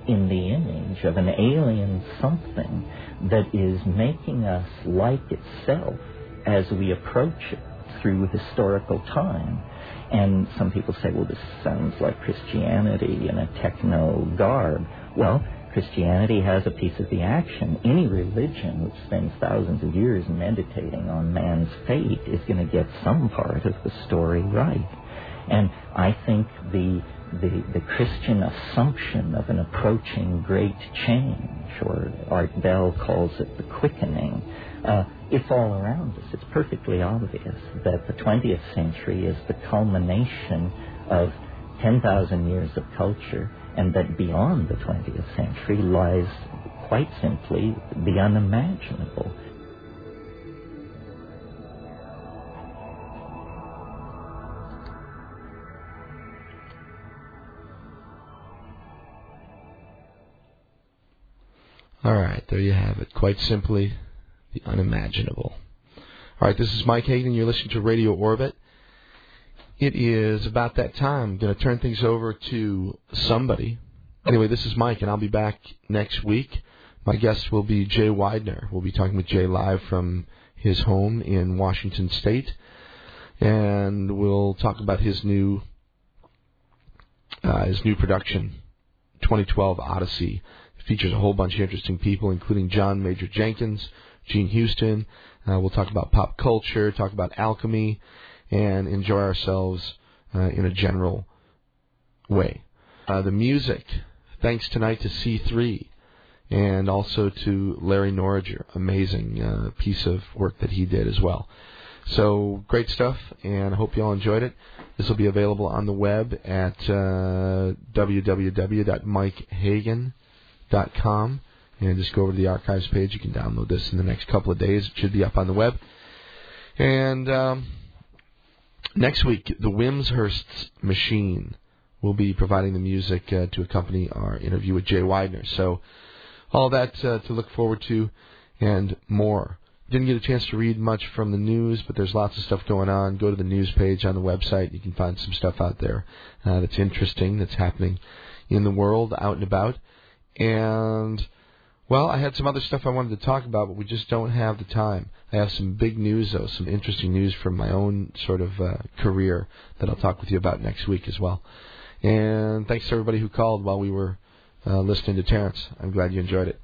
in the image of an alien something that is making us like itself as we approach it through historical time. And some people say, well, this sounds like Christianity in a techno garb. Well, Christianity has a piece of the action. Any religion which spends thousands of years meditating on man's fate is going to get some part of the story right. And I think the the, the Christian assumption of an approaching great change, or Art Bell calls it the quickening, uh, it's all around us. It's perfectly obvious that the 20th century is the culmination of 10,000 years of culture, and that beyond the 20th century lies, quite simply, the unimaginable. All right, there you have it. Quite simply, the unimaginable. All right, this is Mike Hagan. You're listening to Radio Orbit. It is about that time. I'm going to turn things over to somebody. Anyway, this is Mike, and I'll be back next week. My guest will be Jay Weidner. We'll be talking with Jay live from his home in Washington State, and we'll talk about his new uh, his new production, 2012 Odyssey features a whole bunch of interesting people, including John Major Jenkins, Jean Houston. Uh, we'll talk about pop culture, talk about alchemy, and enjoy ourselves uh, in a general way. Uh, the music, thanks tonight to C3 and also to Larry Norriger. Amazing uh, piece of work that he did as well. So great stuff, and I hope you all enjoyed it. This will be available on the web at uh, www.mikehagan.com. And just go over to the archives page. You can download this in the next couple of days. It should be up on the web. And um, next week, the Wimshurst Machine will be providing the music uh, to accompany our interview with Jay Weidner. So all that uh, to look forward to and more. Didn't get a chance to read much from the news, but there's lots of stuff going on. Go to the news page on the website. You can find some stuff out there uh, that's interesting, that's happening in the world, out and about. And, well, I had some other stuff I wanted to talk about, but we just don't have the time. I have some big news, though, some interesting news from my own sort of uh, career that I'll talk with you about next week as well. And thanks to everybody who called while we were uh, listening to Terence. I'm glad you enjoyed it.